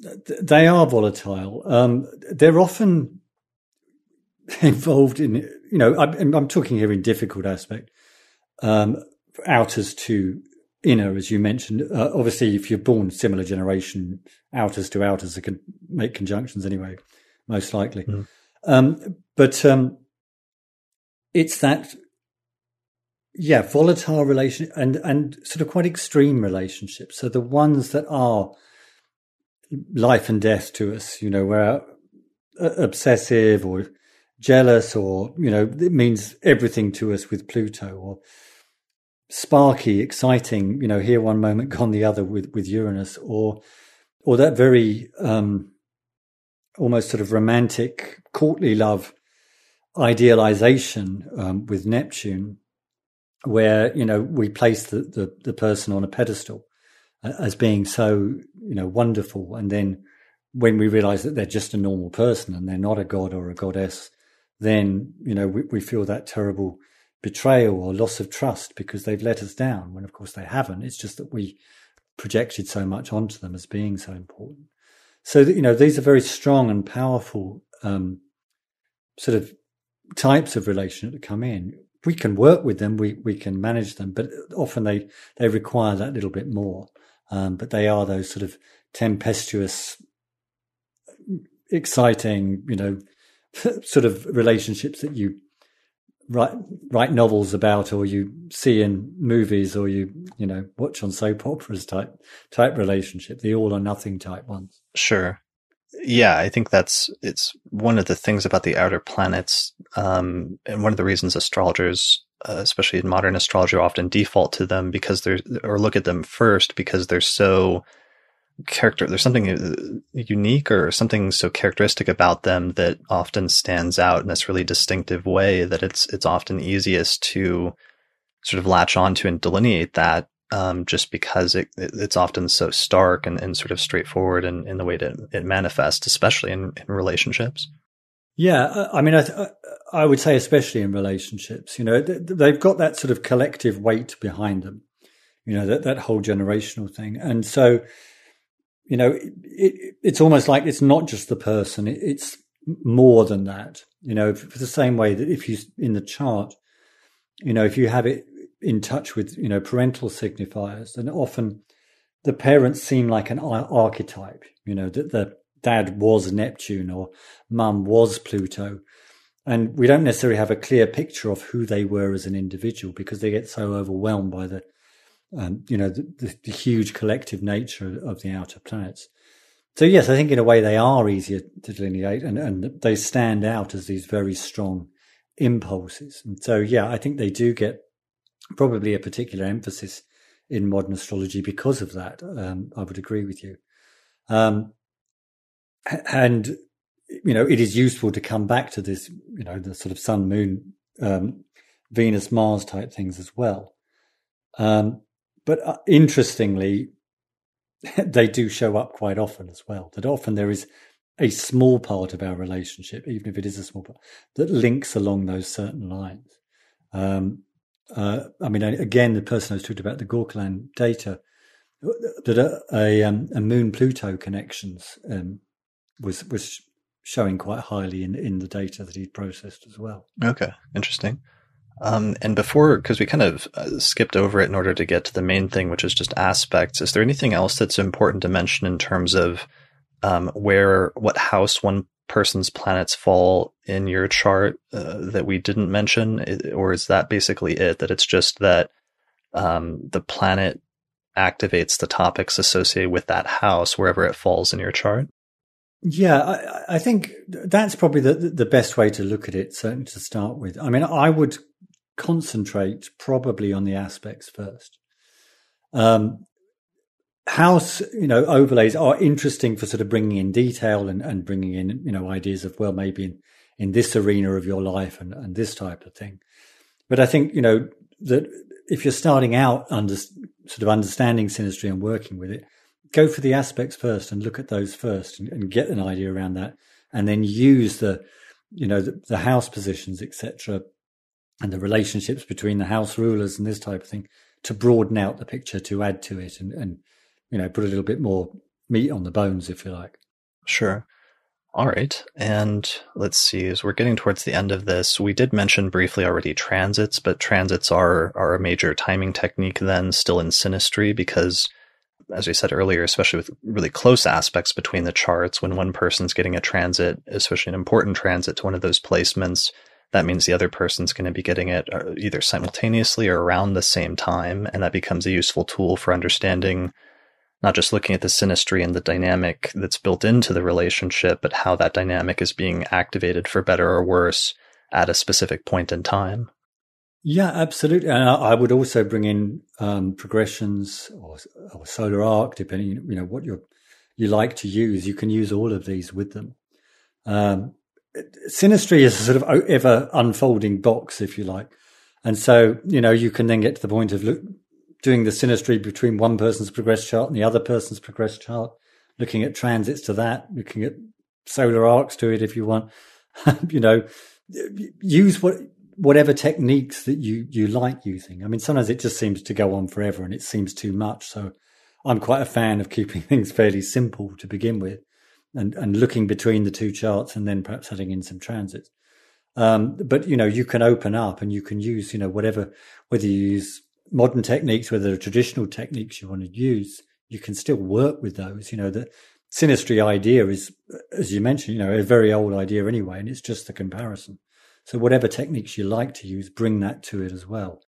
They are volatile. Um, they're often involved in, you know, I'm, I'm talking here in difficult aspect, um, outers to inner, as you mentioned. Uh, obviously, if you're born similar generation, outers to outers can make conjunctions anyway, most likely. Mm. Um, but um, it's that, yeah, volatile relation and and sort of quite extreme relationships. So the ones that are life and death to us. You know, we're uh, obsessive or jealous, or you know, it means everything to us with Pluto, or sparky, exciting. You know, here one moment, gone the other with with Uranus, or or that very um, almost sort of romantic, courtly love idealization um, with Neptune, where you know we place the, the, the person on a pedestal as being so you know wonderful. And then when we realize that they're just a normal person and they're not a god or a goddess then you know we, we feel that terrible betrayal or loss of trust because they've let us down when of course they haven't. It's just that we projected so much onto them as being so important. So you know these are very strong and powerful um, sort of types of relationship that come in. We can work with them. We we can manage them but often they they require that little bit more um, but they are those sort of tempestuous, exciting, you know, sort of relationships that you write write novels about, or you see in movies, or you you know watch on soap operas type type relationship. The all or nothing type ones. Sure. Yeah, I think that's it's one of the things about the outer planets, um, and one of the reasons astrologers uh, especially in modern astrology, often default to them because they're or look at them first because they're so character. There's something uh, unique or something so characteristic about them that often stands out in this really distinctive way that it's it's often easiest to sort of latch onto and delineate that um, just because it, it's often so stark and, and sort of straightforward in, in the way that it manifests, especially in, in relationships. Yeah, I mean, I, I would say especially in relationships, you know, they've got that sort of collective weight behind them, you know, that that whole generational thing, and so, you know, it, it, it's almost like it's not just the person; it, it's more than that. You know, for the same way that if you in the chart, you know, if you have it in touch with you know parental signifiers, then often the parents seem like an archetype. You know, that the dad was Neptune or mum was Pluto. And we don't necessarily have a clear picture of who they were as an individual because they get so overwhelmed by the, um, you know, the, the, the, huge collective nature of the outer planets. So yes, I think in a way they are easier to delineate and, and they stand out as these very strong impulses. And so, yeah, I think they do get probably a particular emphasis in modern astrology because of that. Um, I would agree with you. Um, and you know, it is useful to come back to this, you know, the sort of sun, moon, um, Venus, Mars type things as well. Um, but uh, interestingly, they do show up quite often as well. That often there is a small part of our relationship, even if it is a small part, that links along those certain lines. Um, uh, I mean, again, the person who's talked about the Gauquelin data, that a, a, um, a Moon Pluto connections um, was was showing quite highly in in the data that he'd processed as well. Okay, interesting. Um, and before, because we kind of uh, skipped over it in order to get to the main thing, which is just aspects. Is there anything else that's important to mention in terms of um, where, what house one person's planets fall in your chart uh, that we didn't mention, or is that basically it? That it's just that um, the planet activates the topics associated with that house wherever it falls in your chart? Yeah, I, I think that's probably the the best way to look at it. Certainly to start with. I mean, I would concentrate probably on the aspects first. Um, house, you know, overlays are interesting for sort of bringing in detail and, and bringing in, you know, ideas of, well, maybe in, in this arena of your life and, and this type of thing. But I think, you know, that if you're starting out under sort of understanding synastry and working with it, go for the aspects first and look at those first and, and get an idea around that. And then use the, you know, the, the house positions, etc., and the relationships between the house rulers and this type of thing to broaden out the picture, to add to it and, and you know, put a little bit more meat on the bones, if you like. Sure. All right. And let's see, as we're getting towards the end of this, we did mention briefly already transits, but transits are, are a major timing technique then still in synastry because as we said earlier, especially with really close aspects between the charts, when one person's getting a transit, especially an important transit to one of those placements, that means the other person's going to be getting it uh, either simultaneously or around the same time. And that becomes a useful tool for understanding not just looking at the synastry and the dynamic that's built into the relationship, but how that dynamic is being activated for better or worse at a specific point in time. Yeah, absolutely. And I would also bring in um, progressions or, or, solar arc, depending, you know, what you you like to use. You can use all of these with them. Um, synastry is a sort of ever unfolding box, if you like. And so, you know, you can then get to the point of look, doing the synastry between one person's progress chart and the other person's progress chart, looking at transits to that, looking at solar arcs to it if you want. you know, use what whatever techniques that you you like using. I mean, sometimes it just seems to go on forever and it seems too much. So I'm quite a fan of keeping things fairly simple to begin with and, and looking between the two charts and then perhaps adding in some transits. Um, but you know, you can open up and you can use, you know, whatever, whether you use modern techniques, whether traditional techniques you want to use, you can still work with those. You know, the synastry idea is, as you mentioned, you know, a very old idea anyway, and it's just the comparison. So whatever techniques you like to use, bring that to it as well.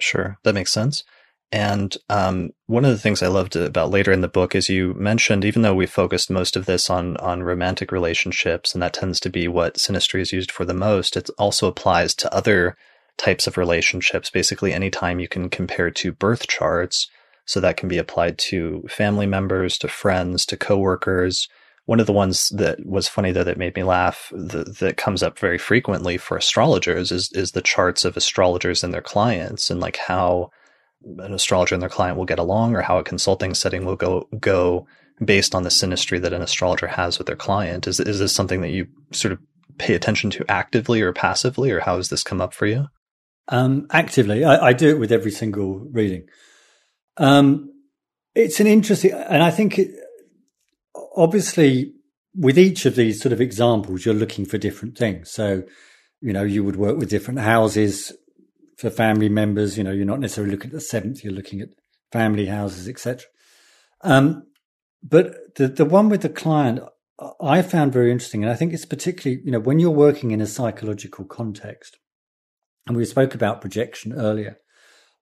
Sure, that makes sense. And um, one of the things I loved about later in the book is you mentioned, even though we focused most of this on on romantic relationships, and that tends to be what synastry is used for the most, it also applies to other types of relationships. Basically, anytime you can compare two birth charts, so that can be applied to family members, to friends, to coworkers, one of the ones that was funny though that made me laugh that, that comes up very frequently for astrologers is is the charts of astrologers and their clients and like how an astrologer and their client will get along or how a consulting setting will go go based on the synastry that an astrologer has with their client. Is is this something that you sort of pay attention to actively or passively or how has this come up for you? Um, actively. I, I, do it with every single reading. Um, it's an interesting and i think it, obviously, with each of these sort of examples, you're looking for different things. So, you know, you would work with different houses for family members. You know, you're not necessarily looking at the seventh; you're looking at family houses, etc. Um, but the the one with the client, I found very interesting, and I think it's particularly, you know, when you're working in a psychological context, and we spoke about projection earlier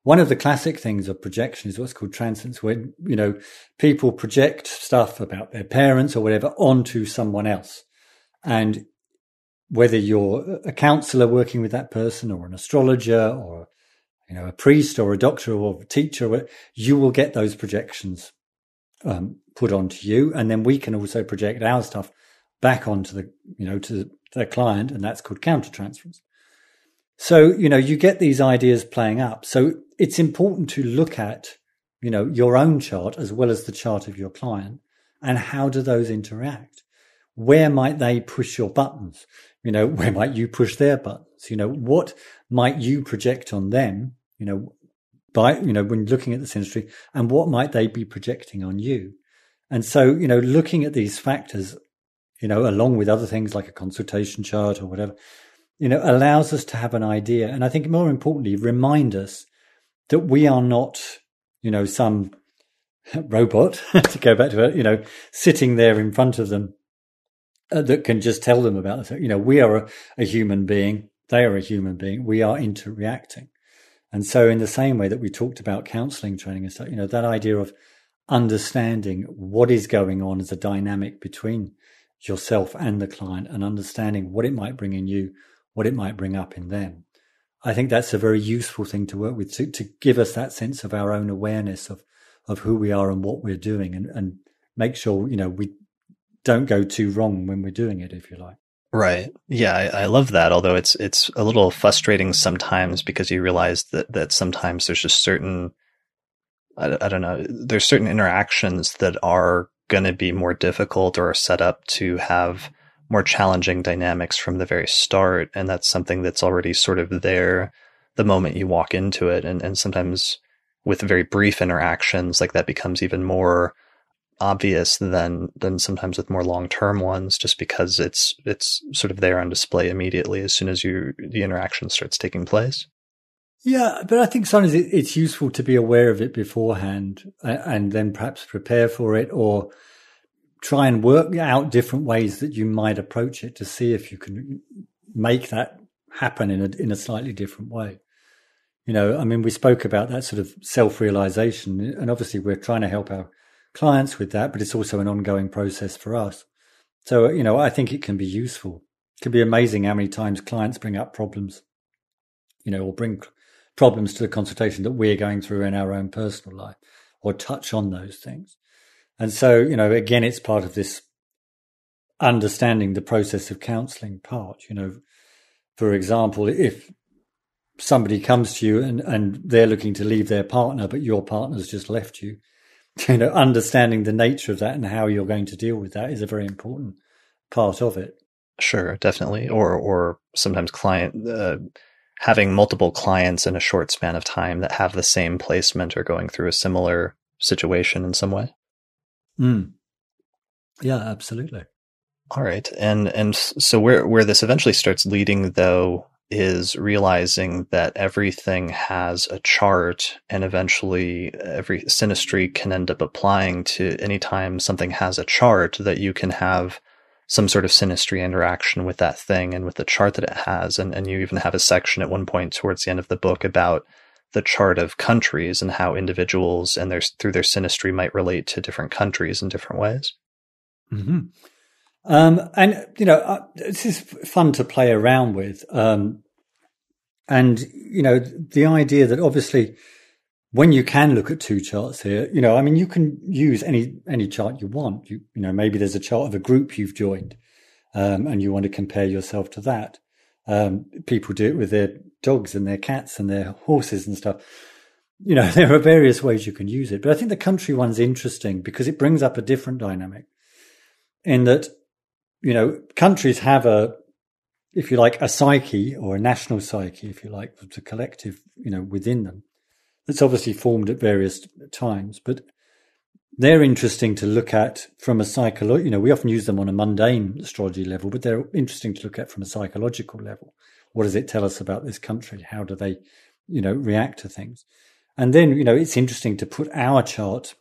one of the classic things of projection is what's called transference, where, you know, people project stuff about their parents or whatever onto someone else. And whether you're a counselor working with that person or an astrologer or, you know, a priest or a doctor or a teacher, you will get those projections um, put onto you. And then we can also project our stuff back onto the, you know, to the client, and that's called countertransference. So, you know, you get these ideas playing up. So it's important to look at, you know, your own chart as well as the chart of your client and how do those interact? Where might they push your buttons? You know, where might you push their buttons? You know, what might you project on them? You know, by, you know, when looking at the synastry and what might they be projecting on you? And so, you know, looking at these factors, you know, along with other things like a consultation chart or whatever, you know, allows us to have an idea. And I think more importantly, remind us that we are not, you know, some robot to go back to it, you know, sitting there in front of them uh, that can just tell them about. You know, we are a, a human being. They are a human being. We are interacting. And so in the same way that we talked about counseling training and stuff, you know, that idea of understanding what is going on as a dynamic between yourself and the client and understanding what it might bring in you, what it might bring up in them. I think that's a very useful thing to work with to, to give us that sense of our own awareness of, of who we are and what we're doing and, and make sure, you know, we don't go too wrong when we're doing it, if you like. Right. Yeah, I, I, love that. Although it's it's a little frustrating sometimes because you realize that that sometimes there's just certain I, I don't know there's certain interactions that are going to be more difficult or set up to have more challenging dynamics from the very start. And that's something that's already sort of there the moment you walk into it. And, and sometimes with very brief interactions, like that becomes even more obvious than than sometimes with more long term ones, just because it's it's sort of there on display immediately as soon as you the interaction starts taking place. Yeah, but I think sometimes it's useful to be aware of it beforehand and then perhaps prepare for it or try and work out different ways that you might approach it to see if you can make that happen in a in a slightly different way. You know, I mean, we spoke about that sort of self realization, and obviously we're trying to help our clients with that, but it's also an ongoing process for us. So, you know, I think it can be useful. It can be amazing how many times clients bring up problems, you know, or bring problems to the consultation that we're going through in our own personal life or touch on those things. And so, you know, again, it's part of this understanding the process of counseling part. You know, for example, if somebody comes to you and, and they're looking to leave their partner, but your partner's just left you, you know, understanding the nature of that and how you're going to deal with that is a very important part of it. Sure, definitely. Or, or sometimes client, uh, having multiple clients in a short span of time that have the same placement or going through a similar situation in some way. Mm. Yeah, absolutely. All right. And and so where where this eventually starts leading though is realizing that everything has a chart and eventually every synastry can end up applying to anytime something has a chart that you can have some sort of synastry interaction with that thing and with the chart that it has. And, and you even have a section at one point towards the end of the book about the chart of countries and how individuals and their through their synastry might relate to different countries in different ways. Mm-hmm. Um, and you know, uh, this is fun to play around with. Um, and you know, the idea that obviously, when you can look at two charts here, you know, I mean, you can use any any chart you want. You you know, maybe there's a chart of a group you've joined, um, and you want to compare yourself to that. Um, people do it with their dogs and their cats and their horses and stuff. You know, there are various ways you can use it. But I think the country one's interesting because it brings up a different dynamic in that, you know, countries have a, if you like, a psyche or a national psyche, if you like, the collective, you know, within them. That's obviously formed at various times, but they're interesting to look at from a psychological, you know, we often use them on a mundane astrology level, but they're interesting to look at from a psychological level. What does it tell us about this country? How do they, you know, react to things? And then, you know, it's interesting to put our chart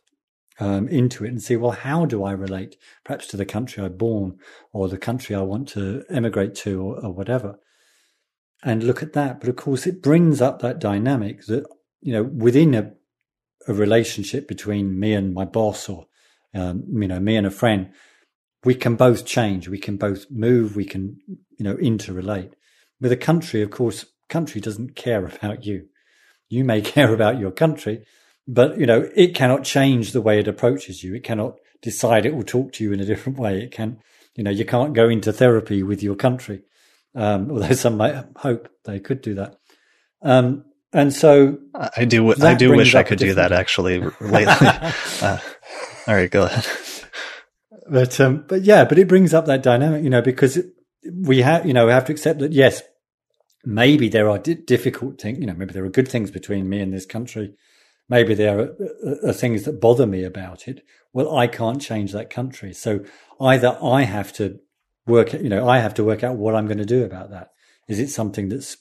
um, into it and see, well, how do I relate perhaps to the country I'm born or the country I want to emigrate to or, or whatever? And look at that. But of course, it brings up that dynamic that, you know, within a a relationship between me and my boss or, um, you know, me and a friend, we can both change. We can both move. We can, you know, interrelate. With a country, of course, country doesn't care about you. You may care about your country, but, you know, it cannot change the way it approaches you. It cannot decide it will talk to you in a different way. It can, You know, you can't go into therapy with your country, um, although some might hope they could do that. Um, and so I do. I do wish I could do that actually lately. uh, all right, go ahead. But um, but yeah, but it brings up that dynamic, you know, because we have, you know, we have to accept that yes, maybe there are di- difficult things, you know, maybe there are good things between me and this country. Maybe there are, are, are things that bother me about it. Well, I can't change that country, so either I have to work, you know, I have to work out what I'm going to do about that. Is it something that's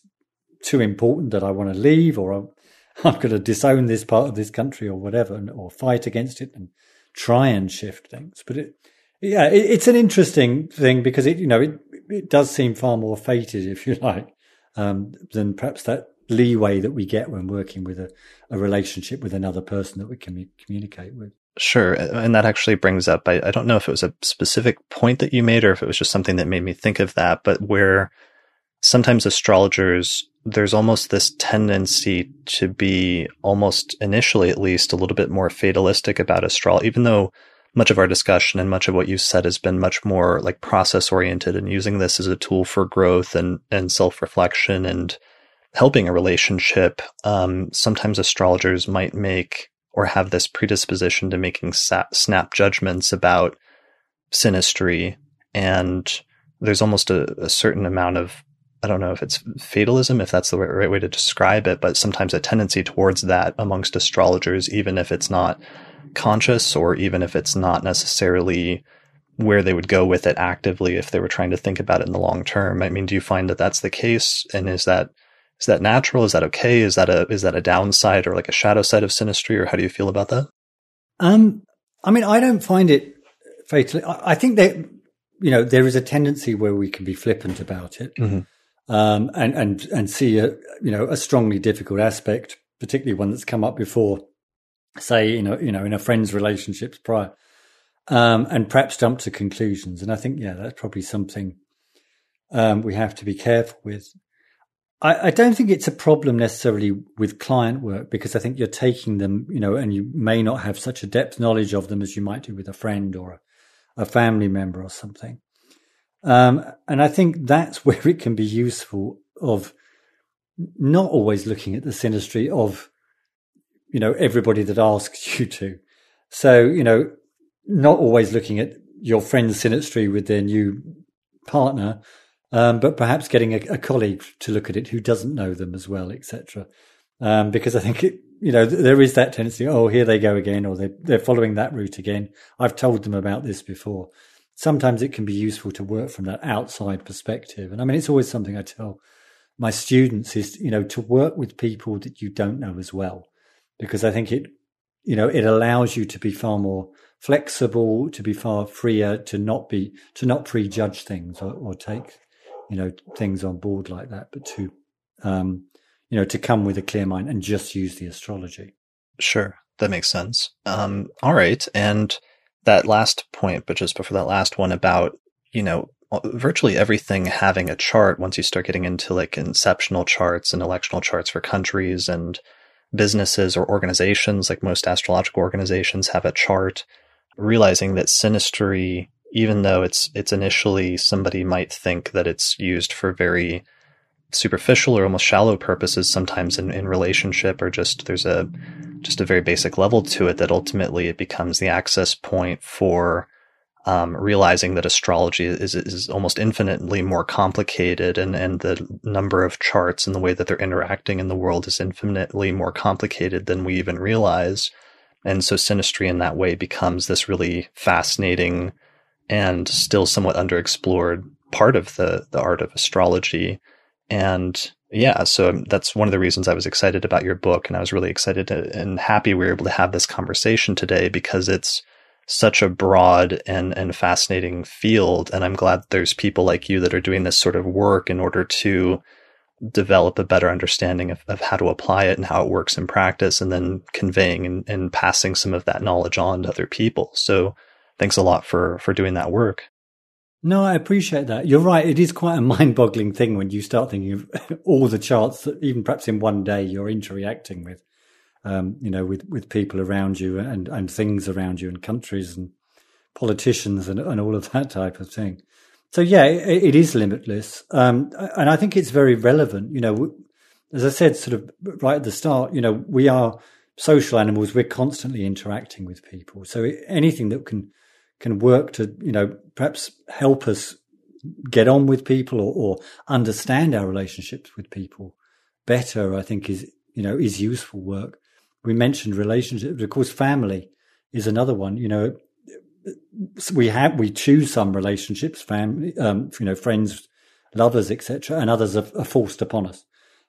too important that I want to leave, or I'm, I'm going to disown this part of this country, or whatever, or fight against it and try and shift things? But it, yeah, it, it's an interesting thing because it, you know, it it does seem far more fated, if you like, um, than perhaps that leeway that we get when working with a, a relationship with another person that we can communicate with. Sure. And that actually brings up, I, I, don't know if it was a specific point that you made or if it was just something that made me think of that, but where sometimes astrologers, there's almost this tendency to be almost initially, at least, a little bit more fatalistic about astrology, even though much of our discussion and much of what you said has been much more like process oriented and using this as a tool for growth and, and self reflection and helping a relationship. Um, sometimes astrologers might make or have this predisposition to making snap judgments about synastry And there's almost a, a, certain amount of, I don't know if it's fatalism, if that's the right, way to describe it, but sometimes a tendency towards that amongst astrologers, even if it's not conscious or even if it's not necessarily where they would go with it actively if they were trying to think about it in the long term. I mean, do you find that that's the case? And is that is that natural? Is that okay? Is that a is that a downside or like a shadow side of synastry, or how do you feel about that? Um, I mean, I don't find it fatally. I, I think that you know there is a tendency where we can be flippant about it, mm-hmm. Um, and and and see a you know a strongly difficult aspect, particularly one that's come up before say you know you know in a friend's relationships prior um, and perhaps jump to conclusions. And i think yeah that's probably something um, we have to be careful with. I, I, don't think it's a problem necessarily with client work because i think you're taking them you know and you may not have such a depth knowledge of them as you might do with a friend or a, a family member or something um, and i think that's where it can be useful of not always looking at the synastry of you know, everybody that asks you to. So, you know, not always looking at your friend's synastry with their new partner, um, but perhaps getting a, a, colleague to look at it who doesn't know them as well, etc. Um, because I think it, you know, there is that tendency. Oh, here they go again, or they, they're following that route again. I've told them about this before. Sometimes it can be useful to work from that outside perspective, and I mean, it's always something I tell my students is, you know, to work with people that you don't know as well because I think it, you know, it allows you to be far more flexible, to be far freer, to not be, to not prejudge things or, or take, you know, things on board like that, but to, um, you know, to come with a clear mind and just use the astrology. Sure. That makes sense. Um, all right. And that last point, but just before that last one about, you know, uh, virtually everything having a chart once you start getting into like inceptional charts and electional charts for countries and businesses or organizations, like most astrological organizations, have a chart, realizing that synastry, even though it's it's initially somebody might think that it's used for very superficial or almost shallow purposes sometimes in, in relationship or just there's a just a very basic level to it that ultimately it becomes the access point for um, realizing that astrology is, is almost infinitely more complicated and, and the number of charts and the way that they're interacting in the world is infinitely more complicated than we even realize. And so synastry in that way becomes this really fascinating and still somewhat underexplored part of the, the art of astrology. And yeah, so that's one of the reasons I was excited about your book. And I was really excited and happy we were able to have this conversation today because it's, such a broad and, and fascinating field. And I'm glad there's people like you that are doing this sort of work in order to develop a better understanding of, of how to apply it and how it works in practice and then conveying and, and passing some of that knowledge on to other people. So thanks a lot for, for doing that work. No, I appreciate that. You're right. It is quite a mind boggling thing when you start thinking of all the charts that even perhaps in one day you're interacting with um, you know, with, with people around you and, and things around you and countries and politicians and, and all of that type of thing. So yeah, it, it is limitless, um, and I think it's very relevant. You know, as I said, sort of right at the start, you know, we are social animals. We're constantly interacting with people. So anything that can can work to, you know, perhaps help us get on with people or, or understand our relationships with people better, I think is, you know, is useful work. We mentioned relationships. Of course, family is another one. You know, we have, we choose some relationships, family, um, you know, friends, lovers, etc., and others are, are, forced upon us.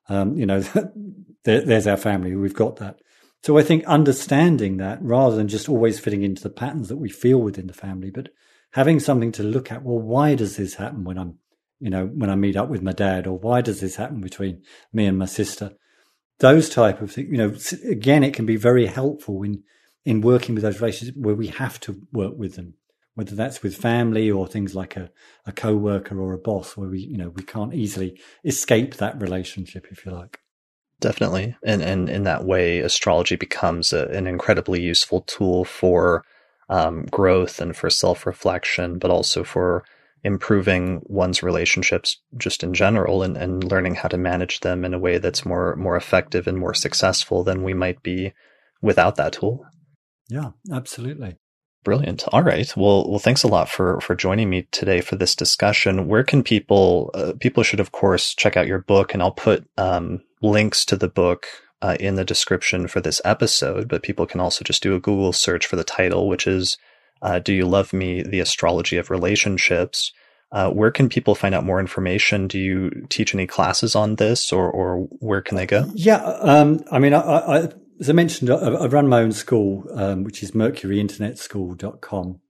Um, you know, there, there's our family. We've got that. So I think understanding that rather than just always fitting into the patterns that we feel within the family, but having something to look at, well, why does this happen when I'm, you know, when I meet up with my dad or why does this happen between me and my sister? Those type of things, you know, again, it can be very helpful in, in working with those relationships where we have to work with them, whether that's with family or things like a, a co-worker or a boss where we, you know, we can't easily escape that relationship, if you like. Definitely. And, and in that way, astrology becomes a, an incredibly useful tool for um, growth and for self reflection, but also for improving one's relationships just in general and, and learning how to manage them in a way that's more more effective and more successful than we might be without that tool. Yeah, absolutely. Brilliant. All right. Well, well, thanks a lot for for joining me today for this discussion. Where can people uh, people should of course check out your book, and I'll put um, links to the book uh, in the description for this episode. But people can also just do a Google search for the title, which is uh, "Do You Love Me: The Astrology of Relationships." Uh, where can people find out more information? Do you teach any classes on this, or or where can they go? Yeah, um, I mean, I, I, as I mentioned, I, I run my own school, um, which is mercuryinternetschool.com.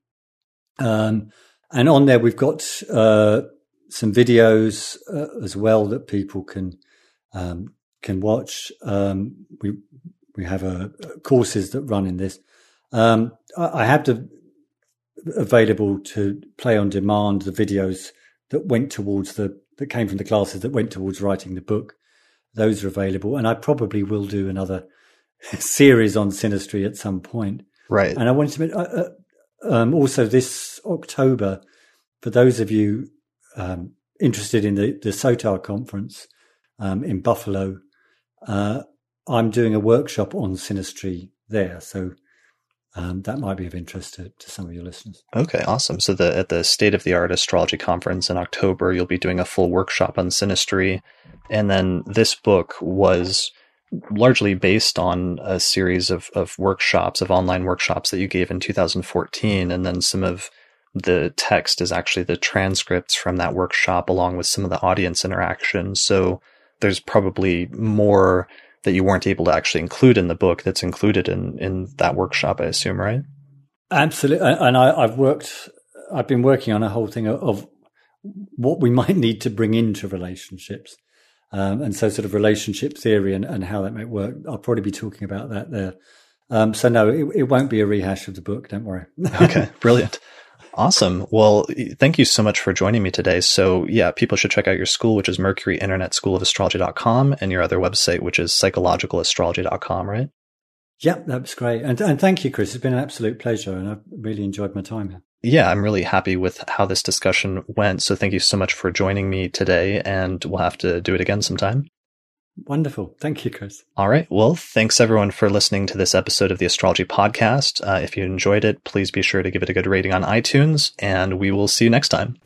Um, and on there, we've got uh, some videos uh, as well that people can um, can watch. Um, we we have uh, courses that run in this. Um, I, I have the available to play on demand the videos that went towards the that came from the classes that went towards writing the book. Those are available, and I probably will do another series on synastry at some point. Right. And I wanted to uh, uh, um, also this October, for those of you um, interested in the, the SOTA conference um, in Buffalo, uh, I'm doing a workshop on synastry there. So um, that might be of interest to, to, some of your listeners. Okay, awesome. So the at the State of the Art Astrology Conference in October, you'll be doing a full workshop on synastry, and then this book was largely based on a series of, of workshops, of online workshops that you gave in 2014. And then some of the text is actually the transcripts from that workshop along with some of the audience interaction. So there's probably more that you weren't able to actually include in the book that's included in, in that workshop, I assume, right? Absolutely. And I, have worked, I've been working on a whole thing of, of what we might need to bring into relationships. Um, and so sort of relationship theory and, and how that might work. I'll probably be talking about that there. Um, so no, it, it, won't be a rehash of the book. Don't worry. okay. Brilliant. Awesome. Well, thank you so much for joining me today. So yeah, people should check out your school, which is Mercury Internet School of Astrology.com and your other website, which is psychologicalastrology.com, right? Yep, that was great. And, and thank you, Chris. It's been an absolute pleasure and I've really enjoyed my time here yeah, I'm really happy with how this discussion went. So thank you so much for joining me today, and we'll have to do it again sometime. Wonderful. Thank you, Chris. All right. Well, thanks everyone for listening to this episode of the Astrology Podcast. Uh, if you enjoyed it, please be sure to give it a good rating on iTunes, and we will see you next time.